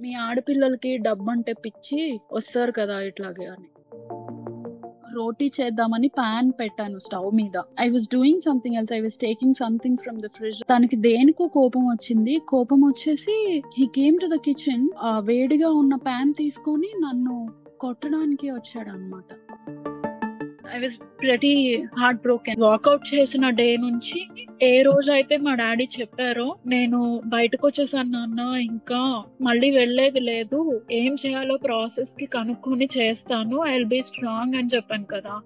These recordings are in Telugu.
మీ ఆడపిల్లలకి డబ్బంటే పిచ్చి వస్తారు కదా ఇట్లాగే అని. రోటీ చేద్దామని పాన్ పెట్టాను స్టవ్ మీద. I was doing something else I was taking something from the fridge తనకి దేనికో కోపం వచ్చింది. కోపం వచ్చేసి he came to the kitchen వేడిగా ఉన్న పాన్ తీసుకొని నన్ను కొట్టడానికి వచ్చాడు అనమాట I was pretty heart broken walkout చేసిన డే నుంచి ఏ రోజు అయితే మా డాడీ చెప్పారో నేను బయటకు వచ్చేసాను నాన్న ఇంకా మళ్ళీ వెళ్ళేది లేదు. ఏం చేయాలో ప్రాసెస్కి కనుక్కొని చేస్తాను. ఐ విల్ బీ స్ట్రాంగ్ అని చెప్పాను కదా.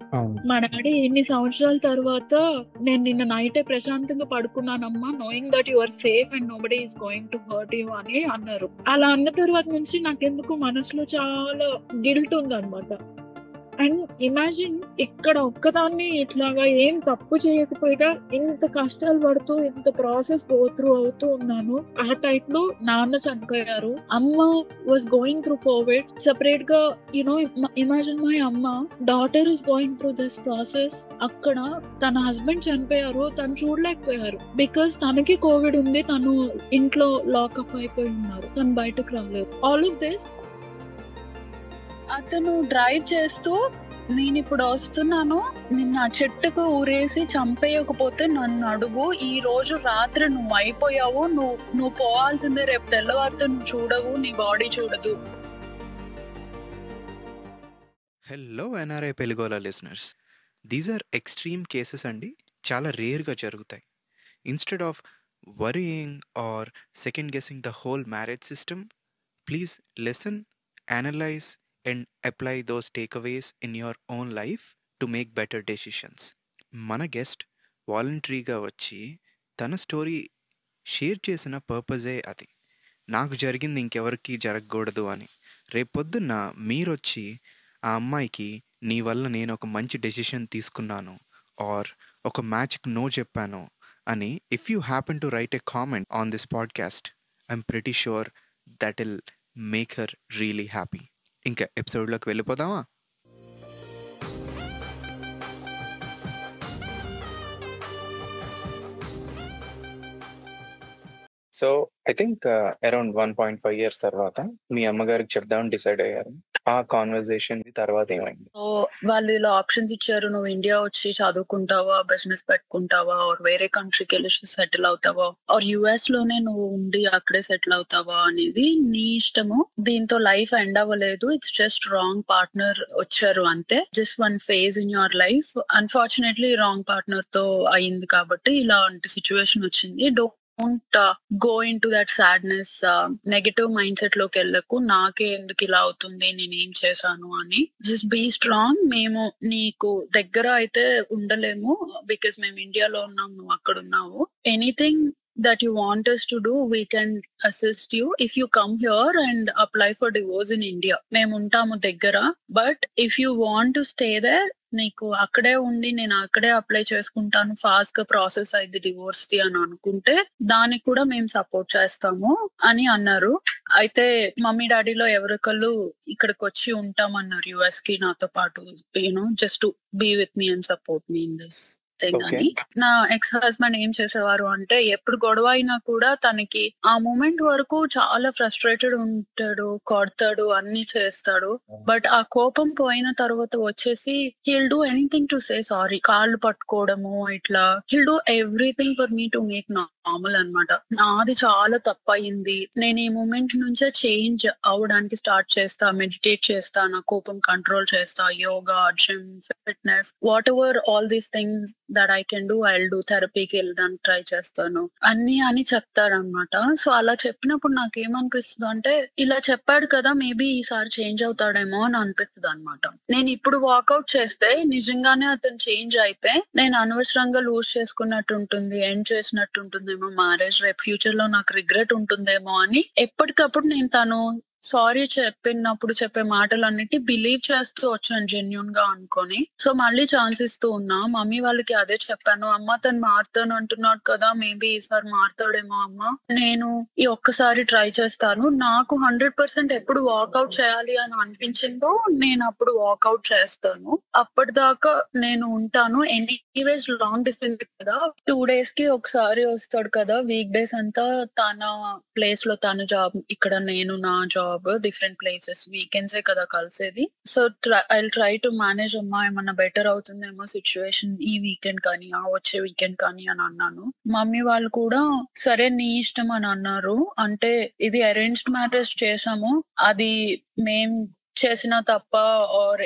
మా డాడీ ఇన్ని సంవత్సరాల తర్వాత నేను నిన్న నైటే ప్రశాంతంగా పడుకున్నానమ్మా knowing that you are safe and nobody is going to hurt you అని అన్నారు. అలా అన్న తర్వాత నుంచి నాకెందుకు మనసులో చాలా గిల్ట్ ఉందన్నమాట. అండ్ ఇమాజిన్ ఇక్కడ ఒక్కదాన్ని ఇట్లాగా ఏం తప్పు చేయకపోయినా ఇంత కష్టాలు పడుతూ ఇంత ప్రాసెస్ గో త్రూ అవుతూ ఉన్నాను. ఆ టైప్లో నాన్న చనిపోయారు. అమ్మ వాజ్ గోయింగ్ త్రూ కోవిడ్ సెపరేట్గా యునో ఇమాజిన్ మై అమ్మ. Daughter is going through this process అక్కడ తన హస్బెండ్ చనిపోయారు. తను చూడలేకపోయారు. బికాస్ తనకి కోవిడ్ ఉంది తను ఇంట్లో లాకప్ అయిపోయి ఉన్నారు. తను బయటకు రాలేదు. ఆల్ ఆఫ్ దిస్ అతను డ్రైవ్ చేస్తూ నేను ఇప్పుడు వస్తున్నాను. నిన్న చెట్టుకు ఊరేసి చంపేయకపోతే నన్ను అడుగు. ఈ రోజు రాత్రి నువ్వు అయిపోయావు. నువ్వు నువ్వు పోవాల్సిందే. రేపు తెల్లవారితే నువ్వు చూడవు. నీ బాడీ చూడదు. Hello NRI పెలుగోల listeners these are extreme cases అండి. చాలా రేర్గా జరుగుతాయి. Instead of worrying or second guessing the whole marriage system please listen analyse and apply those takeaways in your own life to make better decisions మన గెస్ట్ వాలంటరీగా వచ్చి తన స్టోరీ షేర్ చేసిన పర్పజే అది. నాకు జరిగింది ఇంకెవరికి జరగకూడదు అని. రేపొద్దున్న మీరొచ్చి ఆ అమ్మాయికి నీ వల్ల నేను ఒక మంచి డెసిషన్ తీసుకున్నాను ఆర్ ఒక మ్యాచ్కి నో చెప్పాను అని if you happen to write a comment on this podcast I'm pretty sure that will make her really happy ఇంకా ఎపిసోడ్లోకి వెళ్ళిపోదామా? So I think around one point five years తర్వాత మీ అమ్మగారికి చెప్దామని డిసైడ్ అయ్యారు. ఆ కాన్వర్సేషన్ తర్వాత ఏమైంది? సో వాళ్ళు ఇలా ఆప్షన్స్ ఇచ్చారు. నువ్వు ఇండియా వచ్చి చదువుకుంటావా? బిజినెస్ పెట్టుకుంటావా? ఆర్ వేరే కంట్రీకి వెళ్ళి సెటిల్ అవుతావా? ఆర్ యుఎస్లోనే నువ్వు ఉండి అక్కడే సెటిల్ అవుతావా? అనేది నీ ఇష్టము. దీంతో లైఫ్ ఎండ్ అవ్వలేదు. ఇట్స్ జస్ట్ రాంగ్ పార్ట్నర్ వచ్చారు అంతే. Just one phase in your life. Unfortunately wrong పార్ట్నర్తో అయింది కాబట్టి ఇలాంటి సిచ్యువేషన్ వచ్చింది. Don't go in to that sadness negative mind సెట్లోకి వెళ్ళకు. నాకే ఎందుకు ఇలా అవుతుంది? నేను ఏం చేశాను అని. జస్ట్ బీ స్ట్రాంగ్ మేము నీకు దగ్గర అయితే ఉండలేము. బికాస్ మేము ఇండియాలో ఉన్నాం నువ్వు అక్కడ ఉన్నావు. Anything that you want us to do, we can assist you. If you come here and apply for divorce in India. మేము ఉంటాము దగ్గర. But if you want to stay there నీకు అక్కడే ఉండి నేను అక్కడే అప్లై చేసుకుంటాను. ఫాస్ట్గా ప్రాసెస్ అయింది డివోర్స్ ది అని అనుకుంటే దానికి కూడా మేము సపోర్ట్ చేస్తాము అని అన్నారు. అయితే మమ్మీ డాడీలో ఎవరికళ్ళు ఇక్కడికి వచ్చి ఉంటామన్నారు యుఎస్కి నాతో పాటు you know just to be with me and support me in this నా ఎక్స్ హస్బెండ్ ఏం చేసేవారు అంటే ఎప్పుడు గొడవ అయినా కూడా తనకి ఆ మూమెంట్ వరకు చాలా ఫ్రస్ట్రేటెడ్ ఉంటాడు కొడతాడు అన్ని చేస్తాడు. బట్ ఆ కోపం పోయిన తర్వాత వచ్చేసి he'll do anything to say sorry. కాళ్ళు పట్టుకోవడము ఇట్లా he'll do everything for me to make normal అన్నమాట. నాది చాలా తప్పయింది. నేను ఈ మూమెంట్ నుంచే చేంజ్ అవడానికి స్టార్ట్ చేస్తా మెడిటేట్ చేస్తా నా కోపం కంట్రోల్ చేస్తా yoga gym fitness whatever all these things that I can do I do థెరపీకి వెళ్ళడానికి ట్రై చేస్తాను. అన్ని అని చెప్తాడనమాట సో అలా చెప్పినప్పుడు నాకు ఏమనిపిస్తుంది అంటే ఇలా చెప్పాడు కదా మేబీ ఈసారి చేంజ్ అవుతాడేమో అని అనిపిస్తుంది అనమాట నేను ఇప్పుడు వాకౌట్ చేస్తే నిజంగానే అతను చేంజ్ అయితే నేను అనవసరంగా లూజ్ చేసుకున్నట్టు ఉంటుంది ఎండ్ చేసినట్టు ఉంటుందేమో మ్యారేజ్ రేపు ఫ్యూచర్లో నాకు రిగ్రెట్ ఉంటుందేమో అని ఎప్పటికప్పుడు నేను తను సారీ చెప్పినప్పుడు చెప్పే మాటలన్నిటి బిలీవ్ చేస్తూ వచ్చాను జెన్యున్గా అనుకొని. సో మళ్ళీ ఛాన్స్ ఇస్తూ ఉన్నా. మమ్మీ వాళ్ళకి అదే చెప్పాను. అమ్మ తను మారుతాను అంటున్నాడు కదా మేబీ ఈసారి మారుతాడేమో అమ్మ. నేను ఈ ఒక్కసారి ట్రై చేస్తాను. నాకు హండ్రెడ్ పర్సెంట్ ఎప్పుడు వాకౌట్ చేయాలి అని అనిపించిందో నేను అప్పుడు వాకౌట్ చేస్తాను. అప్పటిదాకా నేను ఉంటాను. ఎనీవేస్ లాంగ్ డిస్టెన్స్ కదా. టూ డేస్కి ఒకసారి వస్తాడు కదా. వీక్ డేస్ అంతా తన ప్లేస్లో తన జాబ్ ఇక్కడ నేను నా జాబ్ డిఫరెంట్ ప్లేసెస్ వీకెండ్సే కదా కలిసేది. So I try to manage అమ్మా ఏమన్నా బెటర్ అవుతుందేమో సిచ్యువేషన్ ఈ వీకెండ్ కానీ ఆ వచ్చే వీకెండ్ కానీ అని అన్నాను. మమ్మీ వాళ్ళు కూడా సరే నీ ఇష్టం అని అన్నారు. అంటే ఇది అరేంజ్డ్ మ్యారేజ్ చేసాము. అది మేం చేసిన తప్ప ఆర్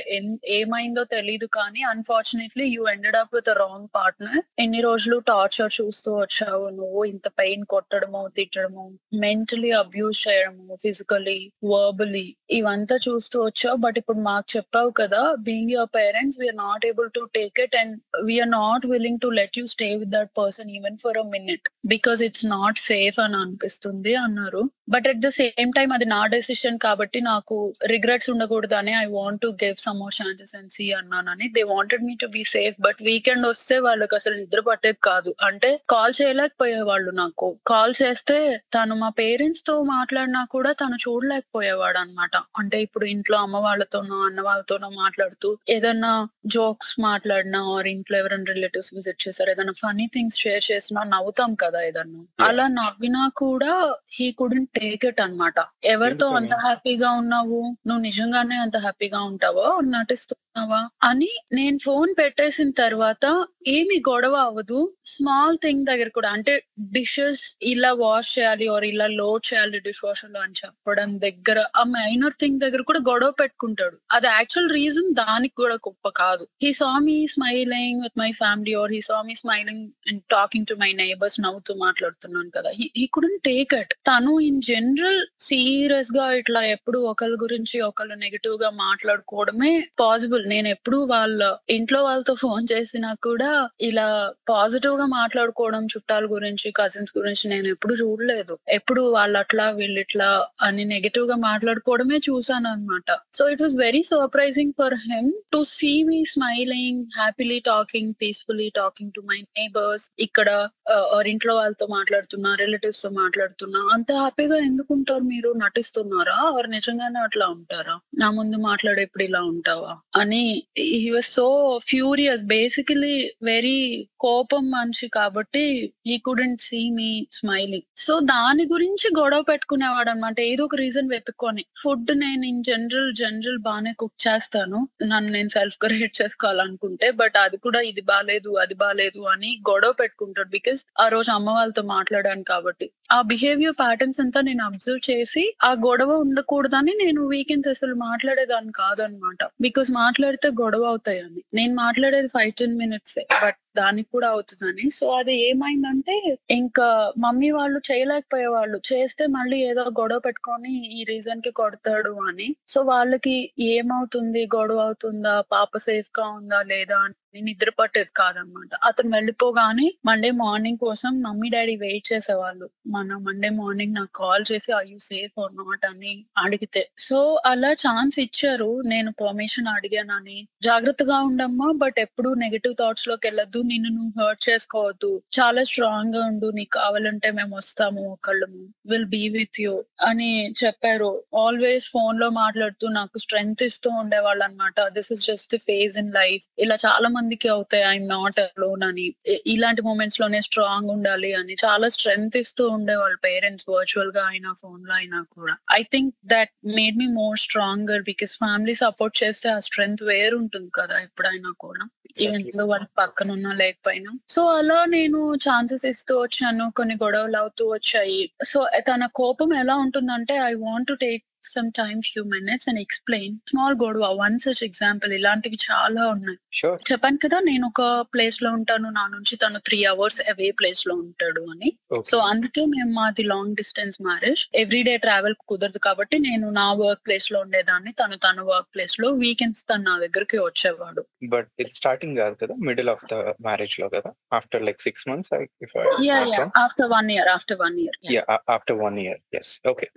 ఏమైందో తెలీదు కానీ unfortunately you ended up with wrong partner ఎన్ని రోజులు టార్చర్ చూస్తూ వచ్చావు నువ్వు? ఇంత పెయిన్ కొట్టడము తిట్టడము మెంటలీ అబ్యూస్ చేయడము ఫిజికలీ వర్బలీ ఇవంతా చూస్తూ వచ్చావు. బట్ ఇప్పుడు మాకు చెప్పావు కదా being your parents we're not able to take it and we're not willing to let you stay with that person even for a minute because it's not safe అని అనిపిస్తుంది అన్నారు. But at the same time అది నా డెసిషన్ కాబట్టి నాకు రిగ్రెట్స్ ఉండకూడదని I want to give some more chances and see అన్నానని. They wanted me to be safe but weekend వస్తే వాళ్ళకి అసలు నిద్ర పట్టేది కాదు. అంటే కాల్ చేయలేకపోయేవాళ్ళు నాకు. కాల్ చేస్తే తను మా పేరెంట్స్తో మాట్లాడినా కూడా తను చూడలేకపోయేవాడు అనమాట అంటే ఇప్పుడు ఇంట్లో అమ్మ వాళ్ళతోనో అన్న వాళ్ళతోనో మాట్లాడుతూ ఏదన్నా జోక్స్ మాట్లాడినా ఆర్ ఇంట్లో ఎవరైనా రిలేటివ్స్ విజిట్ చేశారు ఏదైనా ఫనీ థింగ్స్ షేర్ చేసినా నవ్వుతాం కదా ఏదన్నా. అలా నవ్వినా కూడా హీ కుడెంట్ టేక్ ఇట్ అన్నమాట. ఎవరితో అంత? హ్యాపీగా ఉన్నావు? నువ్వు నిజంగానే అంత హ్యాపీగా ఉంటావా? చేస్తున్నావా? అని నేను ఫోన్ పెట్టేసిన తర్వాత ఏమి గొడవ అవ్వదు. స్మాల్ థింగ్ దగ్గర కూడా అంటే డిషెస్ ఇలా వాష్ చేయాలి ఆర్ ఇలా లోడ్ చేయాలి డిష్ వాషర్లో అని చెప్పడం దగ్గర ఆ మైనర్ థింగ్ దగ్గర కూడా గొడవ పెట్టుకుంటాడు. అది యాక్చువల్ రీజన్ దానికి కూడా గొప్ప కాదు. He saw me smiling with my family or he saw me smiling and talking to my neighbours నవ్వుతూ మాట్లాడుతున్నాను కదా. హీ కుడెంట్ టేక్ ఇట్ తను ఇన్ జనరల్ సీరియస్గా ఇట్లా ఎప్పుడు ఒకరి గురించి ఒకళ్ళు నెగిటివ్గా మాట్లాడుకోవడమే పాసిబుల్ నేను ఎప్పుడు వాళ్ళ ఇంట్లో వాళ్ళతో ఫోన్ చేసినా కూడా ఇలా పాజిటివ్గా మాట్లాడుకోవడం చుట్టాల గురించి కజిన్స్ గురించి నేను ఎప్పుడు చూడలేదు. ఎప్పుడు వాళ్ళు అట్లా వీళ్ళు ఇట్లా అని నెగటివ్గా మాట్లాడుకోవడమే చూసాను అనమాట so it was very surprising for him to see me smiling happily talking peacefully talking to my neighbours. ఇక్కడ ఇంట్లో వాళ్ళతో మాట్లాడుతున్నా రిలేటివ్స్తో మాట్లాడుతున్నా అంత హ్యాపీగా ఎందుకు ఉంటారు మీరు? నటిస్తున్నారా? వారు నిజంగానే అట్లా ఉంటారా? నా ముందు మాట్లాడేప్పుడు ఇలా ఉంటావా? అని he was so furious basically very కోపం మనిషి కాబట్టి ఈ couldn't see me smiling so దాని గురించి గొడవ పెట్టుకునేవాడు అనమాట ఏదో ఒక రీజన్ వెతుక్కొని ఫుడ్ నేను ఇన్ జనరల్ జనరల్ బాగానే కుక్ చేస్తాను. నన్ను నేను సెల్ఫ్ క్రియేట్ చేసుకోవాలనుకుంటే బట్ అది కూడా ఇది బాగాలేదు అది బాగాలేదు అని గొడవ పెట్టుకుంటాడు. బికాస్ ఆ రోజు అమ్మ వాళ్ళతో మాట్లాడాను కాబట్టి. ఆ బిహేవియర్ ప్యాటర్న్స్ అంతా నేను అబ్జర్వ్ చేసి ఆ గొడవ ఉండకూడదని నేను వీకెండ్స్ అసలు మాట్లాడేదాన్ని కాదనమాట బికాస్ మాట్లాడితే గొడవ అవుతాయని నేను మాట్లాడేది ఫైవ్ టెన్ మినిట్స్ బట్ దానికి కూడా అవుతుందని. సో అది ఏమైందంటే ఇంకా మమ్మీ వాళ్ళు చేయలేకపోయేవాళ్ళు. చేస్తే మళ్ళీ ఏదో గొడవ పెట్టుకొని ఈ రీజన్కి కొడతాడు అని. సో వాళ్ళకి ఏమవుతుంది? గొడవ అవుతుందా? పాప సేఫ్గా ఉందా? లేదా? అని నిద్ర పట్టేది కాదనమాట. అతను వెళ్ళిపోగానే మండే మార్నింగ్ కోసం మమ్మీ డాడీ వెయిట్ చేసేవాళ్ళు. మన మండే మార్నింగ్ నాకు కాల్ చేసి I you safe or not అని అడిగితే. సో అలా ఛాన్స్ ఇచ్చారు. నేను పర్మిషన్ అడిగానని. జాగ్రత్తగా ఉండమ్మా బట్ ఎప్పుడు నెగటివ్ థాట్స్లోకి వెళ్ళద్దు. నిన్ను నువ్వు హర్ట్ చేసుకోవద్దు. చాలా స్ట్రాంగ్గా ఉండు. నీకు కావాలంటే మేము వస్తాము ఒకళ్ళము. విల్ బీ విత్ యూ అని చెప్పారు. ఆల్వేస్ ఫోన్లో మాట్లాడుతూ నాకు స్ట్రెంగ్త్ ఇస్తూ ఉండేవాళ్ళు అనమాట this is just phase in life ఇలా చాలా మందికి అవుతాయి. ఐఎమ్ నాట్ అలోన్ అని. ఇలాంటి మూమెంట్స్లోనే స్ట్రాంగ్ ఉండాలి అని చాలా స్ట్రెంగ్త్ ఇస్తూ ఉండేవాళ్ళు పేరెంట్స్ వర్చువల్గా అయినా ఫోన్లో అయినా కూడా. I think that made me more stronger because family support చేస్తే ఆ స్ట్రెంగ్త్ వేరుంటుంది కదా ఎప్పుడైనా కూడా. ఈవెన్ దో వాళ్ళ పక్కన ఉన్నా లేకపోయినా. సో అలా నేను ఛాన్సెస్ ఇస్తూ వచ్చాను. కొన్ని గొడవలు అవుతూ వచ్చాయి. సో తన కోపం ఎలా ఉంటుందంటే I want to take some time few minutes and explain small గొడవ వన్ సచ్ ఎగ్జాంపుల్ ఇలాంటివి చాలా ఉన్నాయి. చెప్పాను కదా నేను ఒక ప్లేస్లో ఉంటాను నా నుంచి తను త్రీ అవర్స్ అవే ప్లేస్లో ఉంటాడు అని. సో అందుకే మేము మాది long distance marriage every day travel కుదరదు కాబట్టి నేను నా వర్క్ ప్లేస్లో ఉండేదాన్ని తను తన వర్క్ ప్లేస్లో. వీకెండ్స్ తను నా దగ్గరికి వచ్చేవాడు. బట్ ఇది స్టార్టింగ్ కాదు కదా మిడిల్ ఆఫ్ ద మ్యారేజ్లో కదా? After like six months yeah yeah after one year after one year yeah after one year yes okay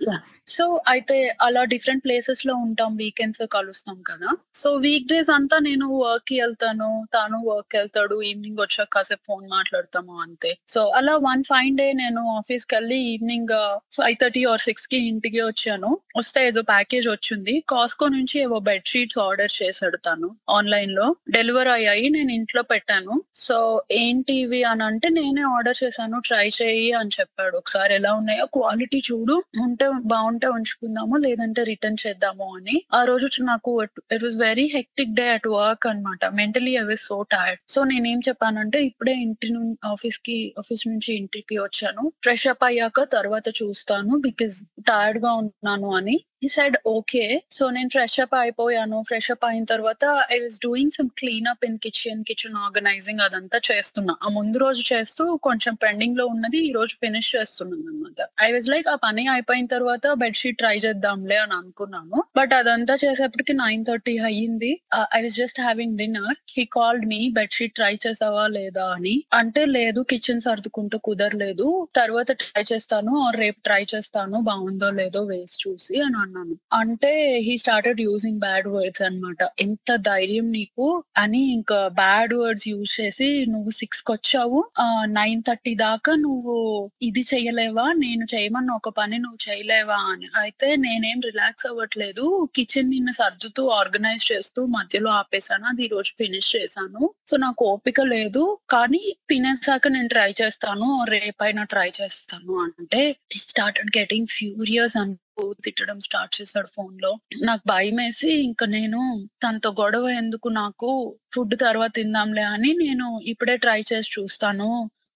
so అయితే అలా డిఫరెంట్ ప్లేసెస్లో ఉంటాం వీకెండ్స్ కలుస్తాం కదా. సో వీక్ డేస్ అంతా నేను వర్క్కి వెళ్తాను తాను వర్క్ వెళ్తాడు ఈవినింగ్ వచ్చాక కాసేపు ఫోన్ మాట్లాడతాము అంతే. సో అలా వన్ ఫైన్ డే నేను ఆఫీస్కి వెళ్ళి ఈవినింగ్ ఫైవ్ థర్టీ ఆర్ సిక్స్కి ఇంటికి వచ్చాను. వస్తే ఏదో ప్యాకేజ్ వచ్చింది. కాస్కో నుంచి ఏవో బెడ్ షీట్స్ ఆర్డర్ చేశాడు తను ఆన్లైన్లో. డెలివర్ అయ్యాయి నేను ఇంట్లో పెట్టాను. సో ఏంటి ఇవి అని అంటే నేనే ఆర్డర్ చేశాను ట్రై చేయి అని చెప్పాడు. ఒకసారి ఎలా ఉన్నాయో క్వాలిటీ చూడు ఉంటే బాగుంటే ఉంచుకుందాము లేదంటే రిటర్న్ చేద్దాము అని. ఆ రోజు నాకు it was very hectic day at work అనమాట mentally I was so tired so నేనేం చెప్పానంటే ఇప్పుడే ఇంటి నుండి ఆఫీస్కి ఆఫీస్ నుంచి ఇంటికి వచ్చాను. ఫ్రెష్ అప్ అయ్యాక తర్వాత చూస్తాను బికాస్ టైర్డ్గా ఉన్నాను అని. ఈ సైడ్ ఓకే సో నేను ఫ్రెష్ అప్ అయిపోయాను. ఫ్రెష్ అప్ అయిన తర్వాత I was doing some clean up in kitchen kitchen organising అదంతా చేస్తున్నా. ఆ ముందు రోజు చేస్తూ కొంచెం పెండింగ్లో ఉన్నది ఈ రోజు ఫినిష్ చేస్తున్నాను అనమాట ఐ వాజ్ లైక్ ఆ పని అయిపోయిన తర్వాత బెడ్షీట్ ట్రై చేద్దాంలే అని అనుకున్నాను. బట్ అదంతా చేసేప్పటికి నైన్ థర్టీ అయ్యింది. I was just having dinner he called me bedsheet try చేసావా లేదా అని. అంటే లేదు కిచెన్ సర్దుకుంటూ కుదరలేదు. తర్వాత ట్రై చేస్తాను ఆర్ రేపు ట్రై చేస్తాను బాగుందో లేదో వేసి చూసి అని అన్నాను. అంటే he started using bad words అన్నమాట. ఎంత ధైర్యం నీకు అని ఇంకా బ్యాడ్ వర్డ్స్ యూజ్ చేసి నువ్వు సిక్స్కి వచ్చావు. నైన్ థర్టీ దాకా నువ్వు ఇది చేయలేవా నేను చేయమన్న ఒక పని నువ్వు చేయలేవా అని. అయితే నేనేం రిలాక్స్ అవ్వట్లేదు. కిచెన్ నిన్న సర్దుతూ ఆర్గనైజ్ చేస్తూ మధ్యలో ఆపేసాను అది ఈ రోజు ఫినిష్ చేశాను. సో నాకు ఓపిక లేదు. కానీ తినేసాక నేను ట్రై చేస్తాను. రేపైనా ట్రై చేస్తాను. అంటే స్టార్టెడ్ గెటింగ్ ఫ్యూరియస్ అండ్ తిట్టడం స్టార్ట్ చేశాడు ఫోన్లో నాకు భయం వేసి ఇంకా నేను తనతో గొడవ ఎందుకు నాకు ఫుడ్ తర్వాత తిందాంలే అని నేను ఇప్పుడే ట్రై చేసి చూస్తాను.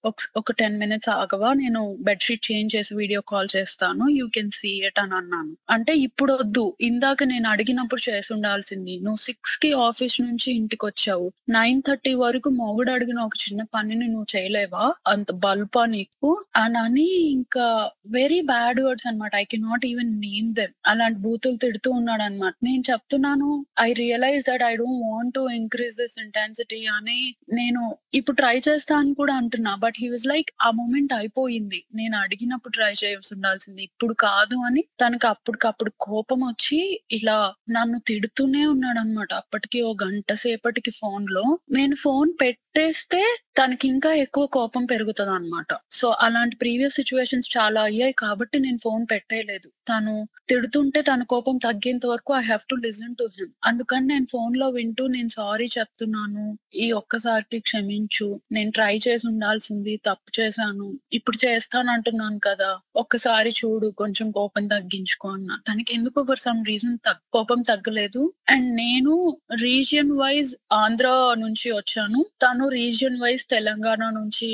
ఒక- టెన్ మినిట్స్ ఆగవా? నేను బెడ్షీట్ చేంజ్ చేసి వీడియో కాల్ చేస్తాను. యూ కెన్ సీ ఇట్ అని అన్నాను. అంటే ఇప్పుడు వద్దు ఇందాక నేను అడిగినప్పుడు చేసి ఉండాల్సింది నువ్వు సిక్స్కి ఆఫీస్ నుంచి ఇంటికి వచ్చావు నైన్ థర్టీ వరకు మొగుడు అడిగిన ఒక చిన్న పనిని నువ్వు చేయలేవా? అంత బల్పా నీకు? అని అని ఇంకా వెరీ బ్యాడ్ వర్డ్స్ అన్నమాట. I can not even name them అలాంటి బూతులు తిడుతూ ఉన్నాడు అనమాట నేను చెప్తున్నాను I realise that I don't want to increase this intensity అని నేను ఇప్పుడు ట్రై చేస్తా అని కూడా అంటున్నా. బట్ హీ వాజ్ లైక్ ఆ మూమెంట్ అయిపోయింది. నేను అడిగినప్పుడు ట్రై చేయాల్సి ఉండాల్సింది ఇప్పుడు కాదు అని తనకి అప్పటికప్పుడు కోపం వచ్చి ఇలా నన్ను తిడుతూనే ఉన్నాడు అనమాట అప్పటికి ఓ గంట సేపటికి ఫోన్లో నేను ఫోన్ పెట్టేస్తే తనకి ఇంకా ఎక్కువ కోపం పెరుగుతుంది అనమాట సో అలాంటి ప్రీవియస్ సిచ్యువేషన్స్ చాలా అయ్యాయి కాబట్టి నేను ఫోన్ పెట్టేయలేదు. తను తిడుతుంటే తన కోపం తగ్గేంత వరకు I have to listen to him అందుకని నేను ఫోన్లో వింటూ నేను సారీ చెప్తున్నాను. ఈ ఒక్కసారికి క్షమించు. నేను ట్రై చేసి ఉండాల్సింది. తప్పు చేశాను ఇప్పుడు చేస్తాను అంటున్నాను కదా ఒక్కసారి చూడు కొంచెం కోపం తగ్గించుకో అన్న. తనకి ఎందుకు ఫర్ సమ్ రీజన్ కోపం తగ్గలేదు? అండ్ నేను రీజియన్ వైజ్ ఆంధ్ర నుంచి వచ్చాను. తను రీజియన్ వైజ్ తెలంగాణ నుంచి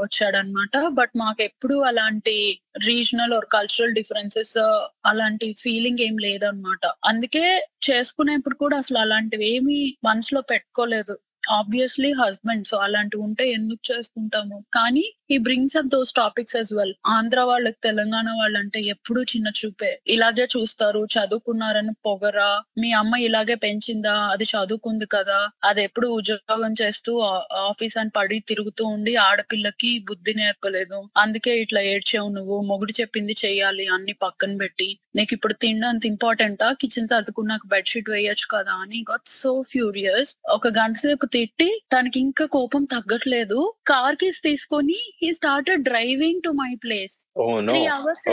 వచ్చాడనమాట బట్ మాకు ఎప్పుడు అలాంటి రీజనల్ ఆర్ కల్చరల్ డిఫరెన్సెస్ అలాంటి ఫీలింగ్ ఏం లేదనమాట అందుకే చేసుకునేప్పుడు కూడా అసలు అలాంటివి ఏమి మనసులో పెట్టుకోలేదు. ఆబ్వియస్లీ హస్బెండ్ సో అలాంటివి ఉంటే ఎందుకు చేసుకుంటాము కానీ ఈ brings up those topics as well Andhra వాళ్ళకి తెలంగాణ వాళ్ళంటే ఎప్పుడు చిన్న చూపే. ఇలాగే చూస్తారు చదువుకున్నారని పొగరా. మీ అమ్మ ఇలాగే పెంచిందా? అది చదువుకుంది కదా. అది ఎప్పుడు ఉద్యోగం చేస్తూ ఆఫీస్ అని పడి తిరుగుతూ ఉండి ఆడపిల్లకి బుద్ధి నేర్పలేదు. అందుకే ఇట్లా ఏడ్చావు నువ్వు మొగుడు చెప్పింది చెయ్యాలి అన్ని పక్కన పెట్టి. నీకు ఇప్పుడు తిండి అంత ఇంపార్టెంటా కిచెన్ సర్దుకున్నాక బెడ్షీట్ వేయొచ్చు కదా అని. గాట్ సో ఫ్యూరియస్ ఒక గంట సేపు తిట్టి తనకి ఇంకా కోపం తగ్గట్లేదు. కార్ కీస్ తీసుకొని he started driving to my place three hours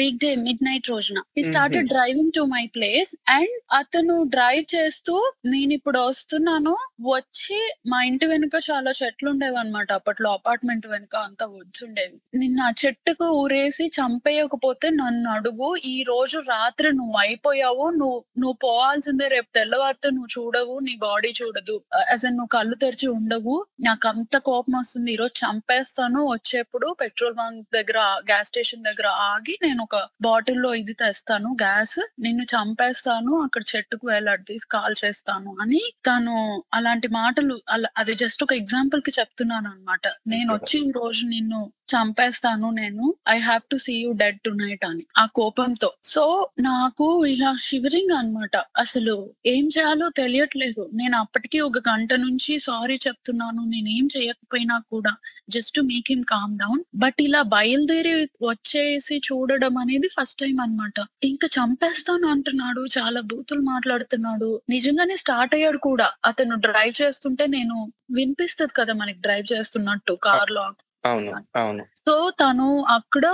weekday midnight రోజున he started driving to my place and అతను డ్రైవ్ చేస్తూ నేను ఇప్పుడు వస్తున్నాను. వచ్చి మా ఇంటి వెనుక చాలా చెట్లు ఉండేవి అనమాట అప్పట్లో అపార్ట్మెంట్ వెనుక అంతా వుడ్స్ ఉండేవి. నిన్న ఆ చెట్టుకు ఊరేసి చంపేయకపోతే నన్ను అడుగు ఈ రోజు రాత్రి నువ్వు అయిపోయావు నువ్వు నువ్వు పోవాల్సిందే రేపు తెల్లవారితే నువ్వు చూడవు నీ బాడీ చూడదు. అసలు నువ్వు కళ్ళు తెరిచి ఉండవు. నాకు అంత కోపం వస్తుంది. ఈ రోజు చంపేస్తాను. వచ్చేప్పుడు పెట్రోల్ బంక్ దగ్గర గ్యాస్ స్టేషన్ దగ్గర ఆగి నేను ఒక బాటిల్లో ఇది తెస్తాను. గ్యాస్ నిన్ను చంపేస్తాను. అక్కడ చెట్టుకు వేలాడదీసి కాల్ చేస్తాను అని తను అలాంటి మాటలు అలా అది జస్ట్ ఒక ఎగ్జాంపుల్కి చెప్తున్నాను అనమాట నేను వచ్చి ఈ రోజు నిన్ను చంపేస్తాను నేను. I have to see you dead tonight అని. ఆ కోపంతో. సో నాకు ఇలా షివరింగ్ అన్నమాట. అసలు ఏం చేయాలో తెలియట్లేదు. నేను అప్పటికి ఒక గంట నుంచి సారీ చెప్తున్నాను. నేనేం చేయకపోయినా కూడా just make him calm down but ఇలా బయలుదేరి వచ్చేసి చూడడం అనేది ఫస్ట్ టైం అన్నమాట. ఇంకా చంపేస్తాను అంటున్నాడు. చాలా బూతులు మాట్లాడుతున్నాడు. నిజంగానే స్టార్ట్ అయ్యాడు కూడా. అతను డ్రైవ్ చేస్తుంటే నేను వినిపిస్తది కదా మనకి డ్రైవ్ చేస్తున్నట్టు కార్లో అవును అవును. సో తను అక్కడ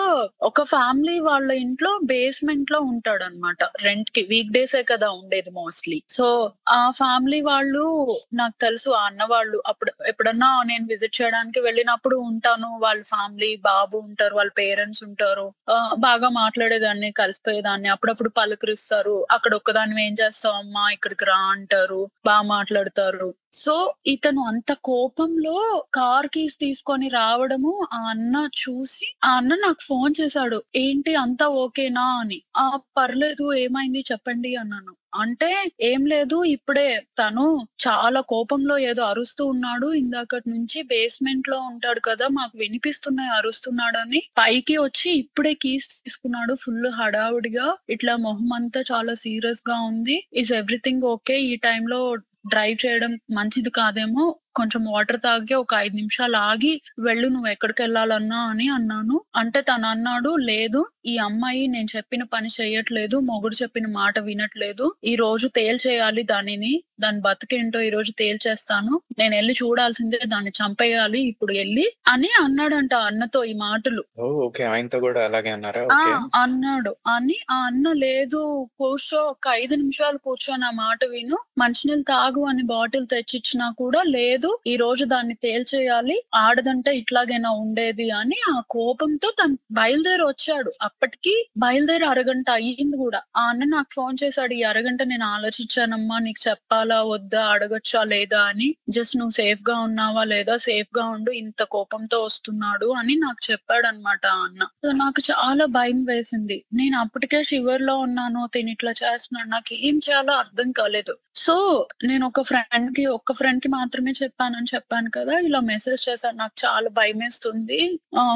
ఒక ఫ్యామిలీ వాళ్ళ ఇంట్లో బేస్మెంట్లో ఉంటాడు అనమాట రెంట్కి వీక్ డేసే కదా ఉండేది మోస్ట్లీ. సో ఆ ఫ్యామిలీ వాళ్ళు నాకు తెలుసు ఆ అన్న వాళ్ళు అప్పుడు ఎప్పుడన్నా నేను విజిట్ చేయడానికి వెళ్ళినప్పుడు ఉంటాను. వాళ్ళ ఫ్యామిలీ బాబు ఉంటారు వాళ్ళ పేరెంట్స్ ఉంటారు. బాగా మాట్లాడేదాన్ని కలిసిపోయేదాన్ని. అప్పుడప్పుడు పలకరిస్తారు. అక్కడ ఒక్కదాన్ని ఏం చేస్తావు అమ్మా ఇక్కడికి రా అంటారు. బాగా మాట్లాడతారు. సో ఇతను అంత కోపంలో కార్ కీస్ తీసుకొని రావడము ఆ అన్న చూసి ఆ అన్న నాకు ఫోన్ చేశాడు. ఏంటి అంతా ఓకేనా? అని. ఆ పర్లేదు ఏమైంది చెప్పండి అన్నాను. అంటే ఏం లేదు ఇప్పుడే తను చాలా కోపంలో ఏదో అరుస్తూ ఉన్నాడు. ఇందాకటి నుంచి బేస్మెంట్లో ఉంటాడు కదా మాకు వినిపిస్తున్నాయి అరుస్తున్నాడు అని పైకి వచ్చి ఇప్పుడే కీస్ తీసుకున్నాడు ఫుల్ హడావుడిగా. ఇట్లా మొహం అంతా చాలా సీరియస్గా ఉంది. Is everything okay? ఈ టైంలో డ్రైవ్ చేయడం మంచిది కాదేమో కొంచెం వాటర్ తాగి ఒక ఐదు నిమిషాలు ఆగి వెళ్ళు నువ్వు ఎక్కడికి వెళ్ళాలన్నా అని అన్నాను. అంటే తను అన్నాడు లేదు ఈ అమ్మాయి నేను చెప్పిన పని చేయట్లేదు మొగుడు చెప్పిన మాట వినట్లేదు. ఈ రోజు తేల్చేయాలి దానిని దాని బతికేంటో ఈ రోజు తేల్చేస్తాను. నేను వెళ్ళి చూడాల్సిందే దాన్ని చంపేయాలి ఇప్పుడు వెళ్ళి అని అన్నాడంట అన్నతో ఈ మాటలు. ఓకే. ఆయనతో కూడా అలాగే అన్నారా? అన్నాడు. అని ఆ అన్న లేదు కూర్చో ఒక ఐదు నిమిషాలు కూర్చో నా మాట విను. మంచినీళ్ళు తాగు అని బాటిల్ తెచ్చిచ్చినా కూడా లేదు ఈ రోజు దాన్ని తేల్చేయాలి. ఆడదంటే ఇట్లాగైనా ఉండేది అని ఆ కోపంతో తను బయలుదేరి వచ్చాడు. అప్పటికి బయలుదేరి అరగంట అయ్యింది కూడా. ఆ అన్న నాకు ఫోన్ చేశాడు. ఈ అరగంట నేను ఆలోచించానమ్మా నీకు చెప్పాలా వద్దా అడగచ్చా లేదా అని. జస్ట్ నువ్వు సేఫ్గా ఉన్నావా లేదా సేఫ్గా ఉండు ఇంత కోపంతో వస్తున్నాడు అని నాకు చెప్పాడు అనమాట అన్న. సో నాకు చాలా భయం వేసింది. నేను అప్పటికే షివర్లో ఉన్నాను తిని ఇట్లా చేస్తున్నాడు. నాకు ఏం చేయాలో అర్థం కాలేదు. సో నేను ఒక ఫ్రెండ్కి ఒక ఫ్రెండ్కి మాత్రమే చెప్పానని చెప్పాను కదా! ఇలా మెసేజ్ చేశాను నాకు చాలా భయం వేస్తుంది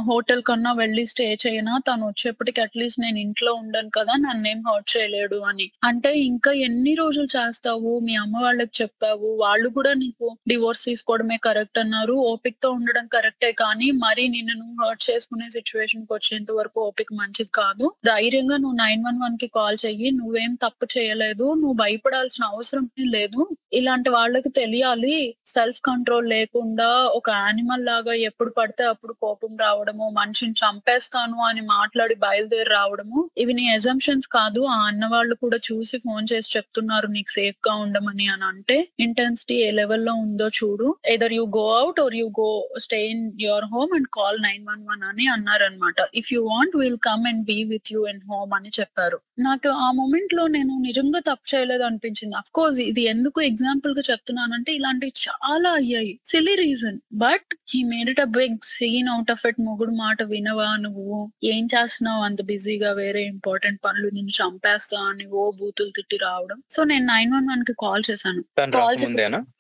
హోటల్ కన్నా వెళ్ళి స్టే చేయనా? తను వచ్చేప్పటికి అట్లీస్ట్ నేను ఇంట్లో ఉండను కదా! నన్ను ఏం హర్ట్ చేయలేడు అని. అంటే ఇంకా ఎన్ని రోజులు చేస్తావు? మీ అమ్మ వాళ్ళకి చెప్పావు. వాళ్ళు కూడా నీకు డివోర్స్ తీసుకోవడమే కరెక్ట్ అన్నారు. ఓపిక తో ఉండడం కరెక్టే కానీ మరి నిన్ను నువ్వు హర్ట్ చేసుకునే సిచ్యువేషన్కి వచ్చేంత వరకు ఓపిక మంచిది కాదు. ధైర్యంగా నువ్వు నైన్ వన్ వన్కి కాల్ చెయ్యి. నువ్వేం తప్పు చేయలేదు. నువ్వు భయపడాల్సిన అవసరం ఏం లేదు. ఇలాంటి వాళ్ళకి తెలియాలి. సెల్ఫ్ కంట్రోల్ లేకుండా ఒక యానిమల్ లాగా ఎప్పుడు పడితే అప్పుడు కోపం రావడము మనిషిని చంపేస్తాను అని మాట్లాడి బయలుదేరి రావడము ఇవి నీ ఎజంప్షన్స్ కాదు. ఆ అన్న వాళ్ళు కూడా చూసి ఫోన్ చేసి చెప్తున్నారు నీకు సేఫ్గా ఉండమని అని అంటే ఇంటెన్సిటీ ఏ లెవెల్లో ఉందో చూడు. Either you go out or you go stay in your home and call nine one one అని అన్నారనమాట if you want will come and be with you in home అని చెప్పారు. నాకు ఆ మూమెంట్లో నేను నిజంగా తప్పు చేయలేదు అనిపించింది. అఫ్ కోర్స్ ఇది ఎందుకు ఎగ్జాంపుల్గా చెప్తున్నానంటే ఇలాంటివి చాలా అయ్యాయి. Silly reason but he made it a big scene out of it మొగుడు మాట వినవా నువ్వు? ఏం చేస్తున్నావు? అంత బిజీగా వేరే ఇంపార్టెంట్ పనులు నిన్ను చంపేస్తా అని ఓ బూతులు తిట్టి రావడం. సో నేను నైన్ వన్ వన్కి కాల్ చేశాను. కాల్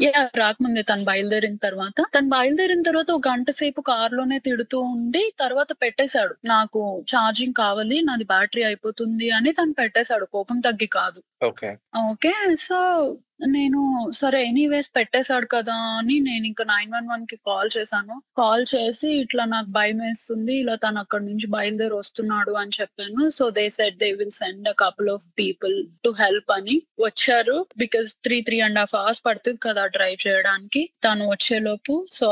యా రాకముందే తను బయలుదేరిన తర్వాత. తను బయలుదేరిన తర్వాత ఒక గంట సేపు కార్లోనే తిడుతూ ఉండి తర్వాత పెట్టేశాడు. నాకు ఛార్జింగ్ కావాలి నాది బ్యాటరీ అయిపోతుంది అని తను పెట్టేశాడు. కోపం తగ్గి కాదు. ఓకే ఓకే సో నేను సరే ఎనీవేస్ పెట్టేశాడు కదా అని నేను ఇంకా నైన్ వన్ వన్కి కాల్ చేశాను. కాల్ చేసి ఇట్లా నాకు భయం వేస్తుంది ఇలా తను అక్కడ నుంచి బయలుదేరి వస్తున్నాడు అని చెప్పాను. So they said they will send a couple of people to help అని వచ్చారు. Because three three and half hours పడుతుంది కదా డ్రైవ్ చేయడానికి. తను వచ్చేలోపు సో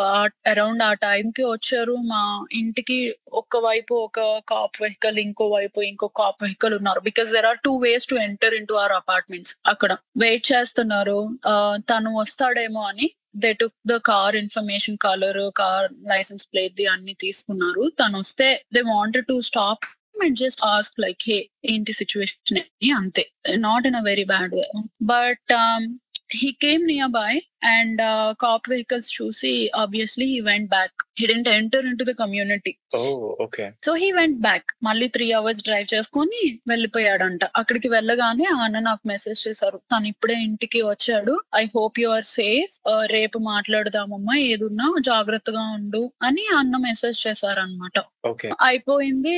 అరౌండ్ ఆ టైం కి వచ్చారు. మా ఇంటికి ఒక వైపు ఒక కాప్ వెహికల్ ఇంకో వైపు ఇంకో కాప్ వెహికల్ ఉన్నారు. Because there are two ways to enter into our apartments అక్కడ. వెయిట్ చేస్తున్నారు. ఆ, తను వస్తాడేమో అని they took the car information colour car licence plate the అన్ని తీసుకున్నారు. తను వస్తే they wanted to stop and just ask like hey ఏంటి సిచ్యువేషన్ అని అంతే. Not in a very bad way but he came near by and cop vehicles చూసి obviously he went back didn't enter the community oh okay so he went back మళ్ళీ త్రీ అవర్స్ డ్రైవ్ చేసుకొని వెళ్ళిపోయాడంట. అక్కడికి వెళ్ళగానే ఆ అన్న నాకు మెసేజ్ చేశారు. తను ఇప్పుడే ఇంటికి వచ్చాడు. I hope you are safe రేపు మాట్లాడదామమ్మా. ఏదున్నా జాగ్రత్తగా ఉండు అని అన్న మెసేజ్ చేశారనమాట అయిపోయింది.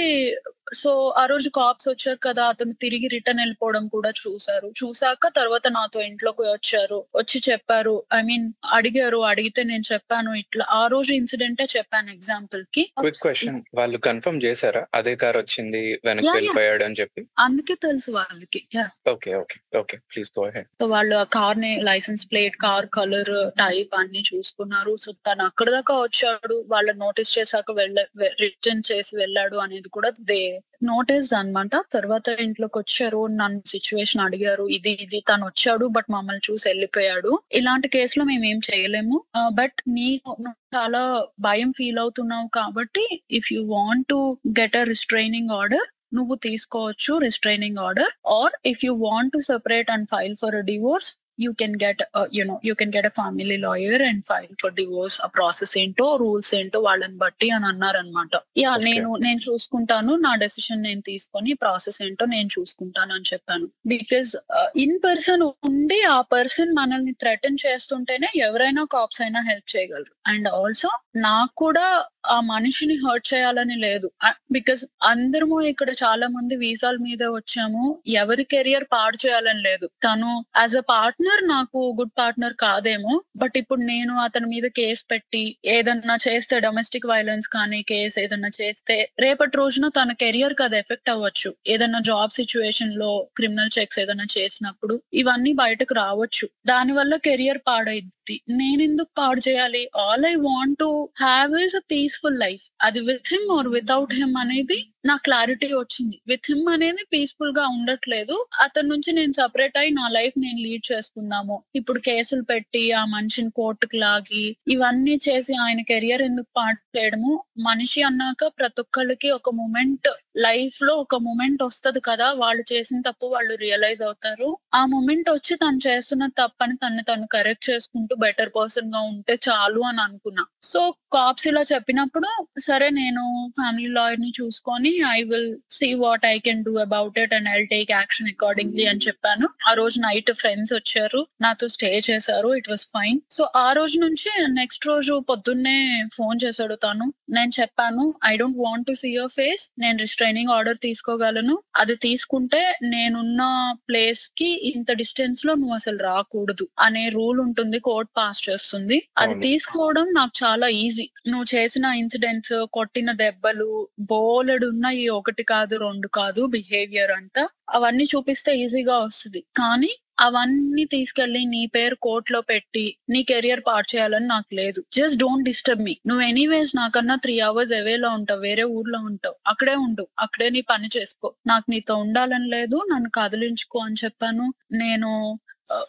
సో ఆ రోజు కాప్స్ వచ్చారు కదా అతను తిరిగి రిటర్న్ వెళ్ళిపోవడం కూడా చూసారు చూసాక తర్వాత నాతో ఇంట్లోకి వచ్చారు. వచ్చి చెప్పారు. ఐ మీన్ అడిగారు. అడిగితే నేను చెప్పాను ఇట్లా. ఆ రోజు ఇన్సిడెంటే చెప్పాను ఎగ్జాంపుల్కి. క్విక్ క్వశ్చన్ వాళ్ళు కన్ఫర్మ్ చేశారా? అదే కార్ వచ్చింది వెనక్కి. వెళ్ళిపోయాడు అని చెప్పి? అందుకే తెలుసు వాళ్ళకి. Okay okay okay please go ahead so వాళ్ళు ఆ కార్ని licence plate car colour type అన్ని చూసుకున్నారు. సో తను అక్కడ దాకా వచ్చాడు. వాళ్ళని నోటీస్ చేశాక వెళ్ళ రిటర్న్ చేసి వెళ్ళాడు అనేది కూడా దే నోటీస్ అనమాట తర్వాత ఇంట్లోకి వచ్చారు నన్ను సిచ్యువేషన్ అడిగారు ఇది ఇది తను వచ్చాడు బట్ మమ్మల్ని చూసి వెళ్ళిపోయాడు. ఇలాంటి కేసులో మేము ఏం చేయలేము బట్ నీకు చాలా భయం ఫీల్ అవుతున్నావు కాబట్టి if you want to get a restraining order నువ్వు తీసుకోవచ్చు restraining order or if you want to separate and file for divorce you can get you no you can get a family lawyer and file for divorce ఆ ప్రాసెస్ ఏంటో రూల్స్ ఏంటో వాళ్ళని బట్టి అని అన్నారనమాట యా. నేను నేను చూసుకుంటాను నా డెసిషన్ నేను తీసుకొని ప్రాసెస్ ఏంటో నేను చూసుకుంటాను అని చెప్పాను. బికాస్ ఇన్ పర్సన్ ఉండి ఆ పర్సన్ మనల్ని థ్రెటన్ చేస్తుంటేనే ఎవరైనా కాప్స్ అయినా హెల్ప్ చేయగలరు. అండ్ ఆల్సో నాకు కూడా ఆ మనిషిని హర్ట్ చేయాలని లేదు. బికాస్ అందరము ఇక్కడ చాలా మంది వీసాల మీద వచ్చాము. ఎవరి కెరియర్ పాడు చేయాలని లేదు. తను యాజ్ అ పార్ట్నర్ నాకు గుడ్ పార్ట్నర్ కాదేమో. బట్ ఇప్పుడు నేను అతని మీద కేసు పెట్టి ఏదన్నా చేస్తే డొమెస్టిక్ వైలెన్స్ కానీ కేసు ఏదన్నా చేస్తే రేపటి రోజున తన కెరియర్కి అది ఎఫెక్ట్ అవ్వచ్చు. ఏదన్నా జాబ్ సిచ్యువేషన్లో క్రిమినల్ చెక్స్ ఏదైనా చేసినప్పుడు ఇవన్నీ బయటకు రావచ్చు. దాని వల్ల కెరియర్ పాడైద్ది. నేను ఎందుకు పాడు చేయాలి all I want to have is a peaceful life అది with him or without him అనేది నా క్లారిటీ వచ్చింది. విత్ హిమ్ అనేది పీస్ఫుల్గా ఉండట్లేదు. అతని నుంచి నేను సపరేట్ అయి నా లైఫ్ నేను లీడ్ చేసుకుందాము. ఇప్పుడు కేసులు పెట్టి ఆ మనిషిని కోర్టుకు లాగి ఇవన్నీ చేసి ఆయన కెరియర్ ఎందుకు పాటు చేయడము? మనిషి అన్నాక ప్రతి ఒక్కళ్ళకి ఒక మూమెంట్ లైఫ్లో ఒక మూమెంట్ వస్తుంది కదా. వాళ్ళు చేసిన తప్పు వాళ్ళు రియలైజ్ అవుతారు. ఆ మూమెంట్ వచ్చి తను చేస్తున్న తప్పని తను తను కరెక్ట్ చేసుకుంటూ బెటర్ పర్సన్గా ఉంటే చాలు అని అనుకున్నా. సో కాప్స్ ఇలా చెప్పినప్పుడు సరే నేను ఫ్యామిలీ లాయర్ని చూసుకొని I will see what I can do about it and I take action accordingly అని చెప్పాను. ఆ రోజు నైట్ ఫ్రెండ్స్ వచ్చారు. నాతో స్టే చేశారు. ఇట్ వాస్ ఫైన్ సో ఆ రోజు నుంచి నెక్స్ట్ రోజు పొద్దున్నే ఫోన్ చేశాడు తను. నేను చెప్పాను I don't want to see your face నేను రిస్ట్రైనింగ్ ఆర్డర్ తీసుకోగలను. అది తీసుకుంటే నేనున్న ప్లేస్కి ఇంత డిస్టెన్స్లో నువ్వు అసలు రాకూడదు అనే రూల్ ఉంటుంది. కోర్ట్ పాస్ చేస్తుంది. అది. తీసుకోవడం నాకు చాలా ఈజీ నువ్వు చేసిన ఇన్సిడెంట్స్ కొట్టిన దెబ్బలు బోలెడు ఉన్నాయి ఒకటి కాదు రెండు కాదు బిహేవియర్ అంతా. అవన్నీ చూపిస్తే ఈజీగా వస్తుంది. కానీ అవన్నీ తీసుకెళ్ళి నీ పేరు కోర్టులో పెట్టి నీ కెరియర్ పార్ట్ చేయాలని నాకు లేదు. జస్ట్ డోంట్ డిస్టర్బ్ మీ నువ్వు ఎనీవేస్ నాకన్నా త్రీ అవర్స్ అవేలో ఉంటావు వేరే ఊర్లో ఉంటావు. అక్కడే ఉండు. అక్కడే నీ పని చేసుకో. నాకు నీతో ఉండాలని లేదు నన్ను కదిలించుకో అని చెప్పాను. నేను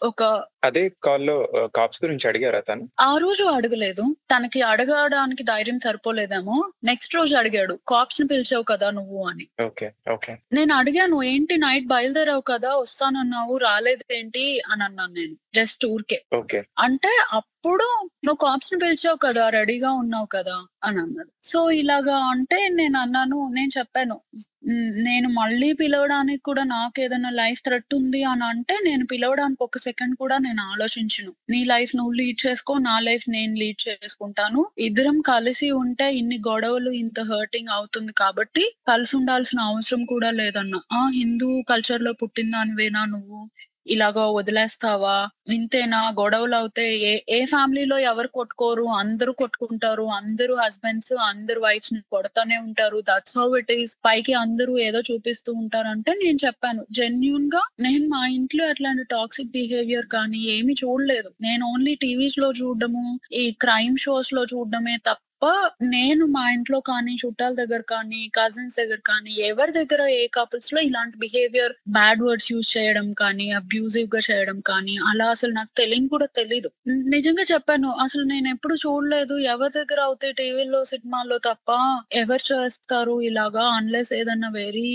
ఒక అదే కాల్లో కాప్స్ గురించి అడిగారా తను? ఆ రోజు అడగలేదు. తనకి అడగడానికి ధైర్యం సరిపోలేదేమో. నెక్స్ట్ రోజు అడిగాడు కాప్స్ని పిలిచావు కదా నువ్వు అని. Okay okay. నేను అడిగాను ఏంటి నైట్ బయలుదేరావు కదా వస్తానన్నావు రాలేదేంటి? అని అన్నాను నేను. జస్ట్ ఊరికే అంటే అప్పుడు నువ్వు కాప్స్ని పిలిచావు కదా రెడీగా ఉన్నావు కదా అని అన్నాడు. సో ఇలాగా అంటే నేను అన్నాను నేను చెప్పాను "న్- నేను మళ్ళీ పిలవడానికి కూడా నాకు ఏదైనా లైఫ్ థ్రెట్ ఉంది అని అంటే నేను పిలవడానికి ఒక సెకండ్ కూడా నేను ఆలోచించను. నీ లైఫ్ నువ్వు లీడ్ చేసుకో నా లైఫ్ నేను లీడ్ చేసుకుంటాను. ఇద్దరం కలిసి ఉంటే ఇన్ని గొడవలు ఇంత హర్టింగ్ అవుతుంది కాబట్టి కలిసి ఉండాల్సిన అవసరం కూడా లేదన్న. ఆ హిందూ కల్చర్లో పుట్టిన దానివేనా నువ్వు? ఇలాగా వదిలేస్తావా? ఇంతేనా? గొడవలు అవుతే ఏ ఏ ఫ్యామిలీలో ఎవరు కొట్టుకోరు? అందరూ కొట్టుకుంటారు. అందరూ హస్బెండ్స్ అందరు వైఫ్స్ కొడతానే ఉంటారు. దట్స్ హౌ ఇట్ ఈస్ పైకి అందరూ ఏదో చూపిస్తూ ఉంటారు అంటే నేను చెప్పాను. జెన్యున్గా నేను మా ఇంట్లో అట్లాంటి టాక్సిక్ బిహేవియర్ కానీ ఏమి చూడలేదు. నేను ఓన్లీ టీవీస్లో చూడడము ఈ క్రైమ్ షోస్లో చూడడమే తప్ప నేను మా ఇంట్లో కానీ చుట్టాల దగ్గర కానీ కజిన్స్ దగ్గర కానీ ఎవరి దగ్గర ఏ కపుల్స్లో ఇలాంటి బిహేవియర్ బ్యాడ్ వర్డ్స్ యూజ్ చేయడం కానీ అబ్యూజివ్గా చేయడం కానీ అలా అసలు నాకు తెలియని కూడా తెలీదు. నిజంగా చెప్పాను అసలు నేను ఎప్పుడు చూడలేదు ఎవరి దగ్గర అవుతాయి టీవీలో సినిమాల్లో తప్ప ఎవరు చేస్తారు ఇలాగా అన్లెస్ ఏదన్నా వెరీ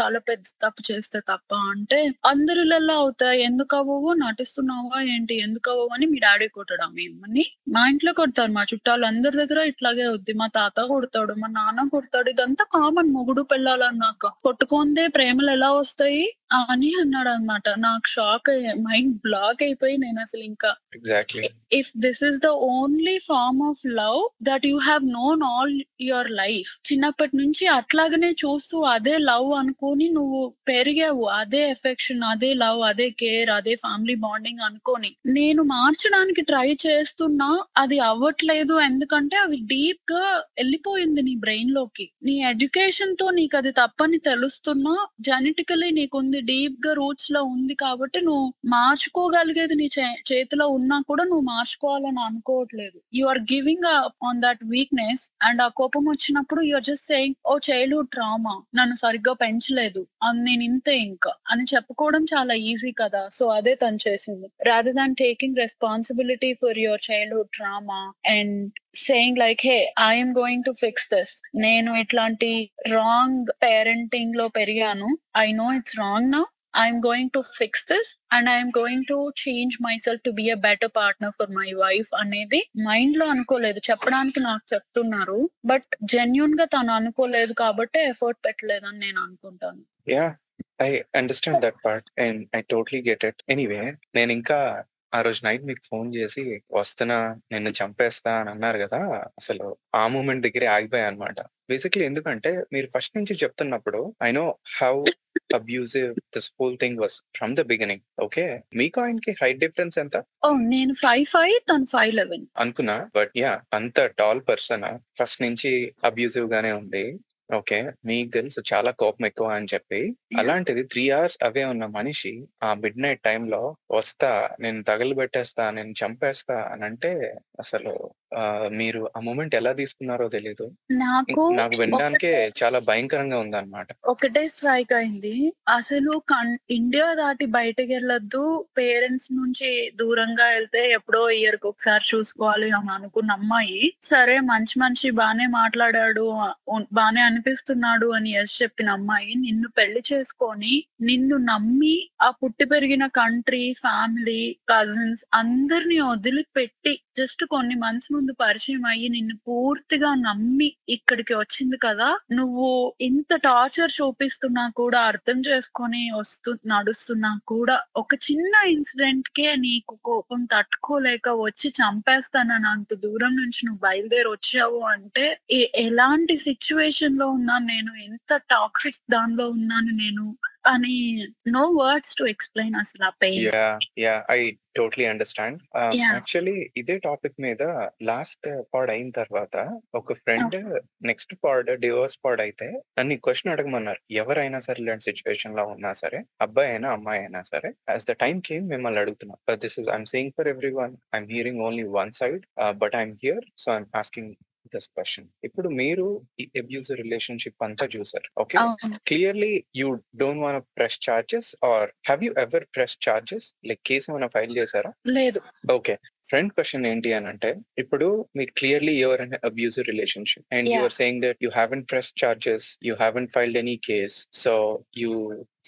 చాలా పెద్ద తప్పు చేస్తే తప్ప అంటే అందరిలల్లా అవుతాయి. ఎందుకు అవ్వవు నటిస్తున్నావా? ఏంటి? ఎందుకు అవ్వవు అని మీ డాడీ కొట్టడం. మిమ్మల్ని మా ఇంట్లో కొడతారు. మా చుట్టాలు అందరి దగ్గర ఇట్లాగే అవుద్ది. మా తాత కొడతాడు. మా నాన్న కొడతాడు. ఇదంతా కామన్ మొగుడు పెళ్ళాలన్నాక. కొట్టుకుందే ప్రేమలు ఎలా వస్తాయి? అని అన్నాడు అనమాట నాకు షాక్ మైండ్ బ్లాక్ అయిపోయి నేను అసలు ఇంకా exactly if this is the only form of love that you have known all your life చిన్నప్పటి నుంచి అట్లాగనే చూస్తూ అదే లవ్ అనుకొని నువ్వు పెరిగావు అదే ఎఫెక్షన్ అదే లవ్ అదే కేర్ అదే ఫ్యామిలీ బాండింగ్ అనుకొని నేను మార్చడానికి ట్రై చేస్తున్నా అది అవ్వట్లేదు. ఎందుకంటే అవి డీప్గా వెళ్ళిపోయింది నీ బ్రెయిన్లోకి. నీ ఎడ్యుకేషన్తో నీకు అది తప్పని తెలుస్తున్నా జెనెటికలీ నీకుంది డీప్గా రూట్స్లో ఉంది కాబట్టి నువ్వు మార్చుకోగలిగేది నీ చే- చేతిలో ఉన్నా కూడా నువ్వు మార్చుకోవాలని అనుకోవట్లేదు. You are giving on that weakness and ఆ కోపం వచ్చినప్పుడు you're just saying oh childhood trauma నన్ను సరిగ్గా పెంచలేదు. అని నేను ఇంతే ఇంకా అని చెప్పుకోవడం చాలా ఈజీ కదా. సో అదే తను చేసింది. Rather than taking responsibility for your childhood trauma and saying like hey I'm going to fix this నేను ఇట్లాంటి రాంగ్ పేరెంటింగ్లో పెరిగాను. I know it's wrong now I'm going to fix this and I'm going to change myself to be a better partner for my wife అనేది మైండ్లో అనుకోలేదు. చెప్పడానికి నాకు చెప్తున్నారు. బట్ జెన్యున్గా తను అనుకోలేదు కాబట్టి ఎఫర్ట్ పెట్టలేదు అని నేను అనుకుంటాను. Yeah I understand that part and I totally get it anyway నేను ఇంకా ఆ రోజు నైట్ మీకు ఫోన్ చేసి వస్తున్నా నిన్ను చంపేస్తా అని అన్నారు కదా! అసలు ఆ మూమెంట్ దగ్గరే ఆగిపోయా అనమాట బేసిక్లీ ఎందుకంటే మీరు ఫస్ట్ నుంచి చెప్తున్నప్పుడు I know how abusive this whole thing was from the beginning. Okay? మీకు ఆయనకి హైట్ డిఫరెన్స్ ఎంత? నేను ఫైవ్ ఫైవ్ తను ఫైవ్ లెవెన్. అనుకున్నా బట్ యా అంత టాల్ పర్సన్ ఫస్ట్ నుంచి అబ్యూజివ్ గానే ఉంది. ఓకే. మీకు తెలుసు చాలా కోపం ఎక్కువ అని చెప్పి. అలాంటిది త్రీ అవర్స్ అవే ఉన్న మనిషి ఆ మిడ్ నైట్ టైంలో వస్తా నేను తగలబెట్టేస్తా నేను చంపేస్తా అని అంటే అసలు ఆ, మీరు ఆ మూమెంట్ ఎలా తీసుకున్నారో తెలీదు. నాకు నాకు వినడానికే చాలా భయంకరంగా ఉందన్నమాట. ఒకటే స్ట్రైక్ అయింది. అసలు కన్- ఇండియా దాటి బయటకు వెళ్ళొద్దు. పేరెంట్స్ నుంచి దూరంగా వెళ్తే ఎప్పుడో ఇయర్కి ఒకసారి చూసుకోవాలి అని అనుకున్న అమ్మాయి సరే మంచి మంచి బానే మాట్లాడాడు ఉన్- బానే అనిపిస్తున్నాడు అని ఎస్ చెప్పిన అమ్మాయి నిన్ను పెళ్ళి చేసుకొని నిన్ను నమ్మి ఆ పుట్టి పెరిగిన కంట్రీ ఫ్యామిలీ కజిన్స్ అందరిని వదిలిపెట్టి జస్ట్ కొన్ని మంత్స్ ముందు పరిచయం అయ్యి నిన్ను పూర్తిగా నమ్మి ఇక్కడికి వచ్చింది కదా నువ్వు ఇంత టార్చర్ చూపిస్తున్నా కూడా అర్థం చేసుకొని వస్తు నడుస్తున్నా కూడా ఒక చిన్న ఇన్సిడెంట్ కే నీకు కోపం తట్టుకోలేక వచ్చి చంపేస్తానని అంత దూరం నుంచి నువ్వు బయలుదేరి వచ్చావు అంటే ఎలాంటి సిచ్యువేషన్లో ఉన్నాను నేను? ఎంత టాక్సిక్ దానిలో ఉన్నాను నేను? అని నో వర్డ్స్ టు ఎక్స్ప్లెయిన్ అసలు ఆ pain yeah yeah I totally understand Yeah. Actually ఇదే టాపిక్ మీద లాస్ట్ పాడ్ అయిన తర్వాత ఒక friend next pod divorce pod అయితే నన్ను క్వశ్చన్ అడగమన్నారు. ఎవరైనా సరే ఇలాంటి సిచ్యువేషన్లో ఉన్నా సరే అబ్బాయి అయినా అమ్మాయి అయినా సరే యాజ్ ద టైం కేమ్ మిమ్మల్ని అడుగుతున్నా. This is I'm saying for everyone I'm hearing only one side but I'm here so I'm asking this question ఇప్పుడు మీరు ఈ అబ్యూజ్ రిలేషన్షిప్ అంతా చూసారు okay clearly you don't want press charges or have you ever press charges like case ఏమైనా ఫైల్ చేశారా? లేదు. ఓకే ఫ్రెండ్ క్వశ్చన్ ఏంటి అని అంటే ఇప్పుడు మీరు clearly you're an abusive relationship and. You're saying that you haven't press charges you haven't filed any case so you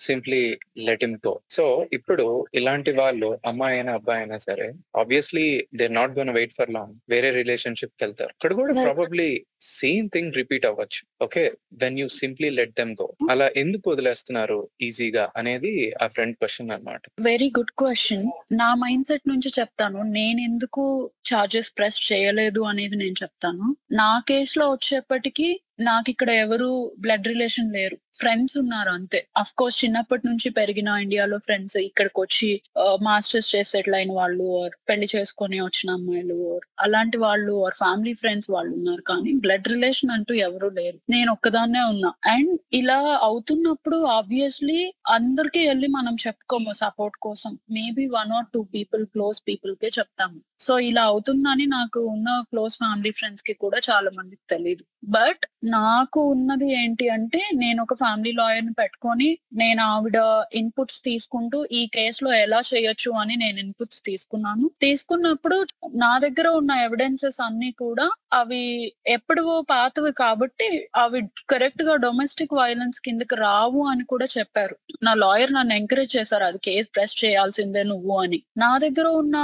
simply let him go so ఇప్పుడు ఇలాంటి వాళ్ళు అమ్మాయి అయినా అబ్బాయి అయినా సరే obviously they not gonna wait for long వేరే రిలేషన్షిప్కి వెళ్తారు. ఇక్కడ కూడా. ప్రాబబ్లీ సేమ్ థింగ్ రిపీట్ అవ్వచ్చు. Okay when you simply let them go అలా ఎందుకు వదిలేస్తున్నారు ఈజీగా అనేది ఆ ఫ్రెండ్ క్వశ్చన్ అన్నమాట. వెరీ గుడ్ క్వశ్చన్ నా మైండ్ సెట్ నుంచి చెప్తాను. నేను ఎందుకు చార్జెస్ ప్రెస్ చేయలేదు అనేది నేను చెప్తాను. నా కేసులో వచ్చేప్పటికి నాకు ఇక్కడ ఎవరు బ్లడ్ రిలేషన్ లేరు. ఫ్రెండ్స్ ఉన్నారు అంతే. అఫ్ కోర్స్ చిన్నప్పటి నుంచి పెరిగిన ఇండియాలో ఫ్రెండ్స్ ఇక్కడికి వచ్చి మాస్టర్స్ చేసి సెటిల్ అయిన వాళ్ళు ఆర్ పెళ్ళి చేసుకొని వచ్చిన అమ్మాయిలు or అలాంటి వాళ్ళు ఆర్ ఫ్యామిలీ ఫ్రెండ్స్ వాళ్ళు ఉన్నారు. కానీ బ్లడ్ రిలేషన్ అంటూ ఎవరు లేరు. నేను ఒక్కదాన్నే ఉన్నా. అండ్ ఇలా అవుతున్నప్పుడు ఆబ్వియస్లీ అందరికీ వెళ్ళి మనం చెప్పుకోము సపోర్ట్ కోసం. Maybe one or two people close people కే చెప్తాము. సో ఇలా అవుతుందని నాకు ఉన్న క్లోజ్ ఫ్యామిలీ ఫ్రెండ్స్కి కూడా చాలా మందికి తెలియదు బట్ నాకు ఉన్నది ఏంటి అంటే నేను ఒక ఫ్యామిలీ లాయర్ని పెట్టుకొని నేను ఆవిడ ఇన్పుట్స్ తీసుకుంటూ ఈ కేసులో ఎలా చేయొచ్చు అని నేను ఇన్పుట్స్ తీసుకున్నాను. తీసుకున్నప్పుడు నా దగ్గర ఉన్న ఎవిడెన్సెస్ అన్ని కూడా అవి ఎప్పుడు పాతవి కాబట్టి అవి కరెక్ట్గా డొమెస్టిక్ వైలెన్స్ కిందకి రావు అని కూడా చెప్పారు. నా లాయర్ నన్ను ఎంకరేజ్ చేశారు అది కేసు ప్రెస్ చేయాల్సిందే నువ్వు అని. నా దగ్గర ఉన్న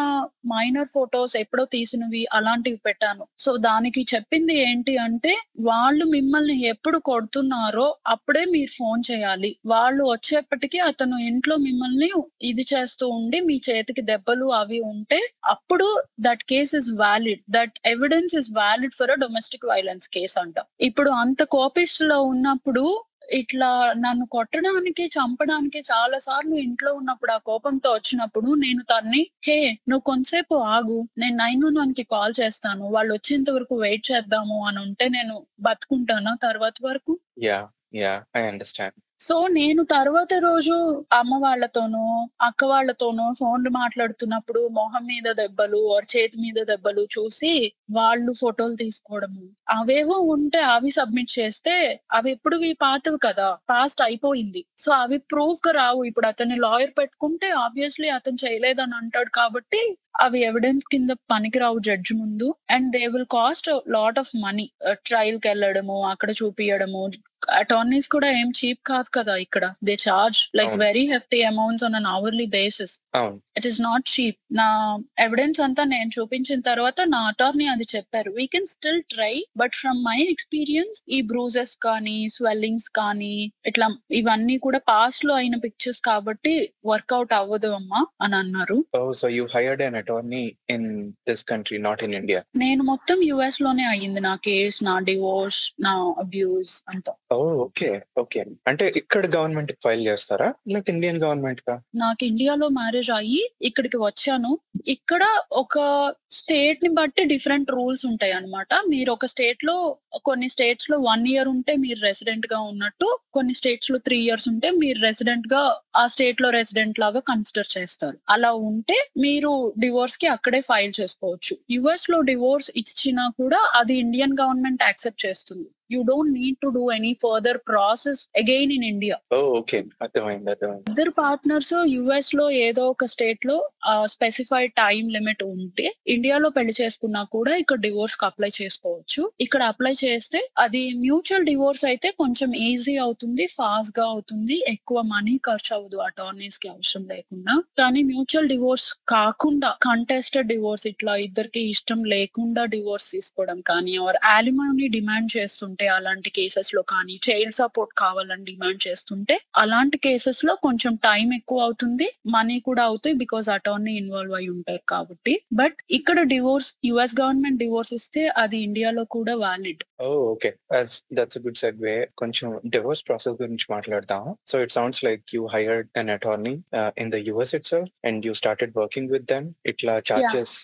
మైనర్ ఫొటోస్ ఎప్పుడో తీసినవి అలాంటివి పెట్టాను. సో దానికి చెప్పింది ఏంటి అంటే వాళ్ళు మిమ్మల్ని ఎప్పుడు కొడుతున్నారో అప్పుడే మీరు ఫోన్ చేయాలి. వాళ్ళు వచ్చేప్పటికి అతను ఇంట్లో మిమ్మల్ని ఇది చేస్తూ ఉండి మీ చేతికి దెబ్బలు అవి ఉంటే అప్పుడు that case is valid that evidence is valid for a domestic violence case అంట. ఇప్పుడు అంత కోపిస్ట్లో ఉన్నప్పుడు ఇట్లా నన్ను కొట్టడానికి చంపడానికి చాలా సార్లు ఇంట్లో ఉన్నప్పుడు ఆ కోపంతో వచ్చినప్పుడు నేను తన్ని హే నువ్వు కొంతసేపు ఆగు. నేను నైన్ వన్ వన్కి కాల్ చేస్తాను. వాళ్ళు వచ్చేంత వరకు వెయిట్ చేద్దాము అని ఉంటే నేను బతుకుంటాను తర్వాత వరకు? Yeah yeah I understand so నేను తర్వాత రోజు అమ్మ వాళ్ళతోనూ అక్క వాళ్ళతోనూ ఫోన్లు మాట్లాడుతున్నప్పుడు మొహం మీద దెబ్బలు or చేతి మీద దెబ్బలు చూసి వాళ్ళు ఫోటోలు తీసుకోవడము. అవేవో ఉంటే అవి సబ్మిట్ చేస్తే అవి ఎప్పుడు పాతవి కదా పాస్ట్ అయిపోయింది. సో అవి ప్రూఫ్గా రావు. ఇప్పుడు అతన్ని లాయర్ పెట్టుకుంటే ఆబ్వియస్లీ అతను చేయలేదని అంటాడు కాబట్టి అవి ఎవిడెన్స్ కింద పనికిరావు జడ్జి ముందు. And they will cost lot of money ట్రయల్కి వెళ్ళడము అక్కడ చూపియడము. అటార్నీస్ కూడా ఏం చీప్ కాదు కదా ఇక్కడ. They charge like. Very hefty amounts on an hourly basis it is not cheap నా ఎవిడెన్స్ అంతా నేను చూపించిన తర్వాత నా అటార్నీ అది చెప్పారు. We can still try but from my experience ఈ బ్రూజెస్ కానీ స్వెల్లింగ్స్ కానీ ఇట్లా ఇవన్నీ కూడా పాస్ట్లో అయిన పిక్చర్స్ కాబట్టి వర్కౌట్ అవ్వదు అమ్మా అని అన్నారు. So you hired an attorney in this country not in India నేను మొత్తం యుఎస్లోనే అయ్యింది నా కేస్ నా డివోర్స్ నా అబ్యూస్ అంతా. ఓ ఓకే ఓకే అంటే ఇక్కడ గవర్నమెంట్ ఫైల్ చేస్తారా? లేకపోతే ఇండియన్ గవర్నమెంట్ కా? నాకు ఇండియాలో మ్యారేజ్ అయ్యి ఇక్కడికి వచ్చాను. ఇక్కడ ఒక స్టేట్ని బట్టి డిఫరెంట్ రూల్స్ ఉంటాయి అన్నమాట. మీరు ఒక స్టేట్లో కొన్ని స్టేట్స్లో వన్ ఇయర్ ఉంటే మీరు రెసిడెంట్గా ఉన్నట్టు కొన్ని స్టేట్స్లో త్రీ ఇయర్స్ ఉంటే మీరు రెసిడెంట్గా ఆ స్టేట్లో రెసిడెంట్ లాగా కన్సిడర్ చేస్తారు. అలా ఉంటే మీరు డివోర్స్కి అక్కడే ఫైల్ చేసుకోవచ్చు. యుఎస్లో డివోర్స్ ఇచ్చినా కూడా అది ఇండియన్ గవర్నమెంట్ యాక్సెప్ట్ చేస్తుంది. You don't need to do any further process again in India okay. అర్థమైంది అర్థమైంది. ఇద్దరు పార్ట్నర్స్ యుఎస్లో ఏదో ఒక స్టేట్లో స్పెసిఫైడ్ టైం లిమిట్ ఉంటే ఇండియాలో పెళ్ళి చేసుకున్నా కూడా ఇక్కడ డివోర్స్కి అప్లై చేసుకోవచ్చు. ఇక్కడ అప్లై చేస్తే అది మ్యూచువల్ డివోర్స్ అయితే కొంచెం ఈజీ అవుతుంది ఫాస్ట్గా అవుతుంది ఎక్కువ మనీ ఖర్చు అవ్వదు అటార్నీస్కి అవసరం లేకుండా. కానీ మ్యూచువల్ డివోర్స్ కాకుండా కంటెస్టెడ్ డివోర్స్ ఇట్లా ఇద్దరికి ఇష్టం లేకుండా డివోర్స్ తీసుకోవడం కానీ ఆర్ యాలిమోని డిమాండ్ చేస్తుంటే అలాంటి కేసెస్లో కానీ చైల్డ్ సపోర్ట్ కావాలని డిమాండ్ చేస్తుంటే అలాంటి కేసెస్లో కొంచెం టైం ఎక్కువ అవుతుంది మనీ కూడా అవుతాయి బికాస్ అటార్నీ ఇన్వాల్వ్ అయి ఉంటారు కాబట్టి. బట్ ఇక్కడ డివోర్స్ యుఎస్ గవర్నమెంట్ డివోర్స్ ఇస్తే అది ఇండియాలో కూడా valid oh okay that's good segue కొంచెం డివోర్స్ ప్రాసెస్ గురించి మాట్లాడదాం. So it sounds like you hired an attorney in the US itself and you started working with them ఇట్లా charges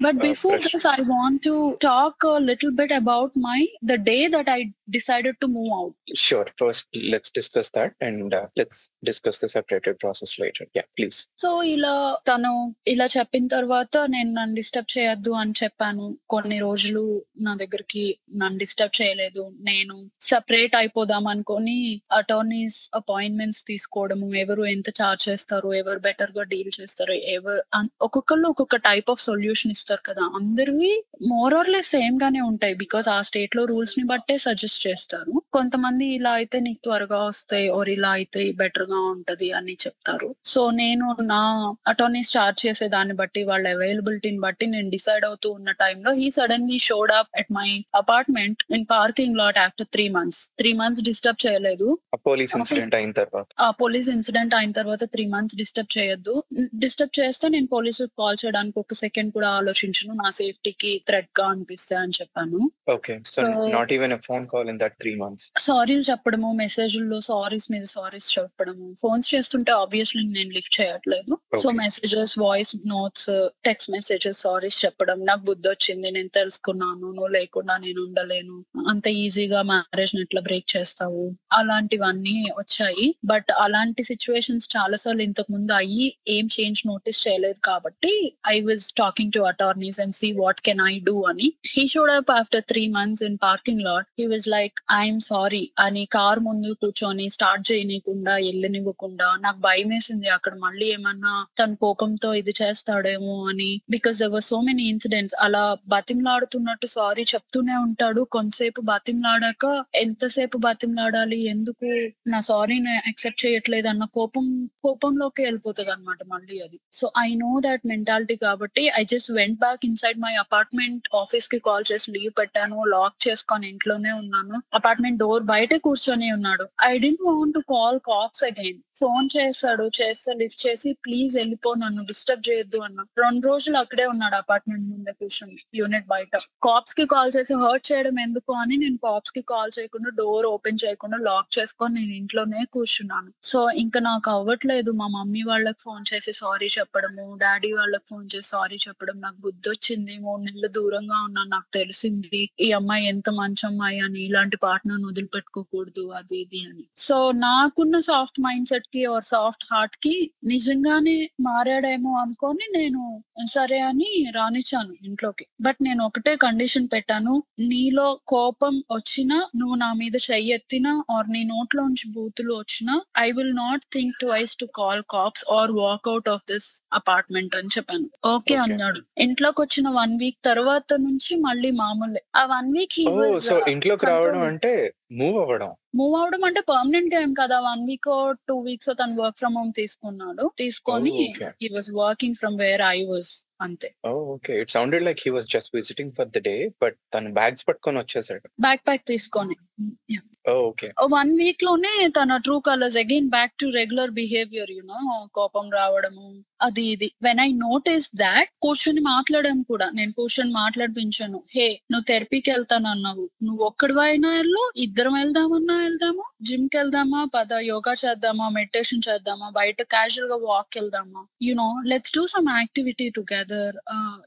But Uh, before fresh. this, I want to talk a little bit about my the day that I decided to move out. Sure first let's discuss that and let's discuss the separated process later yeah please so ఇలా తను ఇలా చెప్పిన తర్వాత నేను నన్ను డిస్టర్బ్ చేయొద్దు అని చెప్పాను కొన్ని రోజులు నా దగ్గరికి నన్ను డిస్టర్బ్ చేయలేదు నేను సపరేట్ అయిపోదాం అనుకొని అటార్నీస్ అపాయింట్మెంట్స్ తీసుకోవడము ఎవరు ఎంత చార్జ్ చేస్తారు ఎవరు బెటర్గా డీల్ చేస్తారు ఎవరు అన్- ఒక్కొక్కళ్ళు ఒక్కొక్క టైప్ ఆఫ్ సొల్యూషన్ ఇస్తారు. కదా అందరివి మోర్ ఆర్ లెస్ సేమ్ గానే ఉంటాయి బికాస్ ఆ స్టేట్లో రూల్స్ని బట్టే సజెస్ట్ చేస్తారు. కొంతమంది ఇలా అయితే నీకు త్వరగా వస్తాయి ఆర్ ఇలా అయితే బెటర్గా ఉంటది అని చెప్తారు. సో నేను నా అటార్నీస్ చార్జ్ చేసే దాన్ని బట్టి వాళ్ళ అవైలబిలిటీని బట్టి నేను డిసైడ్ అవుతూ ఉన్న టైంలో he suddenly showed up at my apartment in parking lot after three months three months disturb చేయలేదు. పోలీస్ Office- ఇన్సిడెంట్ అయిన తర్వాత. ఆ పోలీస్ ఇన్సిడెంట్ అయిన తర్వాత త్రీ మంత్స్ డిస్టర్బ్ చేయొద్దు. డిస్టర్బ్ చేస్తే నేను పోలీసులకు కాల్ చేయడానికి ఒక సెకండ్ కూడా ఆలోచించను నా సేఫ్టీకి థ్రెట్గా అనిపిస్తే అని చెప్పాను okay so So- not even a phone call in that three months సారీలు చెప్పడము మెసేజ్ల్లో సారీస్ మీద సారీస్ చెప్పడము ఫోన్స్ చేస్తుంటే ఆబ్వియస్లీ నేను లిఫ్ట్ చేయట్లేదు so. Messages, voice notes, text messages, sorries చెప్పడం. నాకు బుద్ధొచ్చింది. నేను తెలుసుకున్నాను. నువ్వు లేకుండా నేను ఉండలేను. అంత ఈజీగా మ్యారేజ్‌ని ఎట్లా బ్రేక్ చేస్తావు? అలాంటివన్నీ వచ్చాయి. బట్ అలాంటి సిట్యుయేషన్స్ చాలా సార్లు ఇంతకు ముందు అయ్యి ఏం చేంజ్ నోటీస్ చేయలేదు కాబట్టి I was talking to attorneys and see what can I do అని. He showed up after three months in parking lot. He was like I sorry అని కార్ ముందు కూర్చొని స్టార్ట్ చేయనీయకుండా, వెళ్ళనివ్వకుండా నాకు భయమేసింది అక్కడ మళ్ళీ ఏమన్నా తన కోపంతో ఇది చేస్తాడేమో అని. Because there were so many incidents. అలా బతిమలాడుతున్నట్టు సారీ చెప్తూనే ఉంటాడు. కొంతసేపు బతిమలాడాక ఎంతసేపు బతిమలాడాలి? ఎందుకు నా సారీని యాక్సెప్ట్ చేయట్లేదన్న కోపం కోపంలోకి ఎళ్ళిపోతదన్నమాట మళ్ళీ అది. So I know that mentality కాబట్టి I just went back inside my apartment. ఆఫీస్కి కాల్ చేసి లీవ్ పెట్టాను. లాక్ చేసుకొని ఇంట్లోనే ఉన్నాను. అపార్ట్మెంట్ డోర్ బయట కూర్చొని ఉన్నాడు. I didn't want to call cops again. Phone చేశాడు. చేస్తే లిఫ్ట్ చేసి ప్లీజ్ వెళ్ళిపో నన్ను డిస్టర్బ్ చేయొద్దు అన్న రెండు రోజులు అక్కడే ఉన్నాడు అపార్ట్మెంట్ ముందే కూర్చొని యూనిట్ బయట. కాప్స్‌కి కాల్ చేసి హర్ట్ చేయడం ఎందుకు అని నేను కాప్స్‌కి కాల్ చేయకుండా డోర్ ఓపెన్ చేయకుండా లాక్ చేసుకొని నేను ఇంట్లోనే కూర్చున్నాను. సో ఇంక నాకు అవ్వట్లేదు మా మమ్మీ వాళ్ళకి ఫోన్ చేసి సారీ చెప్పడము, డాడీ వాళ్ళకి ఫోన్ చేసి సారీ చెప్పడం. నాకు బుద్ధి వచ్చింది మూడు నెలలు దూరంగా ఉన్నాను. నాకు తెలిసింది. ఈ అమ్మాయి ఎంత మంచి అమ్మాయి అని. ఇలాంటి పార్ట్నర్ వదిలిపెట్టుకోకూడదు అది ఇది అని. సో నాకున్న సాఫ్ట్ మైండ్ సెట్ సెట్‌కి ఆర్ సాఫ్ట్ హార్ట్‌కి నిజంగానే మారాడేమో అనుకోని నేను సరే అని రానిచ్చాను ఇంట్లోకి. బట్ నేను ఒకటే కండిషన్ పెట్టాను. నీలో కోపం వచ్చినా, నువ్వు నా మీద చెయ్యెత్తినా ఆర్ నీ నోట్లోంచి బూతులు వచ్చినా I will not think twice to call cops or walk out of this apartment అని చెప్పాను. ఓకే. అన్నాడు. ఇంట్లోకొచ్చిన 1 వీక్ తర్వాత నుంచి మళ్ళీ మామూలే. ఆ 1 వీక్ ఇంట్లోకి రావడం. అంటే మూవ్ అవ్వడం. మూవ్ అవ్వడం అంటే పర్మనెంట్‌గా ఏం కాదు. 1 వీకో, 2 వీక్సో తను వర్క్ ఫ్రమ్ హోమ్ తీసుకున్నాడు. తీసుకొని okay. He was working from where I was అంతే. Okay. It sounded like he was just visiting for the day. But తను బ్యాగ్స్ పట్టుకొని వచ్చేసాడు. బ్యాక్ ప్యాక్ తీసుకొని. ఓకే. ఓ 1 వీక్‌లోనే తన true colours again back to regular behaviour you know కోపం రావడము అది ఇది. వెన్ ఐ నోటీస్ థాట్ కూర్చొని మాట్లాడాము కూడా. నేను కూర్చొని మాట్లాడిపించాను. హే! నువ్వు థెరపీకెళ్తానన్నావు. నువ్వు ఒక్కడివైనా ఎళ్ళు. ఇద్దరం ఎళ్దామన్నా ఎళ్దాము. జిమ్‌కెళ్దామా? పద యోగా చేద్దామా? మెడిటేషన్ చేద్దామా? బయట క్యాజుయల్‌గా వాక్‌కెళ్దామా? You know let's do some activity together brother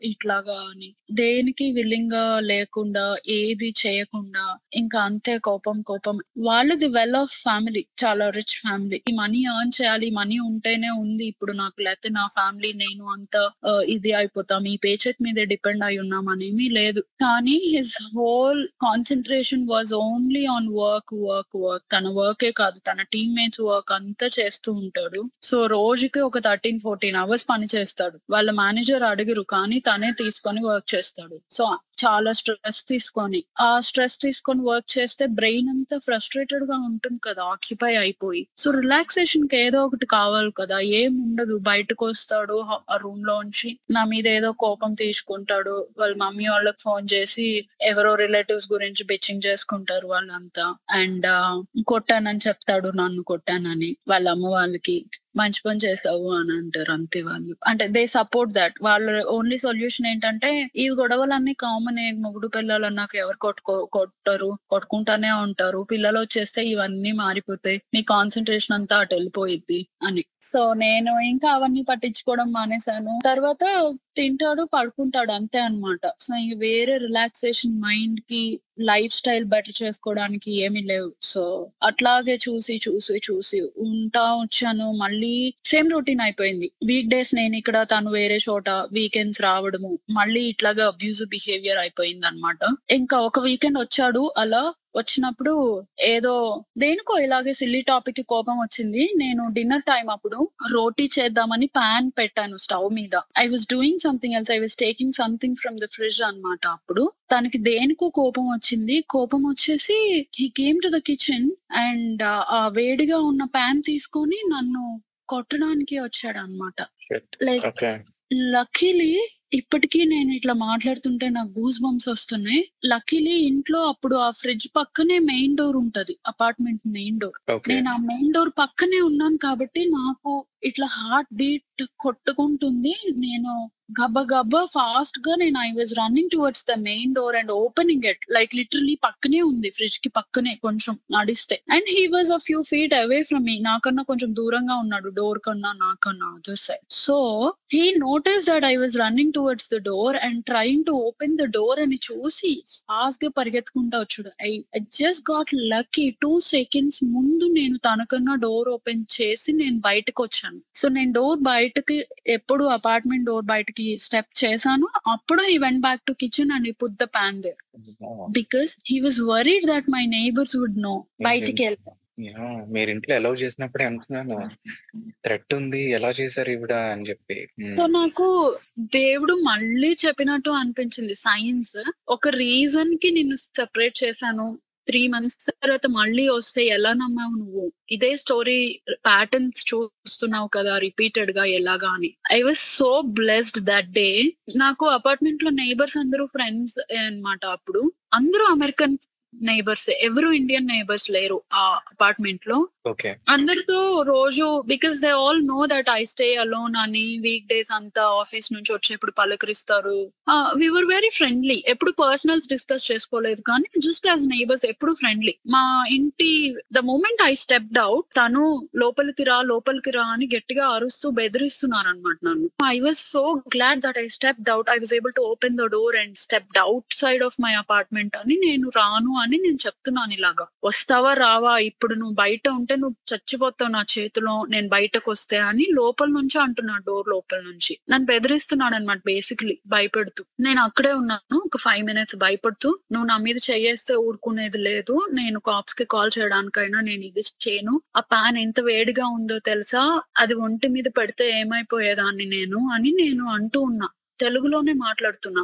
ఇట్లాగా అని. దేనికి విల్లింగ్‌గా లేకుండా, ఏది చేయకుండా ఇంకా అంతే కోపం కోపం. వాళ్ళది వెల్ ఆఫ్ ఫ్యామిలీ. చాలా రిచ్ ఫ్యామిలీ. ఈ మనీ ఎర్న్ చేయాలి. మనీ ఉంటేనే ఉంది ఇప్పుడు నాకు. లేకపోతే నా ఫ్యామిలీ నేను అంత ఇది అయిపోతాం. ఈ పే మీద మీదే డిపెండ్ అయి ఉన్నాం అనేమి లేదు. కానీ his whole concentration was only on work, work, work. తన వర్కే కాదు. తన టీమ్‌మేట్స్ వర్క్ అంతా చేస్తూ ఉంటాడు. సో రోజుకి ఒక 13, 14 అవర్స్ పని చేస్తాడు. వాళ్ళ మేనేజర్ అడిగిరు కానీ తనే తీసుకొని వర్క్ చేస్తాడు. సో చాలా స్ట్రెస్ తీసుకొని. ఆ స్ట్రెస్ తీసుకొని వర్క్ చేస్తే బ్రెయిన్ అంతా ఫ్రస్ట్రేటెడ్‌గా ఉంటుంది కదా! ఆక్యుపై అయిపోయి. సో రిలాక్సేషన్కి ఏదో ఒకటి కావాలి కదా! ఏం ఉండదు బయటకు వస్తాడు ఆ రూమ్లో ఉంచి నా మీద ఏదో కోపం తీసుకుంటాడు. వాళ్ళ మమ్మీ వాళ్ళకి ఫోన్ చేసి ఎవరో రిలేటివ్స్ గురించి బిచ్చింగ్ చేసుకుంటారు వాళ్ళంతా. అండ్ కొట్టానని చెప్తాడు నన్ను కొట్టానని. వాళ్ళ అమ్మ వాళ్ళకి. మంచి పని చేసావు అని అంటారు అంతే వాళ్ళు. అంటే దే సపోర్ట్ దట్ వాళ్ళ ఓన్లీ సొల్యూషన్ ఏంటంటే ఈ గొడవలన్నీ కామన్ మొగుడు పెళ్ళాలన్నాక ఎవరు కొట్టుకో కొట్టరు. కొట్టుకుంటానే ఉంటారు. పిల్లలు వచ్చేస్తే ఇవన్నీ మారిపోతాయి. మీ కాన్సన్ట్రేషన్ అంతా అటు వెళ్ళిపోయిద్ది అని. సో నేను ఇంకా అవన్నీ పట్టించుకోవడం మానేశాను. తర్వాత తింటాడు, పడుకుంటాడు అంతే అన్నమాట. సో ఇంక వేరే రిలాక్సేషన్ మైండ్కి లైఫ్ స్టైల్ బెటర్ చేసుకోవడానికి ఏమీ లేవు. సో అట్లాగే చూసి, చూసి, చూసి ఉంటా వచ్చాను. మళ్ళీ సేమ్ రొటీన్ అయిపోయింది. వీక్ డేస్ నేను ఇక్కడ తను వేరే చోట, వీకెండ్స్ రావడము. మళ్ళీ ఇట్లాగా అబ్యూజివ్ బిహేవియర్ అయిపోయిందన్నమాట. ఇంకా ఒక వీకెండ్ వచ్చాడు అలా. వచ్చినప్పుడు ఏదో దేనికో ఇలాగే సిల్లీ టాపిక్‌కి కోపం వచ్చింది. నేను డిన్నర్ టైమ్ అప్పుడు రోటీ చేద్దామని పాన్ పెట్టాను స్టవ్ మీద. I was doing something else. I was taking something from the fridge అన్నమాట అప్పుడు. తనకి దేనికో కోపం వచ్చింది. కోపం వచ్చేసి he came to the kitchen and ఆ వేడిగా ఉన్న పాన్ తీసుకొని నన్ను కొట్టడానికి వచ్చాడన్నమాట. షిట్. లైక్. లక్కీలీ ఇప్పటికి నేను ఇట్లా మాట్లాడుతుంటే నాకు గూస్ బంప్స్ వస్తున్నాయి. లక్కీలీ ఇంట్లో అప్పుడు ఆ ఫ్రిడ్జ్ పక్కనే మెయిన్ డోర్ ఉంటది. Apartment main door. నేను ఆ మెయిన్ డోర్ పక్కనే ఉన్నాను కాబట్టి నాకు ఇట్లా హార్ట్ బీట్ కొట్టుకుంటుంది. నేను గబ గబ ఫాస్ట్గా నేను I was running towards the main door and opening it like literally పక్కనే ఉంది. ఫ్రిడ్జ్కి పక్కనే కొంచెం నడిస్తే. And he was a few feet away from me నాకన్నా కొంచెం దూరంగా ఉన్నాడు. డోర్ కన్నా నాకన్నా other side so he notice that I was running towards the door and trying to open the door అని చూసి ఫాస్ట్గా పరిగెత్తుకుంటా వచ్చాడు. I just got lucky two seconds ముందు నేను తనకన్నా డోర్ ఓపెన్ చేసి నేను బయటకు వచ్చాను. సో నేను డోర్ బయటకి ఎప్పుడు అపార్ట్మెంట్ డోర్ బయటకి స్టెప్ చేశాను అప్పుడు I went back to kitchen and I put the pan there because he was worried that my neighbours would know బయటికి వెళ్తా. యా మీరు ఇంట్లో అలౌ చేసినప్పుడే అనుకున్నాను థ్రెట్ ఉంది ఎలా చేశారు ఈవిడ అని చెప్పి. ఉమ్, సో నాకు దేవుడు మళ్ళీ చెప్పినట్టు అనిపించింది. సైన్స్ ఒక రీజన్కి నిన్ను సెపరేట్ చేశాను. త్రీ మంత్స్ తర్వాత మళ్ళీ వస్తే ఎలా నమ్మావు నువ్వు? ఇదే స్టోరీ ప్యాటర్న్స్ చూస్తున్నావు కదా రిపీటెడ్గా ఎలాగా అని. I was so blessed that day. నాకు అపార్ట్మెంట్లో నైబర్స్ అందరూ ఫ్రెండ్స్ అన్నమాట అప్పుడు. అందరూ అమెరికన్ నైబర్స్. ఎవరు ఇండియన్ నైబర్స్ లేరు ఆ అపార్ట్మెంట్లో అందరితో రోజు because they all know that I stay alone అని వీక్ డేస్ అంతా ఆఫీస్ నుంచి వచ్చేప్పుడు పలకరిస్తారు. వి వర్ వెరీ ఫ్రెండ్లీ ఎప్పుడు పర్సనల్స్ డిస్కస్ చేసుకోలేదు కానీ జస్ట్ యాజ్ నైబర్స్ ఎప్పుడు ఫ్రెండ్లీ మా ఇంటి the moment I step out తను లోపలికి రా లోపలికి రా అని గట్టిగా అరుస్తూ బెదిరిస్తున్నారు అనమాట నన్ను. I was so glad that I step out I was able to open the door and step outside of my apartment అని నేను రాను అని నేను చెప్తున్నాను ఇలాగా. వస్తావా రావా ఇప్పుడు నువ్వు బయట ఉంటే నువ్వు చచ్చిపోతావు నా చేతిలో నేను బయటకు వస్తే అని లోపల నుంచి అంటున్నాడు డోర్ లోపల నుంచి. నన్ను బెదిరిస్తున్నాడు అనమాట బేసిక్లీ భయపెడుతూ. నేను అక్కడే ఉన్నాను ఒక ఫైవ్ మినిట్స్ భయపడుతూ. నువ్వు నా మీద చేయేస్తే ఊరుకునేది లేదు. నేను కాప్స్కి కాల్ చేయడానికైనా నేను ఇది చేయను. ఆ ప్యాన్ ఎంత వేడిగా ఉందో తెలుసా? అది ఒంటి మీద పెడితే ఏమైపోయేదాన్ని నేను అని నేను అంటూ ఉన్నా. తెలుగులోనే మాట్లాడుతున్నా.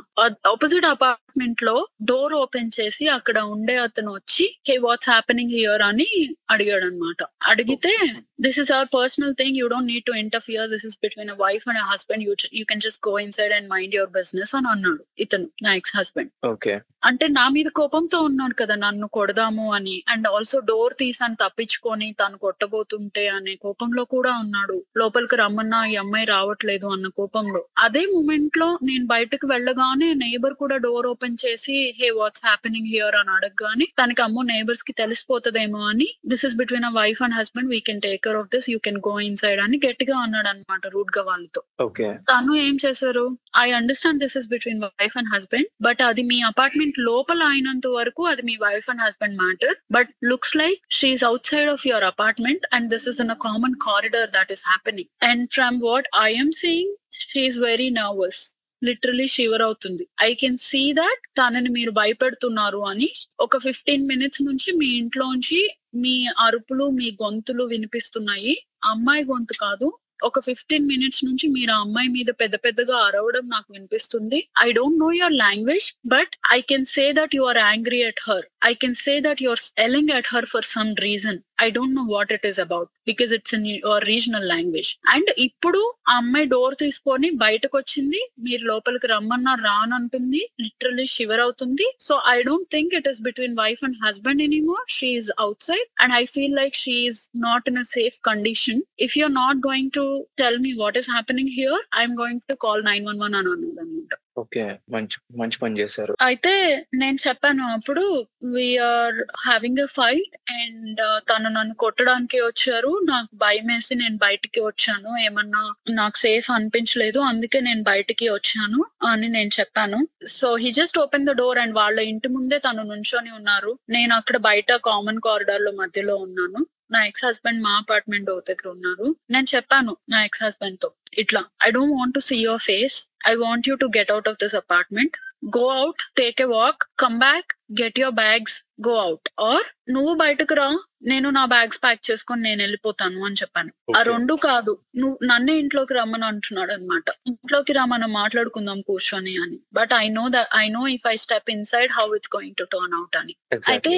ఆపోజిట్ అపార్ట్మెంట్లో డోర్ ఓపెన్ చేసి అక్కడ ఉండే అతను వచ్చి హే వాట్స్ హ్యాపెనింగ్ హియర్ అని అడిగాడు అనమాట అడిగితే this is our personal thing you don't need to interfere this is between a wife and husband you you can just go inside and mind your business అని అన్నాడు ఇతను నా ఎక్స్ హస్బెండ్ ఓకే అంటే నా మీద కోపంతో ఉన్నాడు కదా నన్ను కొడదాము అని. అండ్ ఆల్సో డోర్ తీసాను తప్పించుకొని తను కొట్టబోతుంటే అనే కోపంలో కూడా ఉన్నాడు. లోపలికి రమ్మన్నా ఈ అమ్మాయి రావట్లేదు అన్న కోపంలో. అదే మూమెంట్లో నేను బయటకు వెళ్ళగానే నైబర్ కూడా డోర్ ఓపెన్ చేసి హే వాట్స్ హ్యాపెనింగ్ హియర్ అని అడగగానే తనకి అమ్మో నైబర్స్కి తెలిసిపోతుందేమో అని. This is between a wife and husband we can take care of this you can go inside అని గట్టిగా అన్నాడు అనమాట రూట్గా వాళ్ళతో. ఓకే తను ఏం చేశారు? I understand this is between wife and husband but అది మీ అపార్ట్మెంట్ లోపల అయినంత వరకు అది మీ wife and husband matter but looks like she's outside of your apartment and this is in a common corridor that is happening and from what I'm seeing she's very nervous literally shiver అవుతుంది. ఐ కెన్ సీ దట్ తనని మీరు భయపెడుతున్నారు అని ఒక ఫిఫ్టీన్ మినిట్స్ నుంచి మీ ఇంట్లోంచి మీ అరుపులు మీ గొంతులు వినిపిస్తున్నాయి. అమ్మాయి గొంతు కాదు ఒక ఫిఫ్టీన్ మినిట్స్ నుంచి మీరు ఆ అమ్మాయి మీద పెద్ద పెద్దగా అరవడం నాకు వినిపిస్తుంది. I don't know your language but I can say that you are angry at her I can say that you're yelling at her for some reason I don't know what it is about because it's in your regional language and ఇప్పుడు ఆ అమ్మాయి డోర్ తీసుకొని బయటకు వచ్చింది. మీరు లోపలికి రమ్మన్నా రానంటుంది లిటరలీ షివర్ అవుతుంది. So I don't think it is between wife and husband anymore she is outside and I feel like she is not in a safe condition if you're not going to tell me what is happening here I'm going to call nine one one అని అన్నది అనమాట ఓకే. మంచి మంచి పని చేశారు. అయితే నేను చెప్పాను అప్పుడు we're having a fight and తను నన్ను కొట్టడానికి వచ్చారు. నాకు భయం వేసి నేను బయటికి వచ్చాను. ఏమన్నా నాకు సేఫ్ అనిపించలేదు. అందుకే నేను బయటికి వచ్చాను అని నేను చెప్పాను. So he just open the door and వాళ్ళ ఇంటి ముందే తను నుంచొని ఉన్నారు. నేను అక్కడ బయట కామన్ కారిడార్లో మధ్యలో ఉన్నాను. నా ఎక్స్ హస్బెండ్ మా అపార్ట్మెంట్ దగ్గర ఉన్నారు. నేను చెప్పాను నా ఎక్స్ హస్బెండ్తో ఇట్లా I don't want to see your face I want you to get out of this apartment go out take a walk come back get your bags go out or నువ్వు బయటకు రా నేను నా బ్యాగ్స్ ప్యాక్ చేసుకొని నేను వెళ్ళిపోతాను అని చెప్పాను ఆ. రెండు కాదు నువ్వు నన్నే ఇంట్లోకి రమ్మని అంటున్నాడు అనమాట ఇంట్లోకి రా మనం మాట్లాడుకుందాం కూర్చొని అని but I know that I know if I step inside how it's going to turn out అని. అయితే.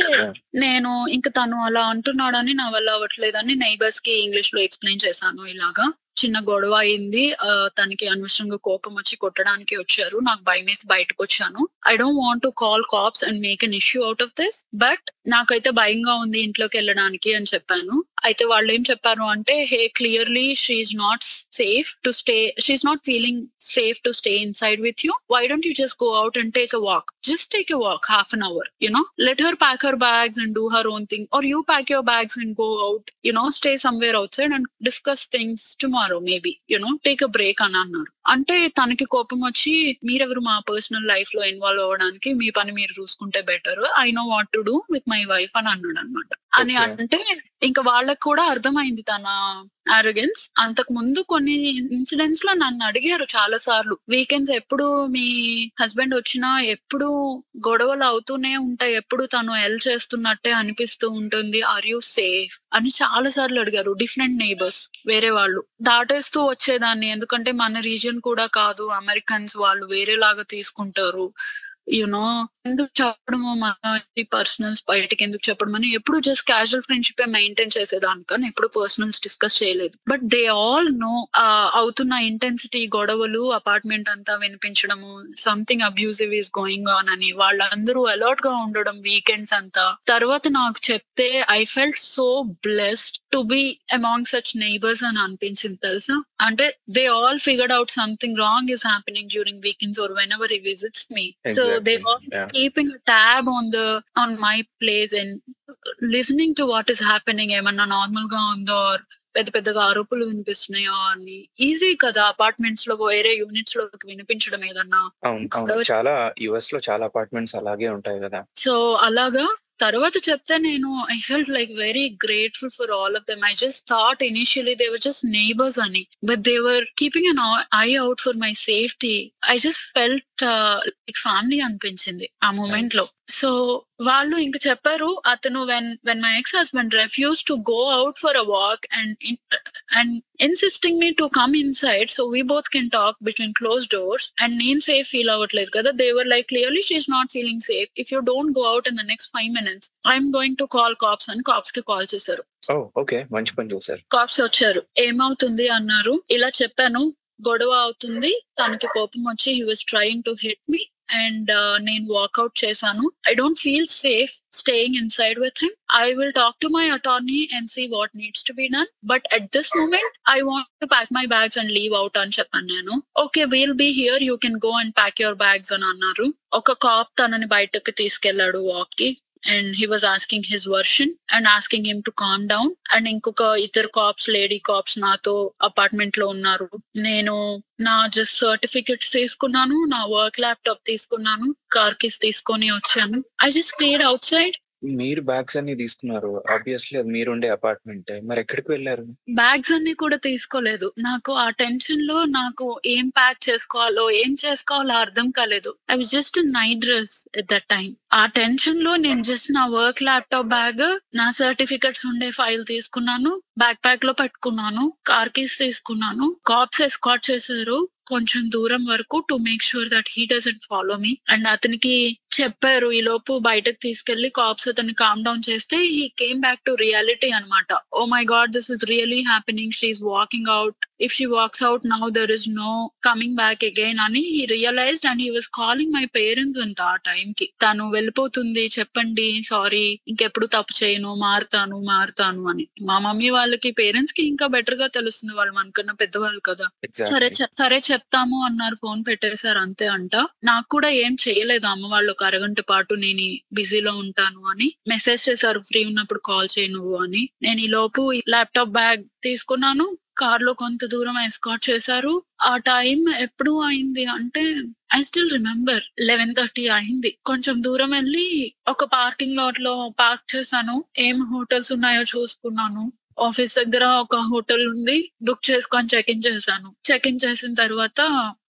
నేను ఇంకా తను అలా అంటున్నాడని నా వల్ల అవ్వట్లేదని నైబర్స్కి ఇంగ్లీష్లో ఎక్స్ప్లెయిన్ చేశాను ఇలాగా చిన్న గొడవ అయింది. ఆ, తనకి అనవసరంగా కోపం వచ్చి కొట్టడానికి వచ్చారు. నాకు భయం వేసి బయటకు వచ్చాను I don't want to call cops and make an issue out of this but నాకైతే భయంగా ఉంది ఇంట్లోకి వెళ్ళడానికి అని చెప్పాను. అయితే వాళ్ళు ఏం చెప్పారు అంటే hey clearly she's not safe to stay she's not feeling safe to stay inside with you. Why don't you just go out and take a walk? Just take a walk half an hour you know let her pack her bags and do her own thing. Or you pack your bags and go out you know stay somewhere outside and discuss things tomorrow maybe you know take a break అని అన్నారు. అంటే తనకి కోపం వచ్చి మీరెవరు మా పర్సనల్ లైఫ్లో ఇన్వాల్వ్ అవ్వడానికి? మీ పని మీరు చూసుకుంటే better. I know what to do with my wife అని అన్నాడు అనమాట అని. అంటే ఇంకా వాళ్ళకి కూడా అర్థమైంది తన అరగెన్స్ అంతకు ముందు కొన్ని ఇన్సిడెంట్స్లో నన్ను అడిగారు చాలా సార్లు వీకెండ్స్ ఎప్పుడు మీ హస్బెండ్ వచ్చినా ఎప్పుడు గొడవలు అవుతూనే ఉంటాయి. ఎప్పుడు తను ఎల్ చేస్తున్నట్టే అనిపిస్తూ ఉంటుంది. ఆర్ యూ సేఫ్ అని చాలా సార్లు అడిగారు. డిఫరెంట్ నైబర్స్ వేరే వాళ్ళు. దాటేస్తూ వచ్చేదాన్ని. ఎందుకంటే మన రీజియన్ కూడా కాదు. అమెరికన్స్ వాళ్ళు వేరేలాగా తీసుకుంటారు. యునో ఎందుకు చెప్పడము? మన పర్సనల్స్ బయటకి ఎందుకు చెప్పడం అని ఎప్పుడు జస్ట్ క్యాజువల్ ఫ్రెండ్షిప్ మెయింటైన్ చేసేదాన్ని కానీ ఎప్పుడు పర్సనల్స్ డిస్కస్ చేయలేదు. బట్ దే ఆల్ నో అవుతున్న ఇంటెన్సిటీ గొడవలు అపార్ట్మెంట్ అంతా వినిపించడము something abusive is going on అని వాళ్ళందరూ అలర్ట్గా ఉండడం వీకెండ్స్ అంతా. తర్వాత నాకు చెప్తే I felt so blessed to be among such neighbours అని అనిపించింది తెలుసా? అంటే they all figured out something wrong is happening during weekends or whenever he visits me so they all. Keeping a tab on the on my place and listening to what is happening ఏమన్నా నార్మల్గా ఉందో or పెద్ద పెద్దగా అరుపులు వినిపిస్తున్నాయో అని ఈజీ కదా అపార్ట్మెంట్స్లో వేరే యూనిట్స్లో వినిపించడం ఏదన్నా. అవును అవును. చాలా యుఎస్లో చాలా అపార్ట్మెంట్స్ అలాగే ఉంటాయి కదా. సో అలాగా తర్వాత చెప్తే నేను I felt like very grateful for all of them I just thought initially they were just neighbours అని. But they were keeping an eye out for my safety I just felt like family అనిపించింది ఆ మూమెంట్లో సో వాళ్ళు ఇంకా చెప్పారు అతను when when my ex husband refuse to go out for a walk and and insisting me to come inside so we both can talk between close doors and నేను సేఫ్ ఫీల్ అవ్వట్లేదు కదా. They were like clearly she's not feeling safe if you don't go out in the next five minutes I'm going to call cops అని కాప్స్కి కాల్ చేశారు. ఓకే మంచి పని చేశారు. కాప్స్ వచ్చారు. ఏమవుతుంది అన్నారు. ఇలా చెప్పాను. గొడవ అవుతుంది. తనకి కోపం వచ్చి he was trying to hit me and నేను వాకౌట్ చేశాను. I don't feel safe staying inside with him I will talk to my attorney and see what needs to be done but at this moment I want to pack my bags and leave out అని చెప్పాను నేను. Okay we'll be here you can go and pack your bags అని అన్నారు. ఒక కాప్ తనని బయటకు తీసుకెళ్ళాడు వాక్కి. And he was asking his version and asking him to calm down and ఇంకొక ఇద్దరు కాప్స్ లేడీ కాప్స్ నాతో అపార్ట్మెంట్లో ఉన్నారు. నేను నా జస్ట్ సర్టిఫికెట్స్ తీసుకున్నాను నా వర్క్ ల్యాప్టాప్ తీసుకున్నాను కార్ కిస్ తీసుకొని వచ్చాను. I just stayed outside మీరు బ్యాగ్స్ అన్ని తీసుకున్నారు. ఆబ్వియస్లీ అది మీరుండే అపార్ట్మెంట్ మరి ఎక్కడికి వెళ్ళారు? బ్యాగ్స్ అన్ని కూడా తీసుకోలేదు. నాకు ఆ టెన్షన్లో నాకు ఏం ప్యాక్ చేసుకోవాలో ఏం చేసుకోవాలో అర్థం కాలేదు. I was just night dress at that time ఆ టెన్షన్లో నేను జస్ట్ నా వర్క్ ల్యాప్టాప్ బ్యాగ్ నా సర్టిఫికెట్స్ ఉండే ఫైల్ తీసుకున్నాను. బ్యాక్ ప్యాక్లో పెట్టుకున్నాను. కార్ కీస్ తీసుకున్నాను. కాప్స్ ఎస్కాట్ చేశారు. కొంచెం దూరం వరకు to make sure that he doesn't follow me and అతనికి చెప్పారు ఈ లోపు బయటకు తీసుకెళ్ళి కాప్స్ అతన్ని కామ్ డౌన్ చేస్తే he came back to reality అనమాట ఓ my god this is really happening she's walking out if she walks out now there is no coming back again అని he realized and he was calling my parents అంట ఆ టైం కి. తను వెళ్ళిపోతుంది చెప్పండి సారీ ఇంకెప్పుడు తప్పు చేయను మారుతాను మారుతాను అని. మా మమ్మీ వాళ్ళకి పేరెంట్స్కి ఇంకా బెటర్గా తెలుస్తుంది వాళ్ళు మనకన్నా పెద్దవాళ్ళు కదా. సరే సరే చెప్తాము అన్నారు ఫోన్ పెట్టేశారు అంతే అంట. నాకు కూడా ఏం చేయలేదు అమ్మ వాళ్ళు ఒక అరగంట పాటు నేను బిజీలో ఉంటాను అని మెసేజ్ చేశారు ఫ్రీ ఉన్నప్పుడు కాల్ చేయి నువ్వు అని. నేను ఈ లోపు ల్యాప్టాప్ బ్యాగ్ తీసుకున్నాను కార్లో కొంత దూరం ఎస్కాట్ చేశారు. ఆ టైం ఎప్పుడు అయింది అంటే I still remember eleven thirty అయింది. కొంచెం దూరం వెళ్ళి ఒక పార్కింగ్ లాట్లో పార్క్ చేశాను. ఏం హోటల్స్ ఉన్నాయో చూసుకున్నాను. ఆఫీస్ దగ్గర ఒక హోటల్ ఉంది. బుక్ చేసుకొని చెక్ ఇన్ చేశాను. చెక్ ఇన్ చేసిన తర్వాత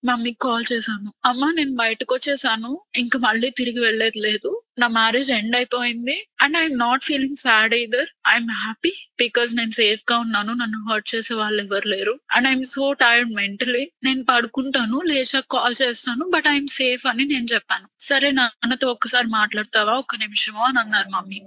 మమ్మీకి కాల్ చేశాను. అమ్మ నేను బయటకు వచ్చేసాను ఇంకా మళ్ళీ తిరిగి వెళ్ళేది లేదు. నా మ్యారేజ్ ఎండ్ అయిపోయింది. And I'm not feeling sad either I'm happy because నేను సేఫ్గా ఉన్నాను. నన్ను హర్ట్ చేసే వాళ్ళు ఎవరు లేరు. And I'm so tired mentally. నేను పడుకుంటాను. లేచాక కాల్ చేస్తాను. బట్ ఐఎమ్ సేఫ్ అని నేను చెప్పాను. సరే నాన్నతో ఒక్కసారి మాట్లాడతావా? ఒక నిమిషము? అని అన్నారు మమ్మీ.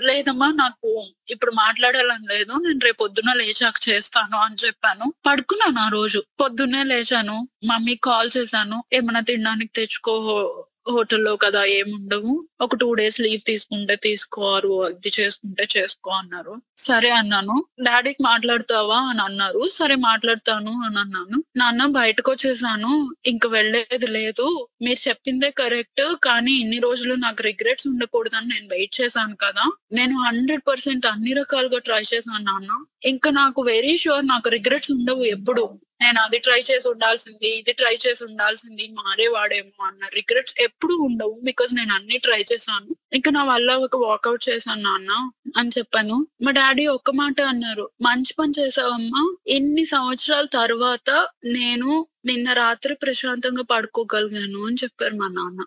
లేదమ్మా నాకు ఇప్పుడు మాట్లాడాలని లేదు. నేను రేపు పొద్దున్న లేచాక చేస్తాను అని చెప్పాను. పడుకున్నాను ఆ రోజు. పొద్దున్నే లేచాను. మమ్మీ కాల్ చేశాను. ఏమైనా తినడానికి తెచ్చుకో హోటల్లో కదా ఏముండవు. ఒక టూ డేస్ లీవ్ తీసుకుంటే తీసుకోరు. ఇది చేసుకుంటే చేసుకో అన్నారు. సరే అన్నాను. డాడీకి మాట్లాడతావా? అని అన్నారు. సరే మాట్లాడతాను అని అన్నాను. నాన్న బయటకు వచ్చేసాను. ఇంక వెళ్ళేది లేదు. మీరు చెప్పిందే కరెక్ట్. కానీ ఇన్ని రోజులు నాకు రిగ్రెట్స్ ఉండకూడదని నేను వెయిట్ చేశాను కదా. నేను హండ్రెడ్ పర్సెంట్ అన్ని రకాలుగా ట్రై చేశాను నాన్న. ఇంకా నాకు వెరీ షూర్ నాకు రిగ్రెట్స్ ఉండవు ఎప్పుడు. నేను అది ట్రై చేసి ఉండాల్సింది ఇది ట్రై చేసి ఉండాల్సింది మారేవాడేమో అన్న రిగ్రెట్స్ ఎప్పుడు ఉండవు బికాస్ నేను అన్ని ట్రై చేశాను. ఇంకా నా వల్ల ఒక వాకౌట్ చేశాను నాన్న అని చెప్పాను. మా డాడీ ఒక్క మాట అన్నారు మంచి పని చేసావమ్మా ఎన్ని సంవత్సరాల తర్వాత నేను నిన్న రాత్రి ప్రశాంతంగా పడుకోగలిగాను అని చెప్పారు మా నాన్న.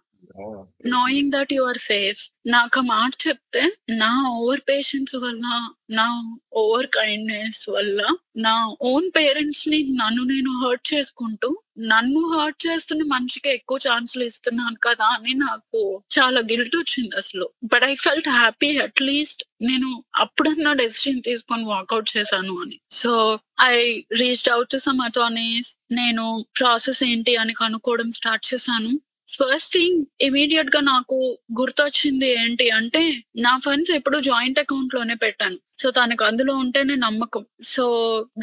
Knowing that you are safe నాకు ఆ మాట చెప్తే నా ఓవర్ పేషెన్స్ వల్ల నా ఓవర్ కైండ్నెస్ వల్ల నా ఓన్ పేరెంట్స్ని నన్ను నేను హర్ట్ చేసుకుంటూ నన్ను హర్ట్ చేస్తున్న మనిషికి ఎక్కువ ఛాన్సులు ఇస్తున్నాను కదా అని నాకు చాలా గిల్ట్ వచ్చింది అసలు. But I felt happy at least నేను అప్పుడన్నా డెసిషన్ తీసుకొని వాకౌట్ చేశాను అని. So I reached out to some attorneys నేను ప్రాసెస్ ఏంటి అని కనుక్కోవడం స్టార్ట్ చేశాను. ఫస్ట్ థింగ్ ఇమీడియట్గా నాకు గుర్తొచ్చింది ఏంటి అంటే నా ఫండ్స్ ఎప్పుడు జాయింట్ అకౌంట్లోనే పెట్టాను. సో తనకు అందులో ఉంటేనే నమ్మకం. సో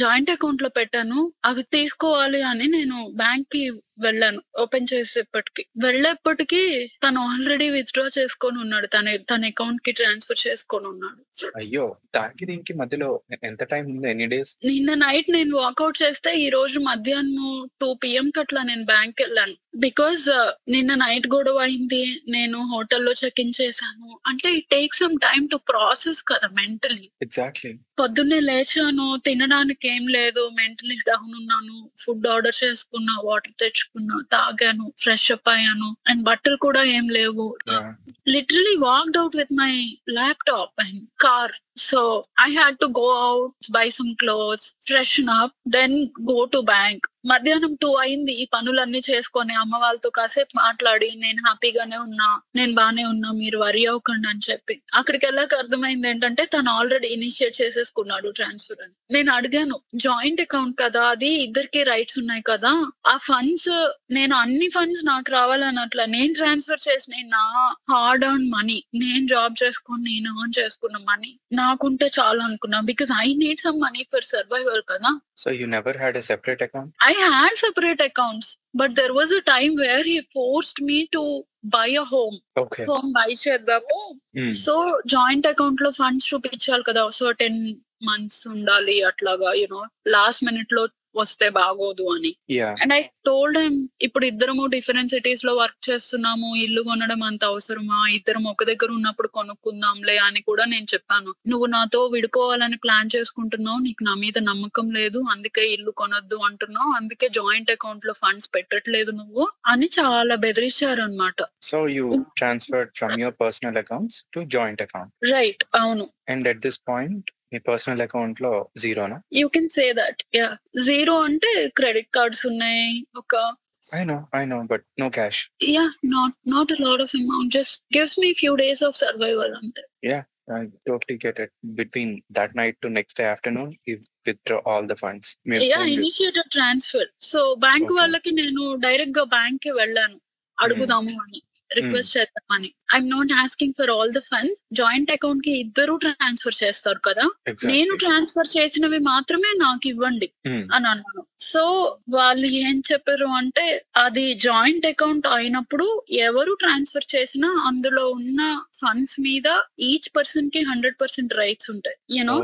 జాయింట్ అకౌంట్లో పెట్టాను. అవి తీసుకోవాలి అని నేను బ్యాంక్కి వెళ్ళాను ఓపెన్ చేసేప్పటికి. వెళ్ళేప్పటికి తను ఆల్రెడీ విత్డ్రా చేసుకొని ఉన్నాడు. తన తన అకౌంట్కి ట్రాన్స్ఫర్ చేసుకొని ఉన్నాడు. అయ్యో! దానికి దీనికి మధ్యలో ఎంత టైం ఉంది? ఎన్ని డేస్? నిన్న నైట్ నేను వాకౌట్ చేస్తే ఈ రోజు మధ్యాహ్నం టూ పిఎం కట్లా నేను బ్యాంక్ వెళ్ళాను. బికాజ్ నిన్న నైట్ గొడవ అయింది. నేను హోటల్లో చెక్ ఇన్ చేశాను. అంటే it take some time to process కదా మెంటలీ. ఎగ్జాక్ట్లీ పొద్దున్నే లేచాను తినడానికి ఏం లేదు మెంటలీ డౌన్ ఉన్నాను ఫుడ్ ఆర్డర్ చేసుకున్నా వాటర్ తెచ్చుకున్నా తాగాను ఫ్రెష్ అప్ అయ్యాను అండ్ బట్టలు కూడా ఏం లేవు. Literally walked out with my laptop and car so I had to go out buy some clothes freshen up then go to bank మధ్యాహ్నం టూ అయింది ఈ పనులన్నీ చేసుకొని అమ్మ వాళ్ళతో కాసేపు మాట్లాడి నేను హ్యాపీగానే ఉన్నా నేను బానే ఉన్నా మీరు వరి అవ్వకండి అని చెప్పి. అక్కడికి వెళ్ళాక అర్థమైంది ఏంటంటే తను ఆల్రెడీ ఇనిషియేట్ చేసేసుకున్నాడు ట్రాన్స్ఫర్ అని. నేను అడిగాను జాయింట్ అకౌంట్ కదా అది ఇద్దరికి రైట్స్ ఉన్నాయి కదా ఆ ఫండ్స్ నేను అన్ని ఫండ్స్ నాకు రావాలన్నట్ల నేను ట్రాన్స్ఫర్ చేసిన నా హార్డ్ అర్న్ మనీ నేను జాబ్ చేసుకొని నేను earn చేసుకున్న మనీ నాకుంటే చాలా అనుకున్నా because I need some money for survival కదా. So you never had a separate account I had separate accounts but there was a time where he forced me to buy a home home buy చేద్దాము. సో జాయింట్ అకౌంట్లో ఫండ్స్ చూపించాలి కదా. సో టెన్ మంత్స్ ఉండాలి అట్లాగా యూనో లాస్ట్ మినిట్లో వస్తే బాగోదు అని. అండ్ ఐ టోల్డ్ హిమ్ ఇప్పుడు ఇద్దరము డిఫరెంట్ సిటీస్లో వర్క్ చేస్తున్నాము ఇల్లు కొనడం అంత అవసరమా? ఇద్దరం ఒక దగ్గర ఉన్నప్పుడు కొనుక్కుందాంలే అని కూడా నేను చెప్పాను. నువ్వు నాతో విడిపోవాలని ప్లాన్ చేసుకుంటున్నావు నీకు నా మీద నమ్మకం లేదు అందుకే ఇల్లు కొనొద్దు అంటున్నావు అందుకే జాయింట్ అకౌంట్లో ఫండ్స్ పెట్టట్లేదు నువ్వు అని చాలా బెదిరించారు అనమాట so you transferred from your personal accounts to joint account right అవును. అండ్ ఎట్ దిస్ పాయింట్ మీ పర్సనల్ అకౌంట్లో జీరోనా you can say that yeah zero అంటే క్రెడిట్ కార్డ్స్ ఉన్నాయి ఒక I know I know but no cash yeah not not a lot of amount just gives me few days of survival అంతే. I totally get it. Between that night to next day afternoon, you withdraw all the funds. మీరు yeah initiated transfer so bank. వాళ్ళకి నేను డైరెక్ట్గా బ్యాంక్కి వెళ్ళాను. అడుగుదాము అని. రిక్వెస్ట్ చేద్దామని I'm not asking for all the funds joint అకౌంట్కి ఇద్దరు ట్రాన్స్ఫర్ చేస్తారు కదా. నేను ట్రాన్స్ఫర్ చేసినవి మాత్రమే నాకు ఇవ్వండి. అని అన్నాను. సో వాళ్ళు ఏం చెప్పారు అంటే అది జాయింట్ అకౌంట్ అయినప్పుడు ఎవరు ట్రాన్స్ఫర్ చేసినా అందులో ఉన్న ఫండ్స్ మీద ఈచ్ పర్సన్కి హండ్రెడ్ పర్సెంట్ రైట్స్ ఉంటాయి you know.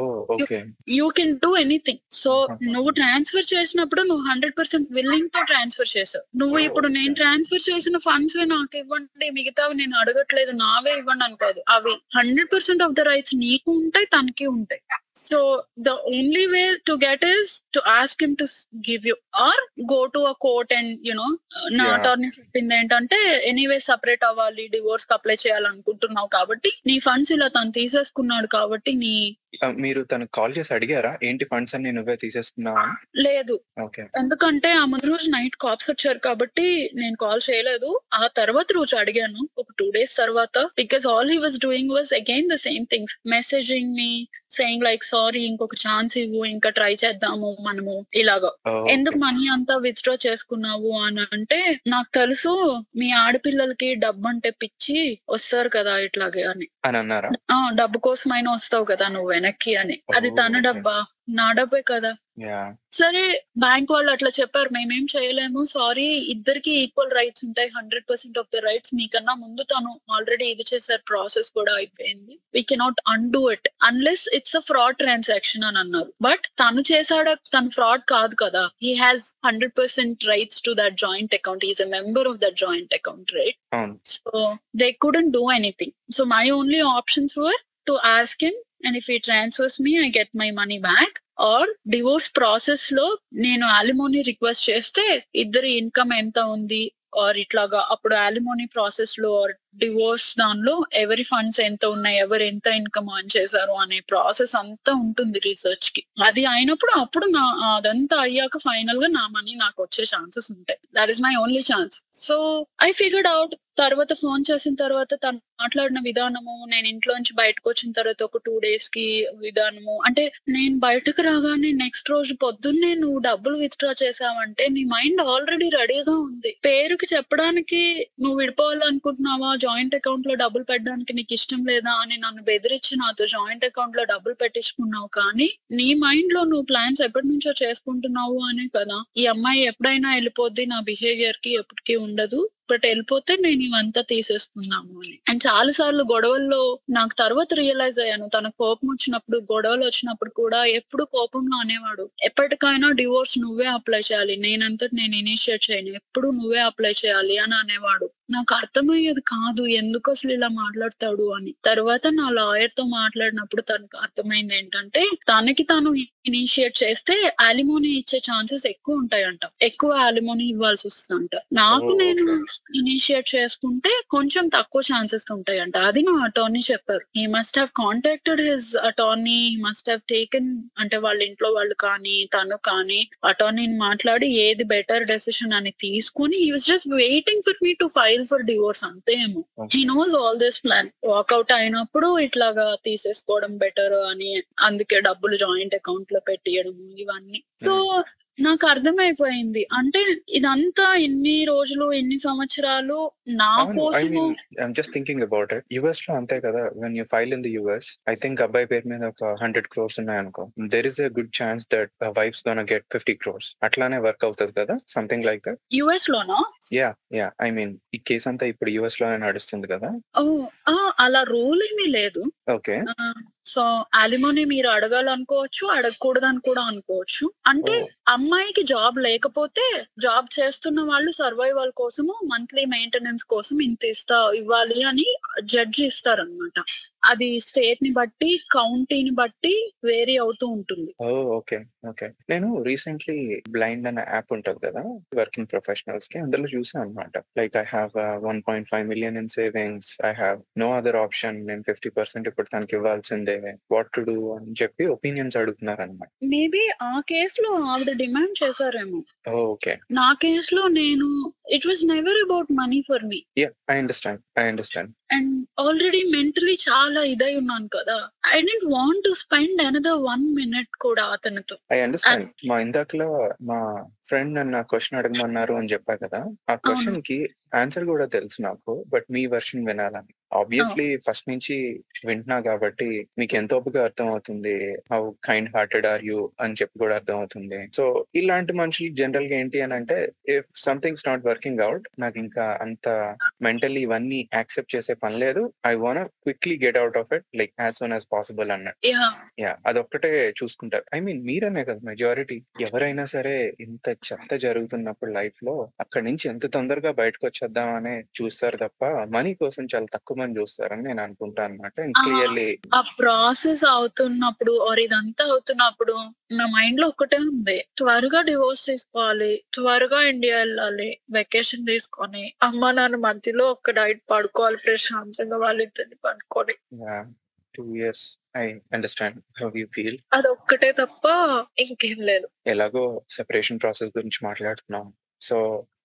You can do anything so. నువ్వు ట్రాన్స్ఫర్ చేసినప్పుడు నువ్వు హండ్రెడ్ పర్సెంట్ విల్లింగ్తో ట్రాన్స్ఫర్ చేసావు నువ్వు ఇప్పుడు నేను. ట్రాన్స్ఫర్ చేసిన ఫండ్స్ నాకు ఇవ్వండి మిగతావి నేను అడగట్లేదు నావే ఇవ్వండి అని కాదు అవి hundred percent of the rights నీకు ఉంటాయి తనకి ఉంటాయి so the only way to get is to ask him to give you or go to a court and you know నా Yeah. అటార్నీ చెప్పింది ఏంటంటే ఎనీవే సపరేట్ అవ్వాలి డివోర్స్కి అప్లై చేయాలనుకుంటున్నావు కాబట్టి నీ ఫండ్స్ ఇలా తను తీసేసుకున్నాడు కాబట్టి నీ మీరు తనకి కాల్ చేసి అడిగారా? ఏంటి ఫండ్స్ అన్నీ నువ్వే తీసేసుకున్నావా అని? లేదు. ఓకే. ఎందుకంటే ఆ ముందు రోజు నైట్ కాప్స్ వచ్చారు కాబట్టి నేను కాల్ చేయలేదు. ఆ తర్వాత రోజు అడిగాను. ఒక 2 డేస్ తర్వాత. Because all he was doing was again the same things. Messaging me saying like sorry ఇంకొక ఛాన్స్ ఇవ్వు. ఇంకా ట్రై చేద్దాము మనము ఇలాగా. ఎందుకు. మనీ అంతా విత్‌డ్రా చేసుకున్నావు అని అంటే నాకు తెలుసు మీ ఆడపిల్లలకి డబ్బంటే పిచ్చి వస్తారు కదా ఇట్లాగే అని. అని అన్నారా? ఆ! డబ్బు కోసమైనా వస్తావు కదా నువ్వు వెనక్కి అని. అది! తన. డబ్బా? నా డబ్బే కదా! సరే బ్యాంక్ వాళ్ళు అట్లా చెప్పారు. మేమేం చేయలేము. సారీ ఇద్దరికీ ఈక్వల్ రైట్స్ ఉంటాయి. 100% ఆఫ్ ద రైట్స్ మీకన్నా ముందు తను ఆల్రెడీ ఇది చేసారు. ప్రాసెస్ కూడా అయిపోయింది. We cannot undo it. Unless it's a fraud transaction అని అన్నారు. బట్ తను చేసాడా తను ఫ్రాడ్ కాదు కదా! He has 100% rights to that joint account. He is a member of that joint account right? So they couldn't do anything. So my only options were to ask him and if he transfers me I get my money back or divorce ప్రాసెస్లో నేను యాలిమోనీ రిక్వెస్ట్ చేస్తే ఇద్దరి ఇన్‌కమ్ ఎంత ఉంది? ఆర్ ఇట్లాగా అప్పుడు అలిమోని ప్రాసెస్లో ఆర్ డివోర్స్ దానిలో ఎవరి ఫండ్స్ ఎంత ఉన్నాయి? ఎవరు ఎంత ఇన్‌కమ్ ఎర్న్ చేశారు అనే ప్రాసెస్ అంతా ఉంటుంది రీసెర్చ్కి అది అయినప్పుడు అప్పుడు నా అదంతా అయ్యాక ఫైనల్గా నా మనీ నాకు వచ్చే ఛాన్సెస్ ఉంటాయి. That is my only chance. So I figured out తర్వాత ఫోన్ చేసిన తర్వాత తను మాట్లాడిన విధానము, నేను ఇంట్లోంచి బయటకొచ్చిన తర్వాత ఒక టూ డేస్కి విధానము అంటే నేను బయటకు రాగానే నెక్స్ట్ రోజు పొద్దున్నే నువ్వు డబ్బులు విత్‌డ్రా చేసావంటే నీ మైండ్ ఆల్రెడీ రెడీగా ఉంది. పేరుకి చెప్పడానికి నువ్వు విడిపోవాలనుకుంటున్నావా? జాయింట్ అకౌంట్లో డబ్బులు పెట్టడానికి నీకు ఇష్టం లేదా? అని నన్ను బెదిరించి నాతో జాయింట్ అకౌంట్లో డబ్బులు పెట్టించుకున్నావు కానీ నీ మైండ్లో నువ్వు ప్లాన్స్ ఎప్పటి నుంచో చేసుకుంటున్నావు అనే కదా! ఈ అమ్మాయి ఎప్పుడైనా వెళ్ళిపోద్ది నా బిహేవియర్కి ఎప్పటికీ ఉండదు. బట్ వెళ్ళిపోతే నేను ఇవంతా తీసేసుకున్నాము అని. అండ్ చాలా సార్లు గొడవల్లో నాకు తర్వాత రియలైజ్ అయ్యాను. తనకు కోపం వచ్చినప్పుడు గొడవలు వచ్చినప్పుడు కూడా ఎప్పుడు కోపంలో అనేవాడు. ఎప్పటికైనా డివోర్స్ నువ్వే అప్లై చేయాలి. నేనంతటి నేను ఇనిషియేట్ చేయను. ఎప్పుడు నువ్వే అప్లై చేయాలి అని అనేవాడు. నాకు అర్థమయ్యేది కాదు. ఎందుకు అసలు ఇలా మాట్లాడతాడు అని. తర్వాత నా లాయర్‌తో మాట్లాడినప్పుడు తనకు అర్థమైంది ఏంటంటే తనకి తను ఇనిషియేట్ చేస్తే యాలిమోనీ ఇచ్చే ఛాన్సెస్ ఎక్కువ ఉంటాయంట. ఎక్కువ యాలిమోనీ ఇవ్వాల్సి వస్తదంట. నాకు! నేను. ఇనిషియేట్ చేసుకుంటే కొంచెం తక్కువ ఛాన్సెస్ ఉంటాయంట. అది నా అటార్నీ చెప్పారు. He must have contacted his attorney. He must have taken అంటే వాళ్ళ ఇంట్లో వాళ్ళు కానీ, తను కానీ అటార్నీని మాట్లాడి ఏది బెటర్ డెసిషన్ అని తీసుకొని he was just waiting for me to file for divorce అంతే ఏమో. He. Knows all this plan. Walkout అయినప్పుడు ఇట్లాగా తీసేసుకోవడం బెటర్ అని అందుకే డబ్బులు జాయింట్ అకౌంట్‌లో పెట్టియడము ఇవన్నీ. సో. నాకు అర్థమైపోయింది. అంటే ఇదంతా ఇన్ని రోజులు, ఇన్ని సంవత్సరాలు నా I'm just thinking about it. యూఎస్‌లో అంతే కదా! When you file in the US I think అబ్బాయి పేరు మీద ఒక 100 crores ఉన్నాయనుకో. There is a good chance that the wife's gonna get 50 crores. అట్లానే వర్క్ అవుతది కదా! Something like that. యూఎస్‌లోనా? Yeah! Yeah! I mean ఈ కేస్ అంతా ఇప్పుడు యూఎస్‌లోనే నడుస్తుంది కదా! అలా రూల్ ఏమీ లేదు. ఓకే. సో యాలిమోనీ మీరు అడగాలనుకోవచ్చు. అడగకూడదని కూడా అనుకోవచ్చు. అంటే! అమ్మాయికి జాబ్ లేకపోతే జాబ్ చేస్తున్న వాళ్ళు సర్వైవల్ కోసము మంత్లీ మెయింటెనెన్స్ కోసం ఇంత ఇస్తా ఇవ్వాలి అని జడ్జ్ ఇస్తారన్నమాట. అది స్టేట్‌ని బట్టి, కౌంటీని బట్టి వేరీ అవుతూ ఉంటుంది. ఓకే. ఓకే. నేను రీసెంట్‌లీ బ్లైండ్ అనే యాప్ ఉంటది కదా! వర్కింగ్ ప్రొఫెషనల్స్‌కి అందులో చూసా అన్నమాట. Like I have ah, 1.5 million in savings. I have no other option. నేను 50% ఇప్పుడు తనకి ఇవ్వాల్సిందే. వాట్ టు డూ అని చెప్పి ఒపీనియన్స్ అడుగుతున్నారన్నమాట. మేబీ ఆ కేస్‌లో ఆవిడ డిమాండ్ చేసారేమో. ఓహ్! ఓకే. నా కేస్‌లో నేను it was never about money for me. I understand. I understand. And already mentally చాలా ఇదై ఉన్నాను కదా! I didn't want to spend another 1 minute కూడా అతనితో. I understand. మా ఇందాకల మా ఫ్రెండ్ నన్ను క్వెషన్ అడగమన్నారు అని చెప్పా కదా! ఆ అవును. క్వెషన్‌కి ఆన్సర్ కూడా తెలుసు నాకు. బట్ మీ వెర్షన్ వినాలని. ఆబ్వియస్‌లీ ఫస్ట్ నుంచి వింటున్నా కాబట్టి మీకు ఎంత ఓపికగా అర్థమవుతుంది. How kind hearted are you అని చెప్పి కూడా అర్థమవుతుంది. సో ఇలాంటి మనుషులకి జనరల్‌గా ఏంటి అనంటే if something's not working out నాకింకా అంత మెంటల్లీ ఇవన్నీ యాక్సెప్ట్ చేసే పని లేదు. I want quickly get out of it like as soon as possible అన్నట్టు. యాహ్! అదొక్కటే చూసుకుంటారు. ఐ మీన్ మీరనే కాదు మెజారిటీ ఎవరైనా సరే ఇంత చెత్త జరుగుతున్నప్పుడు లైఫ్‌లో అక్కడి నుంచి ఎంత తొందరగా బయటకొచ్చేద్దాం అనే చూస్తారు తప్ప మనీ కోసం చాలా తక్కువ మంది చూస్తారని నేను అనుకుంటా అన్నమాట. అండ్ ఆ! క్లియర్‌లీ ఆ ప్రాసెస్ అవుతున్నప్పుడు ఆర్ ఇదంతా అవుతున్నప్పుడు నా మైండ్‌లో ఒక్కటే ఉంది. త్వరగా డివోర్స్ తీసుకోవాలి. త్వరగా ఇండియా ఎళ్ళాలి. వెకేషన్ తీసుకొని అమ్మా, నాన్న మధ్యలో ఒక్క నైట్ పడుకోవాలి ప్రశాంతంగా వాళ్ళిద్దరిని పడుకొని. Yeah! 2 years I understand how you feel అదొక్కటే తప్ప ఇంకేం లేదు ఎలాగో సెపరేషన్ ప్రాసెస్ గురించి మాట్లాడుతున్నాం సో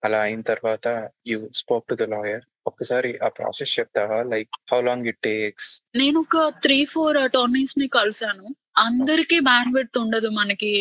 అలా అయిన తర్వాత you spoke to the lawyer ఒక్కసారి ఆ ప్రాసెస్ చెప్తావా? Like how long it takes నేను ఒక త్రీ ఫోర్ అటార్నీస్ని కలిసాను అందరికీ బ్యాండ్ విడ్త్ ఉండదు మనకి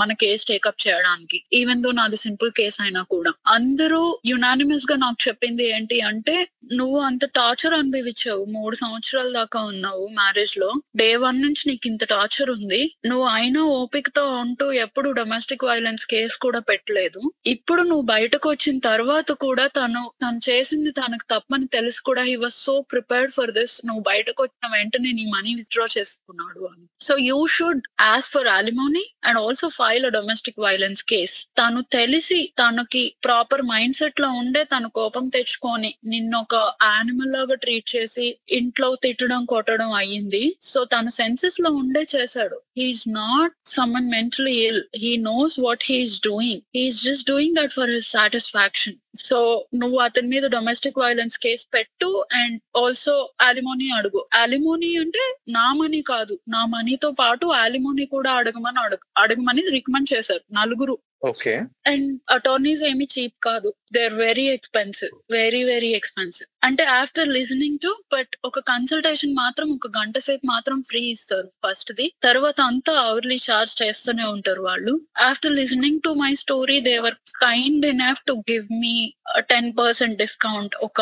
మన కేసు టేకప్ చేయడానికి. ఈవెన్ దో నాది సింపుల్ కేసు అయినా కూడా. అందరూ యునానిమస్గా నాకు చెప్పింది ఏంటి అంటే నువ్వు అంత టార్చర్ అనుభవించావు. మూడు సంవత్సరాల దాకా ఉన్నావు మ్యారేజ్లో. డే వన్ నుంచి నీకు ఇంత టార్చర్ ఉంది. నువ్వు అయినా ఓపికతో ఉంటూ ఎప్పుడు డొమెస్టిక్ వైలెన్స్ కేసు కూడా పెట్టలేదు. ఇప్పుడు నువ్వు బయటకు వచ్చిన తర్వాత కూడా తను తను చేసింది తనకు తప్పని తెలిసి కూడా he was so prepared for this నువ్వు బయటకు వచ్చిన వెంటనే నీ మనీ విత్డ్రా చేసుకున్నాడు అని. So you should ask for alimony and also file a domestic violence case తను తెలిసి తనకి ప్రాపర్ మైండ్ సెట్లో ఉండే తను కోపం తెచ్చుకొని నిన్న ఒక యానిమల్ లాగా ట్రీట్ చేసి ఇంట్లో తిట్టడం కొట్టడం అయ్యింది. సో తను సెన్సెస్లో ఉండే చేశాడు. He's not someone mentally ill he knows what he's doing he's just doing that for his satisfaction so నువ్వు అతని మీద డొమెస్టిక్ వైలెన్స్ కేసు పెట్టు అండ్ ఆల్సో అలిమోనీ అడుగు. అలిమోనీ అంటే నా మనీ కాదు. నా మనీతో పాటు అలిమోనీ కూడా అడగమని అడుగు అడగమని రికమెండ్ చేశారు నలుగురు. ఓకే. అండ్ అటార్నీస్ ఏమి చీప్ కాదు. They are very expensive very very expensive అంటే ఆఫ్టర్ లిజనింగ్ టు బట్ ఒక కన్సల్టేషన్ మాత్రం ఒక గంట సేపు మాత్రం ఫ్రీ ఇస్తారు ఫస్ట్ ది. తర్వాత అంతా అవర్లీ చార్జ్ చేస్తూనే ఉంటారు వాళ్ళు. After listening to my story they were kind enough to give me ten percent discount ఒక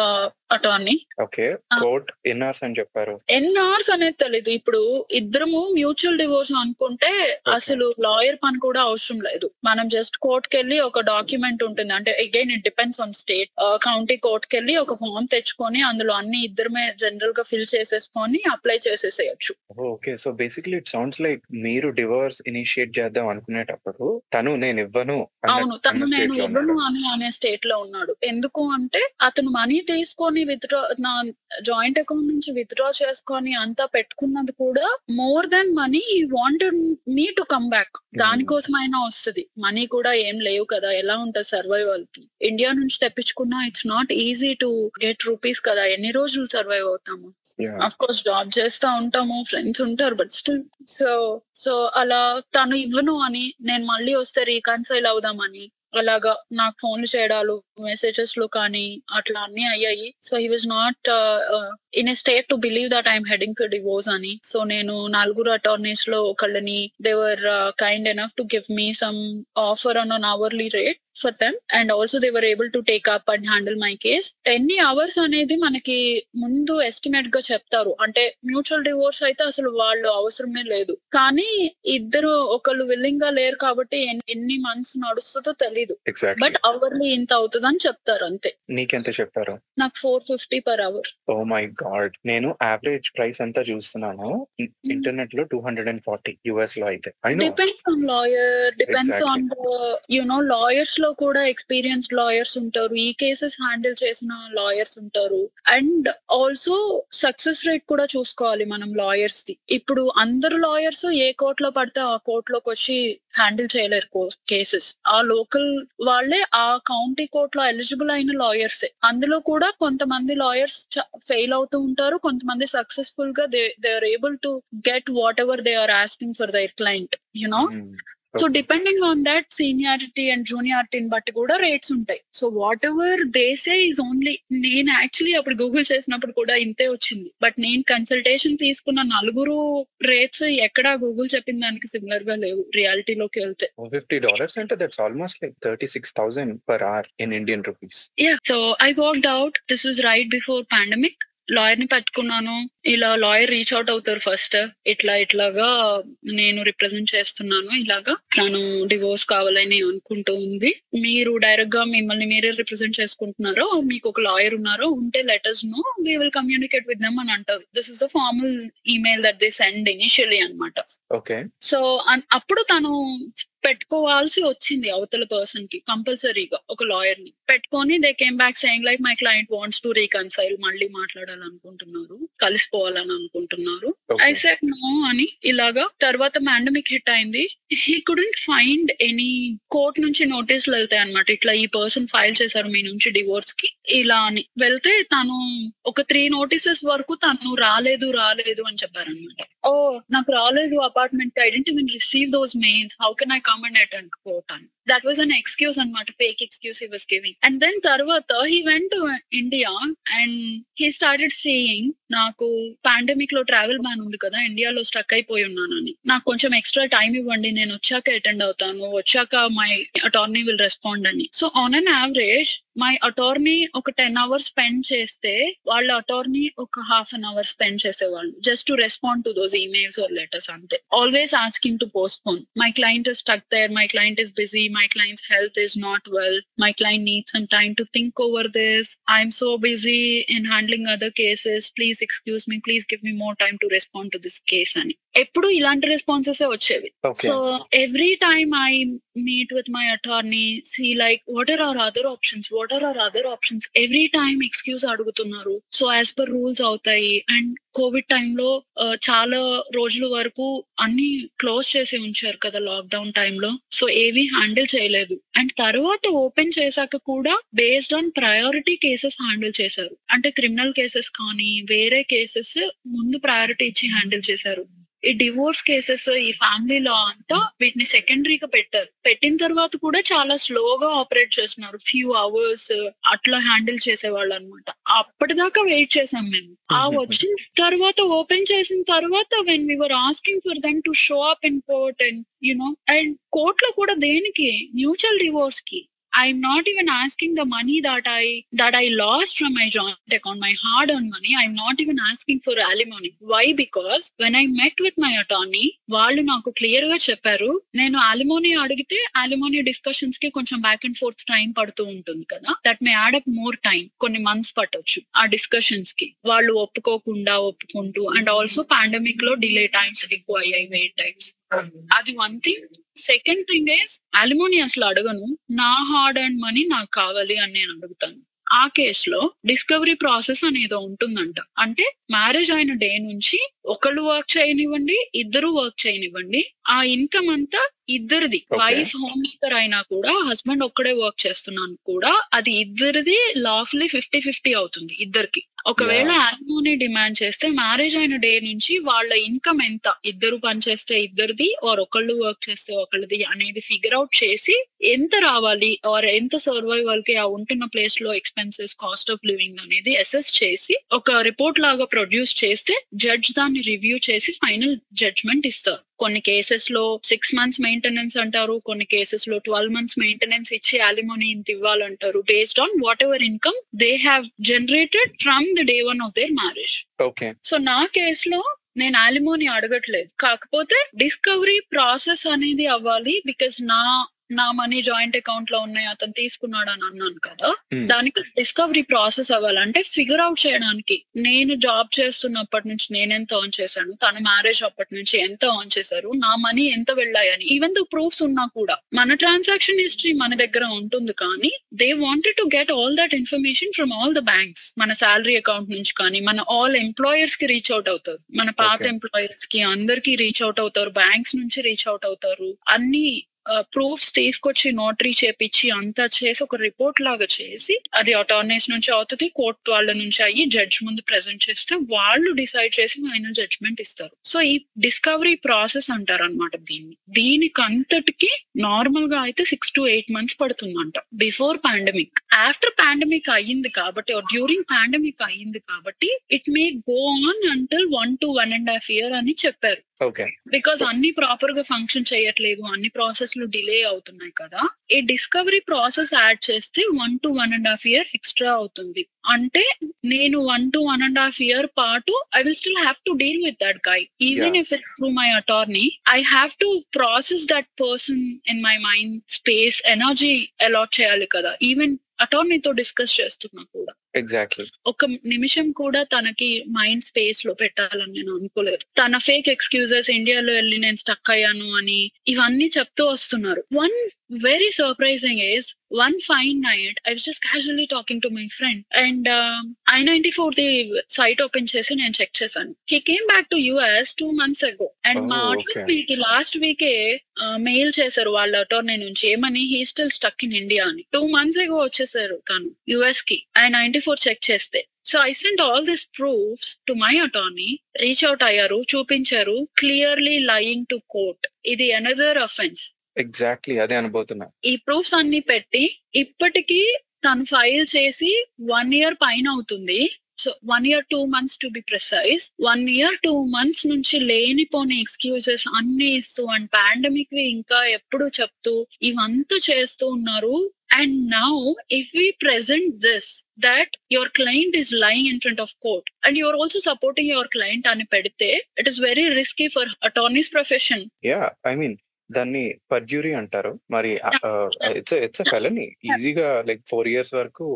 attorney. Okay. Court and hours అని చెప్పారు. అవర్స్ అనేది తెలీదు. ఇప్పుడు ఇద్దరము మ్యూచువల్ డివోర్స్ అనుకుంటే అసలు లాయర్ పని కూడా అవసరం లేదు. మనం జస్ట్ కోర్ట్కి వెళ్ళి ఒక డాక్యుమెంట్ ఉంటుంది. అంటే again it depends on state. County కోర్ట్కి వెళ్ళి ఒక ఫామ్ తెచ్చుకొని అందులో అన్ని ఇద్దరమే జనరల్గా ఫిల్ చేసేసుకొని apply చేసేసేయచ్చు. Okay. So basically it sounds like మీరు డివోర్స్ ఇనిషియేట్ చేద్దాం అనుకునేటప్పుడు తను నేను ఇవ్వను అవును. తను నేను ఇవ్వను. అని అనే స్టేట్లో ఉన్నాడు. ఎందుకు అంటే అతను మనీ తీసుకొని విత్డ్రా నా జాయింట్ అకౌంట్ నుంచి విత్డ్రా చేసుకొని అంతా పెట్టుకున్నది కూడా more than money he wanted me to come back దానికోసమైనా వస్తుంది. మనీ కూడా ఏం లేవు కదా. ఎలా ఉంటుంది సర్వైవల్కి? ఇండియా నుంచి తెప్పించుకున్నా it's not easy to get rupees కదా. ఎన్ని రోజులు సర్వైవ్ అవుతాము. అఫ్ కోర్స్ జాబ్ చేస్తా ఉంటాము ఫ్రెండ్స్ ఉంటారు బట్ స్టిల్ సో సో అలా తను ఇవ్వను అని నేను మళ్ళీ వస్తే రీకన్సైల్ అవుదామని అలాగా నాకు ఫోన్లు చేయడాలు మెసేజెస్లో కానీ అట్లా అన్ని అయ్యాయి. So he was not in a state to believe that I'm heading for divorce అని. సో నేను నలుగురు అటార్నీస్లో ఒకళ్ళని they were kind enough to give me some offer on an hourly rate for them and also they were able to take up and handle my case ఎన్ని అవర్స్ అనేది మనకి ముందు ఎస్టిమేట్గా చెప్తారు. అంటే మ్యూచువల్ డివోర్స్ అయితే అసలు వాళ్ళు అవసరమే లేదు. కానీ ఇద్దరు ఒకళ్ళు విల్లింగ్గా లేరు కాబట్టి ఎన్ని- మంత్స్ నడుస్తుందో తెలీదు. బట్ అవర్లీ ఇంత అవుతుందని చెప్తారు అంతే. నీకెంత చెప్పారు నాకు four fifty per hour oh my God నేను యావరేజ్ ప్రైస్ అంతా చూస్తున్నాను. ఇంటర్నెట్లో టూ హండ్రెడ్ అండ్ ఫార్టీ యుఎస్లో అయితే. Depends on lawyer depends. On you know లాయర్స్లో కూడా ఎక్స్పీరియన్స్ లాయర్స్ ఉంటారు. ఈ కేసెస్ హ్యాండిల్ చేసిన లాయర్స్ ఉంటారు. అండ్ ఆల్సో సక్సెస్ రేట్ కూడా చూసుకోవాలి మనం లాయర్స్ ది. ఇప్పుడు అందరు లాయర్స్ ఏ కోర్టులో పడితే ఆ కోర్టులోకి వచ్చి హ్యాండిల్ చేయలేరు కేసెస్ ఆ లోకల్ వాళ్ళే ఆ కౌంటీ కోర్టులో ఎలిజిబుల్ అయిన లాయర్స్ అందులో కూడా కొంతమంది లాయర్స్ ఫెయిల్ అవుతూ ఉంటారు. కొంతమంది సక్సెస్ఫుల్గా they they are able to get whatever they are asking for their client you know so depending on that seniority and జూనియారిటీని బట్టి కూడా రేట్స్ ఉంటాయి. So whatever they say is only నేను యాక్చువల్లీ అప్పుడు గూగుల్ చేసినప్పుడు కూడా ఇంతే వచ్చింది. బట్ నేను కన్సల్టేషన్ తీసుకున్న నలుగురు రేట్స్ ఎక్కడా గూగుల్ చెప్పిన దానికి సిమిలర్గా లేవు రియాలిటీలోకి వెళ్తే. ఫిఫ్టీ డాలర్స్ అంటే that's almost like thirty six thousand per hour in Indian rupees yeah so I worked out this was right before pandemic లాయర్ని పెట్టుకున్నాను. ఇలా లాయర్ రీచ్ అవుట్ అవుతారు ఫస్ట్. ఇట్లా ఇట్లాగా నేను రిప్రజెంట్ చేస్తున్నాను. ఇలాగా తను డివోర్స్ కావాలని అనుకుంటూ ఉంది. మీరు డైరెక్ట్గా మిమ్మల్ని మీరే రిప్రజెంట్ చేసుకుంటున్నారో మీకు ఒక లాయర్ ఉన్నారో ఉంటే లెటర్స్ను we will communicate with them అని అంటారు. This is a formal email that they send initially అన్నమాట. ఓకే సో అప్పుడు తను పెట్టుకోవాల్సి వచ్చింది అవతల పర్సన్కి కంపల్సరీగా ఒక లాయర్ని పెట్టుకొని they came back saying like my client wants to reconcile మళ్ళీ మాట్లాడాలనుకుంటున్నారు కలిసిపోవాలని అనుకుంటున్నారు. ఐ సెట్ నో అని ఇలాగా తర్వాత పాండమిక్ హిట్ అయింది. He couldn't find any court నుంచి నోటీసులు వెళ్తాయి అనమాట ఇట్లా ఈ పర్సన్ ఫైల్ చేశారు మీ నుంచి డివోర్స్కి. ఇలా అని. వెళ్తే తను ఒక త్రీ నోటీసెస్ వరకు తను రాలేదు రాలేదు అని చెప్పారనమాట ఓ నాకు రాలేదు అపార్ట్మెంట్కి. I didn't even receive those mails how can I come and attend that was an excuse అనమాట fake excuse he was giving and then తర్వాత he went to India and he started seeing నాకు పాండమిక్లో ట్రావెల్ బ్యాన్ ఉంది కదా ఇండియాలో స్టక్ అయిపోయి ఉన్నానని. నాకు కొంచెం ఎక్స్ట్రా టైం ఇవ్వండి నేను వచ్చాక అటెండ్ అవుతాను వచ్చాక మై అటార్నీ విల్ రెస్పాండ్ అని. So on an average my attorney ఒక టెన్ అవర్స్ స్పెండ్ చేస్తే వాళ్ళ అటార్నీ ఒక హాఫ్ అన్ అవర్ స్పెండ్ చేసేవాళ్ళు just to respond to those emails or letters అంతే. Always asking to postpone my client is stuck there my client is busy my client's health is not well. My client needs some time to think over this. I'm so busy in handling other cases. Please excuse me. Please give me more time to respond to this case, Annie. ఎప్పుడు ఇలాంటి రెస్పాన్సెస్ వచ్చేవి. So every time I meet with my attorney see like what are are other options what are are other options every time excuse అడుగుతున్నారు. సో యాజ్ పర్ రూల్స్ అవుతాయి. అండ్ కోవిడ్ టైంలో చాలా రోజుల వరకు అన్ని క్లోజ్ చేసి ఉంచారు కదా లాక్డౌన్ టైంలో సో ఏవి హ్యాండిల్ చేయలేదు. అండ్ తర్వాత ఓపెన్ చేశాక కూడా based on priority cases handle చేశారు. అంటే క్రిమినల్ కేసెస్ కానీ వేరే కేసెస్ ముందు ప్రయారిటీ ఇచ్చి హ్యాండిల్ చేశారు. ఈ డివోర్స్ కేసెస్ ఈ ఫ్యామిలీ లా అంతా వీటిని సెకండరీగా పెట్టారు. పెట్టిన తర్వాత కూడా చాలా స్లోగా ఆపరేట్ చేస్తున్నారు. ఫ్యూ అవర్స్ అట్లా హ్యాండిల్ చేసేవాళ్ళు అనమాట అప్పటిదాకా వెయిట్ చేసాం మేము. ఆ Mhm. వచ్చిన తర్వాత ఓపెన్ చేసిన తర్వాత when were asking for them to show up in court and you know and కోర్ట్లో కూడా దేనికి? మ్యూచువల్ డివోర్స్కి. I'm not even asking the money that I that I lost from my joint account, my hard-earned money. I'm not even asking for alimony. Why? Because when I met with my attorney, వాళ్ళు నాకు క్లియర్గా చెప్పారు నేను అలిమోనీ అడిగితే అలిమోనీ డిస్కషన్స్కి కొంచెం బ్యాక్ అండ్ ఫోర్త్ టైం పడుతూ ఉంటుంది కదా that may add up more time కొన్ని మంత్స్ పట్టొచ్చు ఆ డిస్కషన్స్కి వాళ్ళు ఒప్పుకోకుండా ఒప్పుకుంటూ అండ్ ఆల్సో పాండమిక్లో డిలే టైమ్స్ ఎక్కువ అయ్యాయి వెయిట్ టైమ్స్ అది one thing second thing is alimony అసలు అడగను. నా హార్డ్ అండ్ మనీ నాకు కావాలి అని నేను అడుగుతాను. ఆ కేసులో డిస్కవరీ ప్రాసెస్ అనేది ఉంటుందంట. అంటే మ్యారేజ్ అయిన డే నుంచి ఒకళ్ళు వర్క్ చేయనివ్వండి ఇద్దరు వర్క్ చేయనివ్వండి. ఆ ఇన్కమ్ అంతా ఇద్దరిది. వైఫ్ హోమ్ మేకర్ అయినా కూడా హస్బెండ్ ఒక్కడే వర్క్ చేస్తున్నాను కూడా అది ఇద్దరిది లాఫ్లీ ఫిఫ్టీ ఫిఫ్టీ అవుతుంది ఇద్దరికి. ఒకవేళ. యాన్మోని డిమాండ్ చేస్తే మ్యారేజ్ అయిన డే నుంచి వాళ్ళ ఇన్కమ్ ఎంత? ఇద్దరు పని చేస్తే ఇద్దరిది ఆర్ ఒకళ్ళు వర్క్ చేస్తే ఒకళ్ళది అనేది ఫిగర్ అవుట్ చేసి ఎంత రావాలి? ఆర్ ఎంత సర్వైవల్కి ఆ ఉంటున్న ప్లేస్లో ఎక్స్పెన్సెస్ కాస్ట్ ఆఫ్ లివింగ్ అనేది అసెస్ చేసి ఒక రిపోర్ట్ లాగా ప్రొడ్యూస్ చేస్తే జడ్జ్ దాన్ని రివ్యూ చేసి ఫైనల్ జడ్జ్మెంట్ ఇస్తారు. కొన్ని కేసెస్లో సిక్స్ మంత్స్ మెయింటెనెన్స్ అంటారు కొన్ని కేసెస్లో ట్వెల్వ్ మంత్స్ మెయింటెనెన్స్ ఇచ్చి అలిమోని ఇంత ఇవ్వాలంటారు. Based on whatever income they have generated from the day one of their marriage okay so నా కేసులో నేను అలిమోని అడగట్లేదు. కాకపోతే డిస్కవరీ ప్రాసెస్ అనేది అవ్వాలి బికాస్ నా నా మనీ జాయింట్ అకౌంట్లో ఉన్నాయి అతను తీసుకున్నాడు అని అన్నాను కదా. దానికి డిస్కవరీ ప్రాసెస్ అవ్వాలంటే ఫిగర్ అవుట్ చేయడానికి నేను జాబ్ చేస్తున్నప్పటి నుంచి నేను ఎంత ఆన్ చేశాను తన మ్యారేజ్ అప్పటి నుంచి ఎంత ఆన్ చేశారు నా మనీ ఎంత వెళ్ళాయని ఈవెన్ దో ప్రూఫ్స్ ఉన్నా కూడా. మన ట్రాన్సాక్షన్ హిస్టరీ మన దగ్గర ఉంటుంది కానీ they wanted to get all that information from all the banks మన శాలరీ అకౌంట్ నుంచి కానీ మన ఆల్ ఎంప్లాయర్స్కి రీచ్ అవుట్ అవుతారు. మన పాత. ఎంప్లాయర్స్కి అందరికి రీచ్ అవుట్ అవుతారు బ్యాంక్స్ నుంచి రీచ్ అవుట్ అవుతారు. అన్ని ప్రూఫ్స్ తీసుకొచ్చి నోటరీ చేపించి అంతా చేసి ఒక రిపోర్ట్ లాగా చేసి అది అటార్నీస్ నుంచి అవుతుంది కోర్ట్ వాళ్ళ నుంచి అయ్యి జడ్జ్ ముందు ప్రెజెంట్ చేస్తే వాళ్ళు డిసైడ్ చేసి ఫైనల్ జడ్జ్మెంట్ ఇస్తారు. సో ఈ డిస్కవరీ ప్రాసెస్ అంటారు అనమాట దీన్ని. దీనికి అంతటికి నార్మల్గా అయితే సిక్స్ టు ఎయిట్ మంత్స్ పడుతుందంట బిఫోర్ పాండమిక్. ఆఫ్టర్ పాండమిక్ అయ్యింది కాబట్టి డ్యూరింగ్ పాండమిక్ అయ్యింది కాబట్టి it may go on until one to one and half year అని చెప్పారు. బికాస్ అన్ని ప్రాపర్గా ఫంక్షన్ చేయట్లేదు అన్ని ప్రాసెస్లు డిలే అవుతున్నాయి కదా ఈ డిస్కవరీ ప్రాసెస్ యాడ్ చేస్తే one to one and half year extra అవుతుంది. అంటే నేను one to one and half year పాటు I will still have to deal with that guy even. If it through my attorney I have to process that person in my mind space energy allot చేయాలి కదా. ఈవెన్ అటార్నీతో డిస్కస్ చేస్తున్నా కూడా. ఎగ్జాక్ట్లీ ఒక నిమిషం కూడా తనకి మైండ్ స్పేస్లో పెట్టాలని నేను అనుకోలేదు. తన ఫేక్ ఎక్స్క్యూజెస్ ఇండియాలో వెళ్ళి నేను స్టక్ అయ్యాను అని ఇవన్నీ చెప్తూ వస్తున్నారు. One very surprising is one fine night I was just casually talking to my friend and I ninety four the site open చేసి నేను చెక్ చేశాను. He came back to US two months ago and మా. అటర్నీకి లాస్ట్ వీకే మెయిల్ చేశారు వాళ్ళ అటర్నీ నుంచి ఏమని? He still stuck in India అని. టూ మంత్స్ ఎగో వచ్చేసారు తను యుఎస్కి. నైన్టీ ఫోర్ చెక్ చేస్తే. So I sent all this proofs to my attorney reach out అయ్యారు చూపించారు క్లియర్లీ లయింగ్ టు కోర్ట్ ఇది అనదర్ అఫెన్స్ ఎగ్జాక్ట్లీ అదే అనుబోతున్నా ఈ ప్రూఫ్స్ అన్ని పెట్టి ఇప్పటికీ తను ఫైల్ చేసి వన్ ఇయర్ పైన అవుతుంది. So one year two months to be precise one year two months నుంచి లేనిపోని ఎక్స్క్యూజెస్ అన్ని ఇస్తూ అండ్ పాండమిక్ వి ఇంకా ఎప్పుడు చెప్తూ ఇవంతా చేస్తూ ఉన్నారు. And now if we present this that your client is lying in front of court and your also supporting your client అని పెడితే it is very risky for attorneys profession yeah I mean దాన్ని పర్జ్యూరీ అంటారు. మరి ఇట్స్ ఇట్స్ ఫెలని ఈజీగా లైక్ ఫోర్ ఇయర్స్ వరకు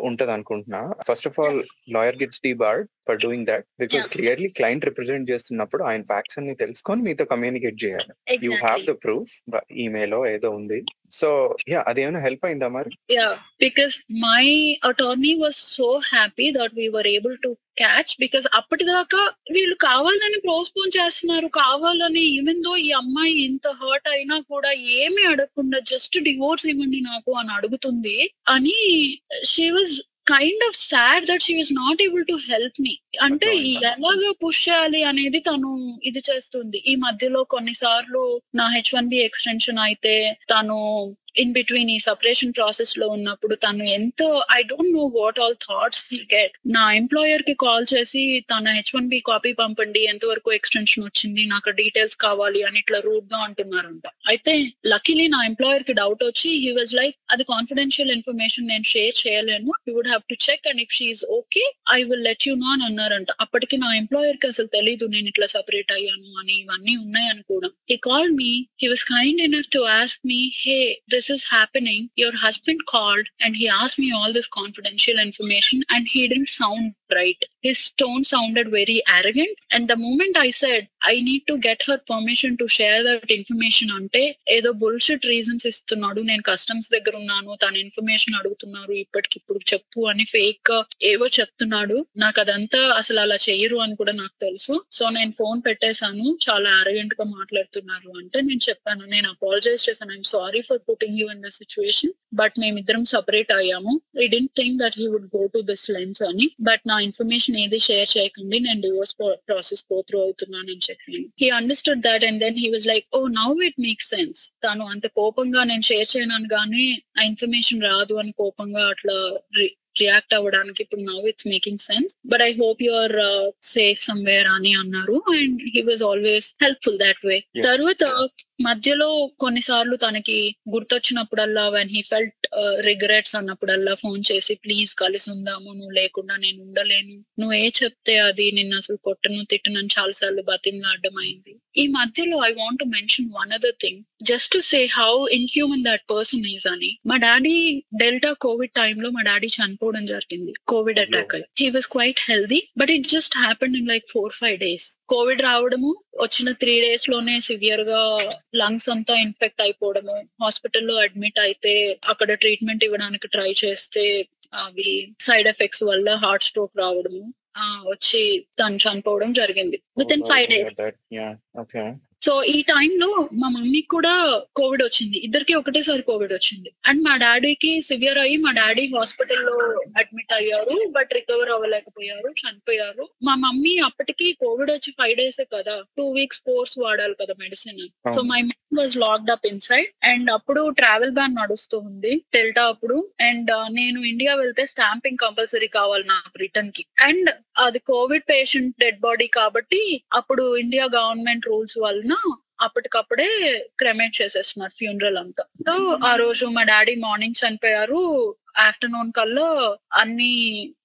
ఉంటది అనుకుంటున్నా first of all lawyer gets debarred for doing that because. Clearly client represent చేస్తున్నప్పుడు ఆయన ఫ్యాక్ట్స్ అన్ని తెలుసుకొని మీతో కమ్యూనికేట్ చేయాలి. You have the proof email ఏదో ఉంది. సో యా అదేమైనా హెల్ప్ అయిందా మరి? Yeah, because my attorney was so happy that we were able to catch because అప్పటిదాకా వీళ్ళు కావాలని ప్రోస్పోన్ చేస్తున్నారు. కావాలని ఈవెన్ దో ఈ అమ్మాయి ఇంత హర్ట్ అయినా కూడా ఏమీ అడగకుండా జస్ట్ డివోర్స్ ఇవ్వండి నాకు అని అడుగుతుంది. అని she was kind of sad that she was not able to help me. అంటే. ఎలాగ పుష్ చేయాలి అనేది తను ఇది చేస్తుంది. ఈ మధ్యలో కొన్నిసార్లు నా హెచ్ వన్ బి ఎక్స్టెన్షన్ అయితే తను ఇన్ బిట్వీన్ ఈ సపరేషన్ ప్రాసెస్లో ఉన్నప్పుడు తను ఎంతో I don't know what all thoughts get నా ఎంప్లాయర్కి కాల్ చేసి తన హెచ్ వన్ బి కాపీ పంపండి ఎంతవరకు ఎక్స్టెన్షన్ వచ్చింది నాకు డీటెయిల్స్ కావాలి అని ఇట్లా రూట్గా అంటున్నారంట. అయితే లక్కీలీ నా ఎంప్లాయర్కి డౌట్ వచ్చి హీ వాజ్ లైక్ అది కాన్ఫిడెన్షియల్ ఇన్ఫర్మేషన్ నేను షేర్ చేయలేను. You would have to check and if she okay I will let you know అని ఉన్నారంట అప్పటికి నా ఎంప్లాయర్కి అసలు తెలీదు నేను ఇట్లా సపరేట్ అయ్యాను అని ఇవన్నీ ఉన్నాయని కూడా. He called me he was kind enough to ask me hey this is happening your husband called and he as me all this confidential information and he didn't sound right his tone sounded very arrogant and the moment I said I need to get her permission to share that information అంటే ఏదో బుల్షిట్ రీజన్స్ ఇస్తున్నాడు. నేను కస్టమ్స్ దగ్గర ఉన్నాను. తన ఇన్ఫర్మేషన్ అడుగుతున్నారు. ఇప్పటికిప్పుడు చెప్పు అని ఫేక్ ఏవో చెప్తున్నాడు. నాకు అదంతా అసలు అలా చెయ్యరు అని కూడా నాకు తెలుసు. సో నేను ఫోన్ పెట్టేశాను. చాలా అరగెంట్గా మాట్లాడుతున్నారు అంటే నేను చెప్పాను. నేను అపాలజైజ్ చేశాను. I'm sorry for putting you in the situation but మేమిద్దరం సపరేట్ అయ్యాము. I didn't think that he would go to this lengths అని బట్ నా ఇన్ఫర్మేషన్ ఏది షేర్ చేయకండి. నేను డివోర్స్ ప్రాసెస్ గో త్రూ అవుతున్నానని చెప్పాను. He understood that and then he was like oh now it make sense తను అంత కోపంగా నేను షేర్ చేయను కానీ ఆ ఇన్ఫర్మేషన్ రాదు అని కోపంగా అట్లా రియాక్ట్ అవ్వడానికి ఇప్పుడు now it's making sense but I hope you are safe somewhere అని అన్నారు. And he was always helpful that way. తర్వాత మధ్యలో కొన్నిసార్లు తనకి గుర్తొచ్చినప్పుడల్లా వెన్ హీ ఫెల్ట్ రిగ్రెట్స్ అన్నప్పుడల్లా ఫోన్ చేసి ప్లీజ్ కలిసి ఉందాము నువ్వు లేకుండా నేను ఉండలేను. నువ్వు ఏ చెప్తే అది నిన్ను అసలు కొట్టను తిట్టను అని చాలాసార్లు బతిమలాడడం అయింది. ఈ మధ్యలో I want to mention one other thing just to say how inhuman that person is అని మా డాడీ డెల్టా కోవిడ్ టైంలో మా డాడీ చనిపోవడం జరిగింది. Covid attack he was quite healthy but it just happen in like four five days Covid రావడము వచ్చిన త్రీ డేస్లోనే సివియర్గా లంగ్స్ అంతా ఇన్ఫెక్ట్ అయిపోవడము హాస్పిటల్లో అడ్మిట్ అయితే అక్కడ ట్రీట్మెంట్ ఇవ్వడానికి ట్రై చేస్తే అవి సైడ్ ఎఫెక్ట్స్ వల్ల హార్ట్ స్ట్రోక్ రావడము. వచ్చి తను చనిపోవడం జరిగింది. With in five days so ఈ టైంలో మా మమ్మీకి కూడా కోవిడ్ వచ్చింది. ఇద్దరికి ఒకటేసారి కోవిడ్ వచ్చింది. అండ్ మా డాడీకి సివియర్ అయ్యి మా డాడీ హాస్పిటల్లో అడ్మిట్ అయ్యారు బట్ రికవర్ అవ్వలేకపోయారు చనిపోయారు. మా మమ్మీ అప్పటికి కోవిడ్ వచ్చి ఫైవ్ డేస్ కదా. టూ వీక్స్ కోర్స్ వాడాలి కదా medicine. So my mum was locked up inside. And అప్పుడు ట్రావెల్ బ్యాన్ నడుస్తూ ఉంది డెల్టా అప్పుడు. అండ్ నేను ఇండియా వెళ్తే స్టాంపింగ్ కంపల్సరీ కావాలి నాకు రిటర్న్కి. అండ్ అది కోవిడ్ పేషెంట్ డెడ్ బాడీ కాబట్టి అప్పుడు ఇండియా గవర్నమెంట్ రూల్స్ వలన అప్పటికప్పుడే క్రెమేట్ చేసేస్తున్నారు ఫ్యూనరల్ అంతా. సో ఆ రోజు మా డాడీ మార్నింగ్ చనిపోయారు. ఆఫ్టర్నూన్ కల్లా అన్ని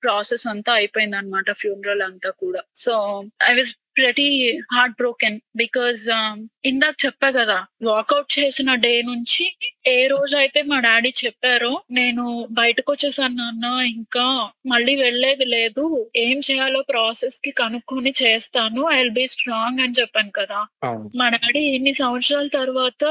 ప్రాసెస్ అంతా అయిపోయింది అనమాట ఫ్యూనరల్ అంతా కూడా. సో ఐ వాజ్ ప్రతి హార్ట్ బ్రోకెన్ బికాజ్ ఇందాక చెప్పా కదా వాకౌట్ చేసిన డే నుంచి ఏ రోజు అయితే మా డాడీ చెప్పారో నేను బయటకు వచ్చేసాను నాన్న ఇంకా మళ్ళీ వెళ్ళేది లేదు. ఏం చేయాలో ప్రాసెస్కి కనుక్కొని చేస్తాను. ఐ విల్ బి స్ట్రాంగ్ అని చెప్పాను కదా. మా డాడీ ఇన్ని సంవత్సరాల తర్వాత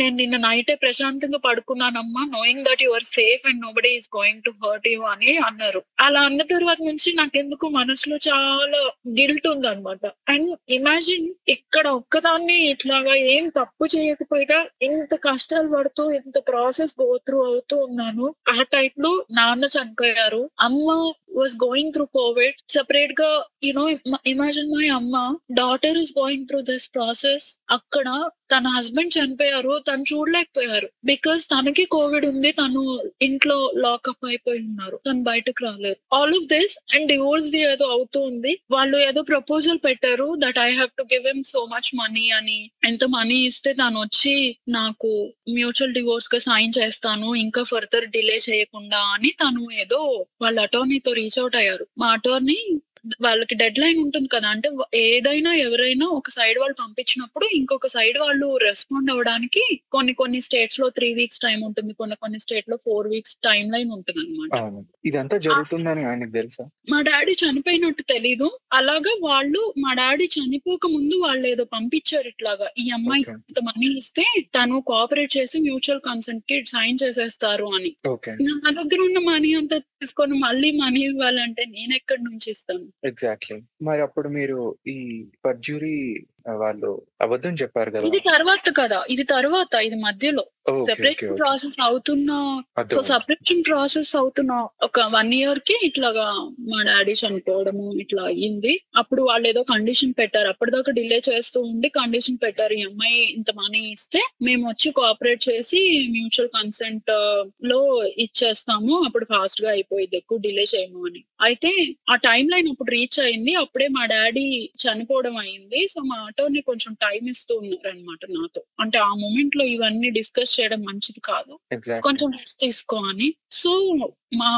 నేను నిన్న నైటే ప్రశాంతంగా పడుకున్నానమ్మా knowing that you are safe and nobody is going to hurt you అని అన్నారు. అలా అన్న తర్వాత నుంచి నాకెందుకు మనసులో చాలా గిల్ట్ ఉంది అనమాట అండ్ ఇమాజిన్ ఇక్కడ ఒక్కదాన్ని ఇట్లాగా ఏం తప్పు చేయకపోయినా ఇంత కష్టాలు పడుతూ ఇంత ప్రాసెస్ గో త్రూ అవుతూ ఉన్నాను. ఆ టైప్లో నాన్న చనిపోయారు. అమ్మ వాజ్ గోయింగ్ త్రూ కోవిడ్ సెపరేట్గా యునో ఇమాజిన్ మై అమ్మ daughter is going through this process అక్కడ తన హస్బెండ్ చనిపోయారు తను చూడలేకపోయారు. బికాస్ తనకి కోవిడ్ ఉంది తను ఇంట్లో లాకప్ అయిపోయి ఉన్నారు తను బయటకు రాలేదు. All of this and divorce the ఏదో అవుతూ ఉంది. వాళ్ళు ఏదో ప్రపోజల్ పెట్టారు that I have to give him so much money అని. ఎంత మనీ ఇస్తే తను వచ్చి నాకు మ్యూచువల్ డివోర్స్గా సైన్ చేస్తాను ఇంకా ఫర్దర్ డిలే చేయకుండా అని తను ఏదో వాళ్ళ అటర్నీతో రీచ్ అవుట్ అయ్యారు. మా అటోర్నీ వాళ్ళకి డెడ్ లైన్ ఉంటుంది కదా. అంటే ఏదైనా ఎవరైనా ఒక సైడ్ వాళ్ళు పంపించినప్పుడు ఇంకొక సైడ్ వాళ్ళు రెస్పాండ్ అవ్వడానికి కొన్ని కొన్ని స్టేట్స్లో త్రీ వీక్స్ టైం ఉంటుంది. కొన్ని కొన్ని స్టేట్లో ఫోర్ వీక్స్ టైం లైన్ ఉంటుంది అనమాట ఇదంతా జరుగుతుందని ఆయనకు తెలుసా? మా డాడీ చనిపోయినట్టు తెలీదు. అలాగా వాళ్ళు మా డాడీ చనిపోక ముందు వాళ్ళు ఏదో పంపించారు ఇట్లాగా. ఈ అమ్మాయి ఇంత మనీ ఇస్తే తను కోఆపరేట్ చేసి మ్యూచువల్ కన్సెంట్కి సైన్ చేసేస్తారు అని. నా దగ్గర ఉన్న మనీ అంతా తీసుకొని మళ్ళీ మనీ ఇవ్వాలంటే నేను ఎక్కడి నుంచి ఇస్తాను? ఎగ్జాక్ట్లీ మరి అప్పుడు మీరు ఈ పర్జూరీ వాళ్ళు అబద్ధం చెప్పారు కదా? ఇది తర్వాత కదా ఇది తర్వాత ఇది మధ్యలో. సెపరేషన్ ప్రాసెస్ అవుతున్న సో సెపరేషన్ ప్రాసెస్ అవుతున్న ఒక వన్ ఇయర్కి ఇట్లాగా మా డాడీ చనిపోవడము ఇట్లా అయ్యింది. అప్పుడు వాళ్ళు ఏదో కండిషన్ పెట్టారు. అప్పటిదాకా డిలే చేస్తూ ఉండి కండిషన్ పెట్టారు. ఈ అమ్మాయి ఇంత మనీ ఇస్తే మేము వచ్చి కోఆపరేట్ చేసి మ్యూచువల్ కన్సెంట్లో ఇచ్చేస్తాము. అప్పుడు ఫాస్ట్గా అయిపోయింది. ఎక్కువ డిలే చేయము అని. అయితే ఆ టైం లైన్ అప్పుడు రీచ్ అయింది. అప్పుడే మా డాడీ చనిపోవడం అయింది. సో మా ఆటోని కొంచెం టైం ఇస్తూ ఉన్నారు అనమాట నాతో. అంటే ఆ మూమెంట్లో ఇవన్నీ డిస్కస్ చేయడం మంచిది కాదు. కొంచెం రెస్ట్ తీసుకో అని. సో మా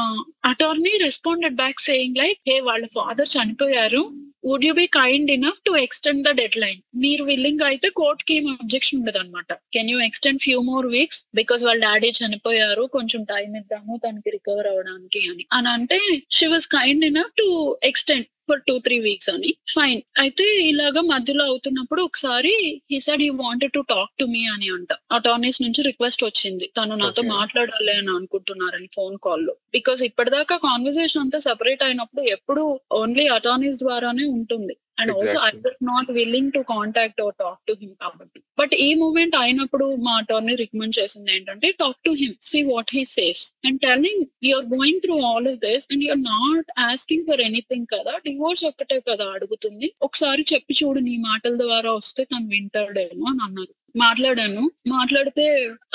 attorney responded back saying like hey వాళ్ళ ఫాదర్ చనిపోయారు. Would you be kind enough to extend the deadline మీరు విల్లింగ్ అయితే కోర్ట్కి ఏం అబ్జెక్షన్ ఉండదు అనమాట can you extend few more weeks because వాళ్ళ డాడీ చనిపోయారు. కొంచెం టైం ఇద్దాము తనకి రికవర్ అవడానికి అని. అని అంటే she was kind enough to extend for two three weeks అని. ఫైన్ అయితే ఇలాగా మధ్యలో అవుతున్నప్పుడు ఒకసారి he said he wanted to talk to me అని అంట. అటార్నీస్ నుంచి రిక్వెస్ట్ వచ్చింది. తను నాతో. మాట్లాడాలి అని అనుకుంటున్నారని ఫోన్ కాల్లో. బికాస్ ఇప్పటిదాకా కాన్వర్సేషన్ అంతా సెపరేట్ అయినప్పుడు ఎప్పుడు ఓన్లీ అటార్నీస్ ద్వారానే ఉంటుంది. And also I. Was not willing to contact or talk to him కాబట్టి బట్ ఈ మూమెంట్ అయినప్పుడు మా అటార్నీ రికమెండ్ చేసింది ఏంటంటే talk to him see what he says and telling you're going through all of this and you're not asking for anything కదా డివోర్స్ ఒక్కటే కదా అడుగుతుంది. ఒకసారి చెప్పి చూడు నీ మాటల ద్వారా వస్తే తను వింటాడేమో అని అన్నారు. మాట్లాడాను. మాట్లాడితే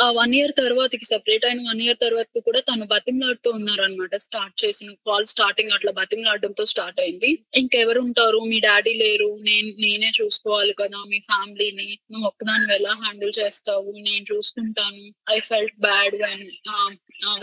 ఆ వన్ ఇయర్ తర్వాతకి సెపరేట్ అయిన వన్ ఇయర్ తర్వాతకి కూడా తను బతిమలాడుతూ ఉన్నారు అనమాట స్టార్ట్ చేసిన కాల్ స్టార్టింగ్ అట్లా బతిమలాడడంతో స్టార్ట్ అయింది. ఇంకెవరు ఉంటారు? మీ డాడీ లేరు. నేను నేనే చూసుకోవాలి కదా మీ ఫ్యామిలీని. నువ్వు ఒక్కదాన్ని ఎలా హ్యాండిల్ చేస్తావు? నేను చూసుకుంటాను. I felt bad when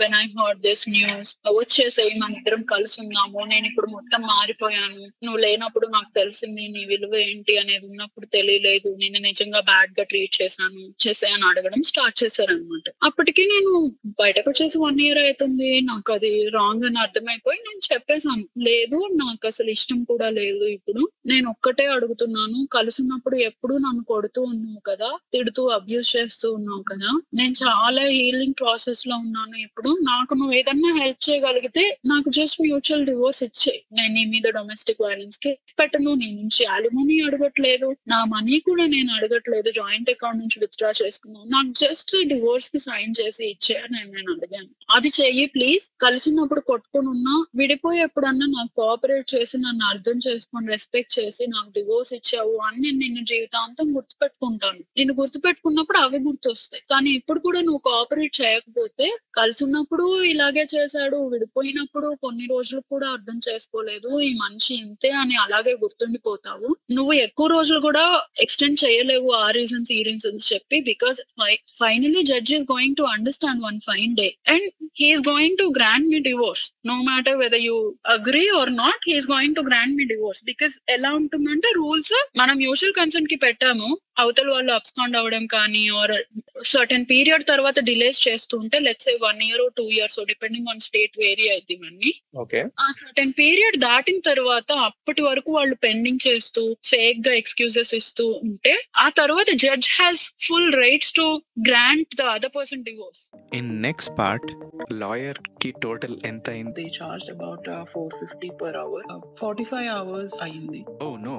when I heard this news వచ్చేసేయి మన ఇద్దరం కలిసి ఉన్నాము నేను ఇప్పుడు మొత్తం మారిపోయాను. నువ్వు లేనప్పుడు నాకు తెలిసింది నీ విలువ ఏంటి అనేది ఉన్నప్పుడు తెలియలేదు. నేను నిజంగా బ్యాడ్గా ట్రీట్ చేసి చేశాను చేసే అని అడగడం స్టార్ట్ చేశారు అనమాట అప్పటికి నేను బయటకు వచ్చేసి వన్ ఇయర్ అవుతుంది నాకు అది రాంగ్ అని అర్థమైపోయి నేను చెప్పేశాను లేదు నాకు అసలు ఇష్టం కూడా లేదు ఇప్పుడు. నేను ఒక్కటే అడుగుతున్నాను కలిసినప్పుడు ఎప్పుడు నన్ను కొడుతూ ఉన్నావు కదా తిడుతూ అబ్యూస్ చేస్తూ ఉన్నావు కదా. నేను చాలా హీలింగ్ ప్రాసెస్లో ఉన్నాను ఇప్పుడు. నాకు నువ్వు ఏదన్నా హెల్ప్ చేయగలిగితే నాకు జస్ట్ మ్యూచువల్ డివోర్స్ ఇచ్చే నేను నీ మీద డొమెస్టిక్ వైలెన్స్కి పెట్టను నీ నుంచి అలిమనీ అడగట్లేదు నా మనీ కూడా నేను అడగట్లేదు జాయింట్ అకౌంట్ నుంచి విత్డ్రా చేసుకున్నావు నాకు జస్ట్ డివోర్స్కి సైన్ చేసి ఇచ్చాయని నేను అడిగాను. అది చెయ్యి ప్లీజ్ కలిసినప్పుడు కొట్టుకుని ఉన్నా విడిపోయి ఎప్పుడన్నా నాకు కోఆపరేట్ చేసి నన్ను అర్థం చేసుకొని రెస్పెక్ట్ చేసి నాకు డివోర్స్ ఇచ్చావు అని నేను నిన్ను జీవితాంతం గుర్తుపెట్టుకుంటాను. నేను గుర్తుపెట్టుకున్నప్పుడు అవి గుర్తొస్తాయి. కానీ ఇప్పుడు కూడా నువ్వు కోఆపరేట్ చేయకపోతే కలిసి ఉన్నప్పుడు ఇలాగే చేశాడు విడిపోయినప్పుడు కొన్ని రోజులు కూడా అర్థం చేసుకోలేదు ఈ మనిషి ఇంతే అని అలాగే గుర్తుండిపోతావు. నువ్వు ఎక్కువ రోజులు కూడా ఎక్స్టెండ్ చేయలేవు ఆ రీజన్స్ ఈ రీజన్స్ రీజన్స్ చెప్పి because finally judge is going to understand one fine day and he's going to grant me divorce no matter whether you agree or not he's going to grant me divorce because ఎలా ఉంటుందంటే రూల్స్ మనం మ్యూచువల్ కన్సర్న్కి పెట్టాము అవతల వాళ్ళు అబ్స్కాండ్ అవ్వడం కానీ ఆర్ సర్టెన్ పీరియడ్ తర్వాత డిలేస్ చేస్తుంటే let's a one year two years depending on state vary అయితే ఇవన్నీ. ఓకే. ఆ సర్టెన్ పీరియడ్ దాటిన తర్వాత అప్పటి వరకు వాళ్ళు పెండింగ్ చేస్తూ ఫేక్గా ఎక్స్క్యూజెస్ ఇస్తూ ఉంటే ఆ తర్వాత judge has full rights to grant the other person divorce in next part లాయర్కి total ఎంత అయింది? They charge about four fifty per hour forty five hours అయింది ఓ no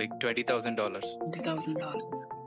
like twenty thousand dollars twenty thousand dollars questions.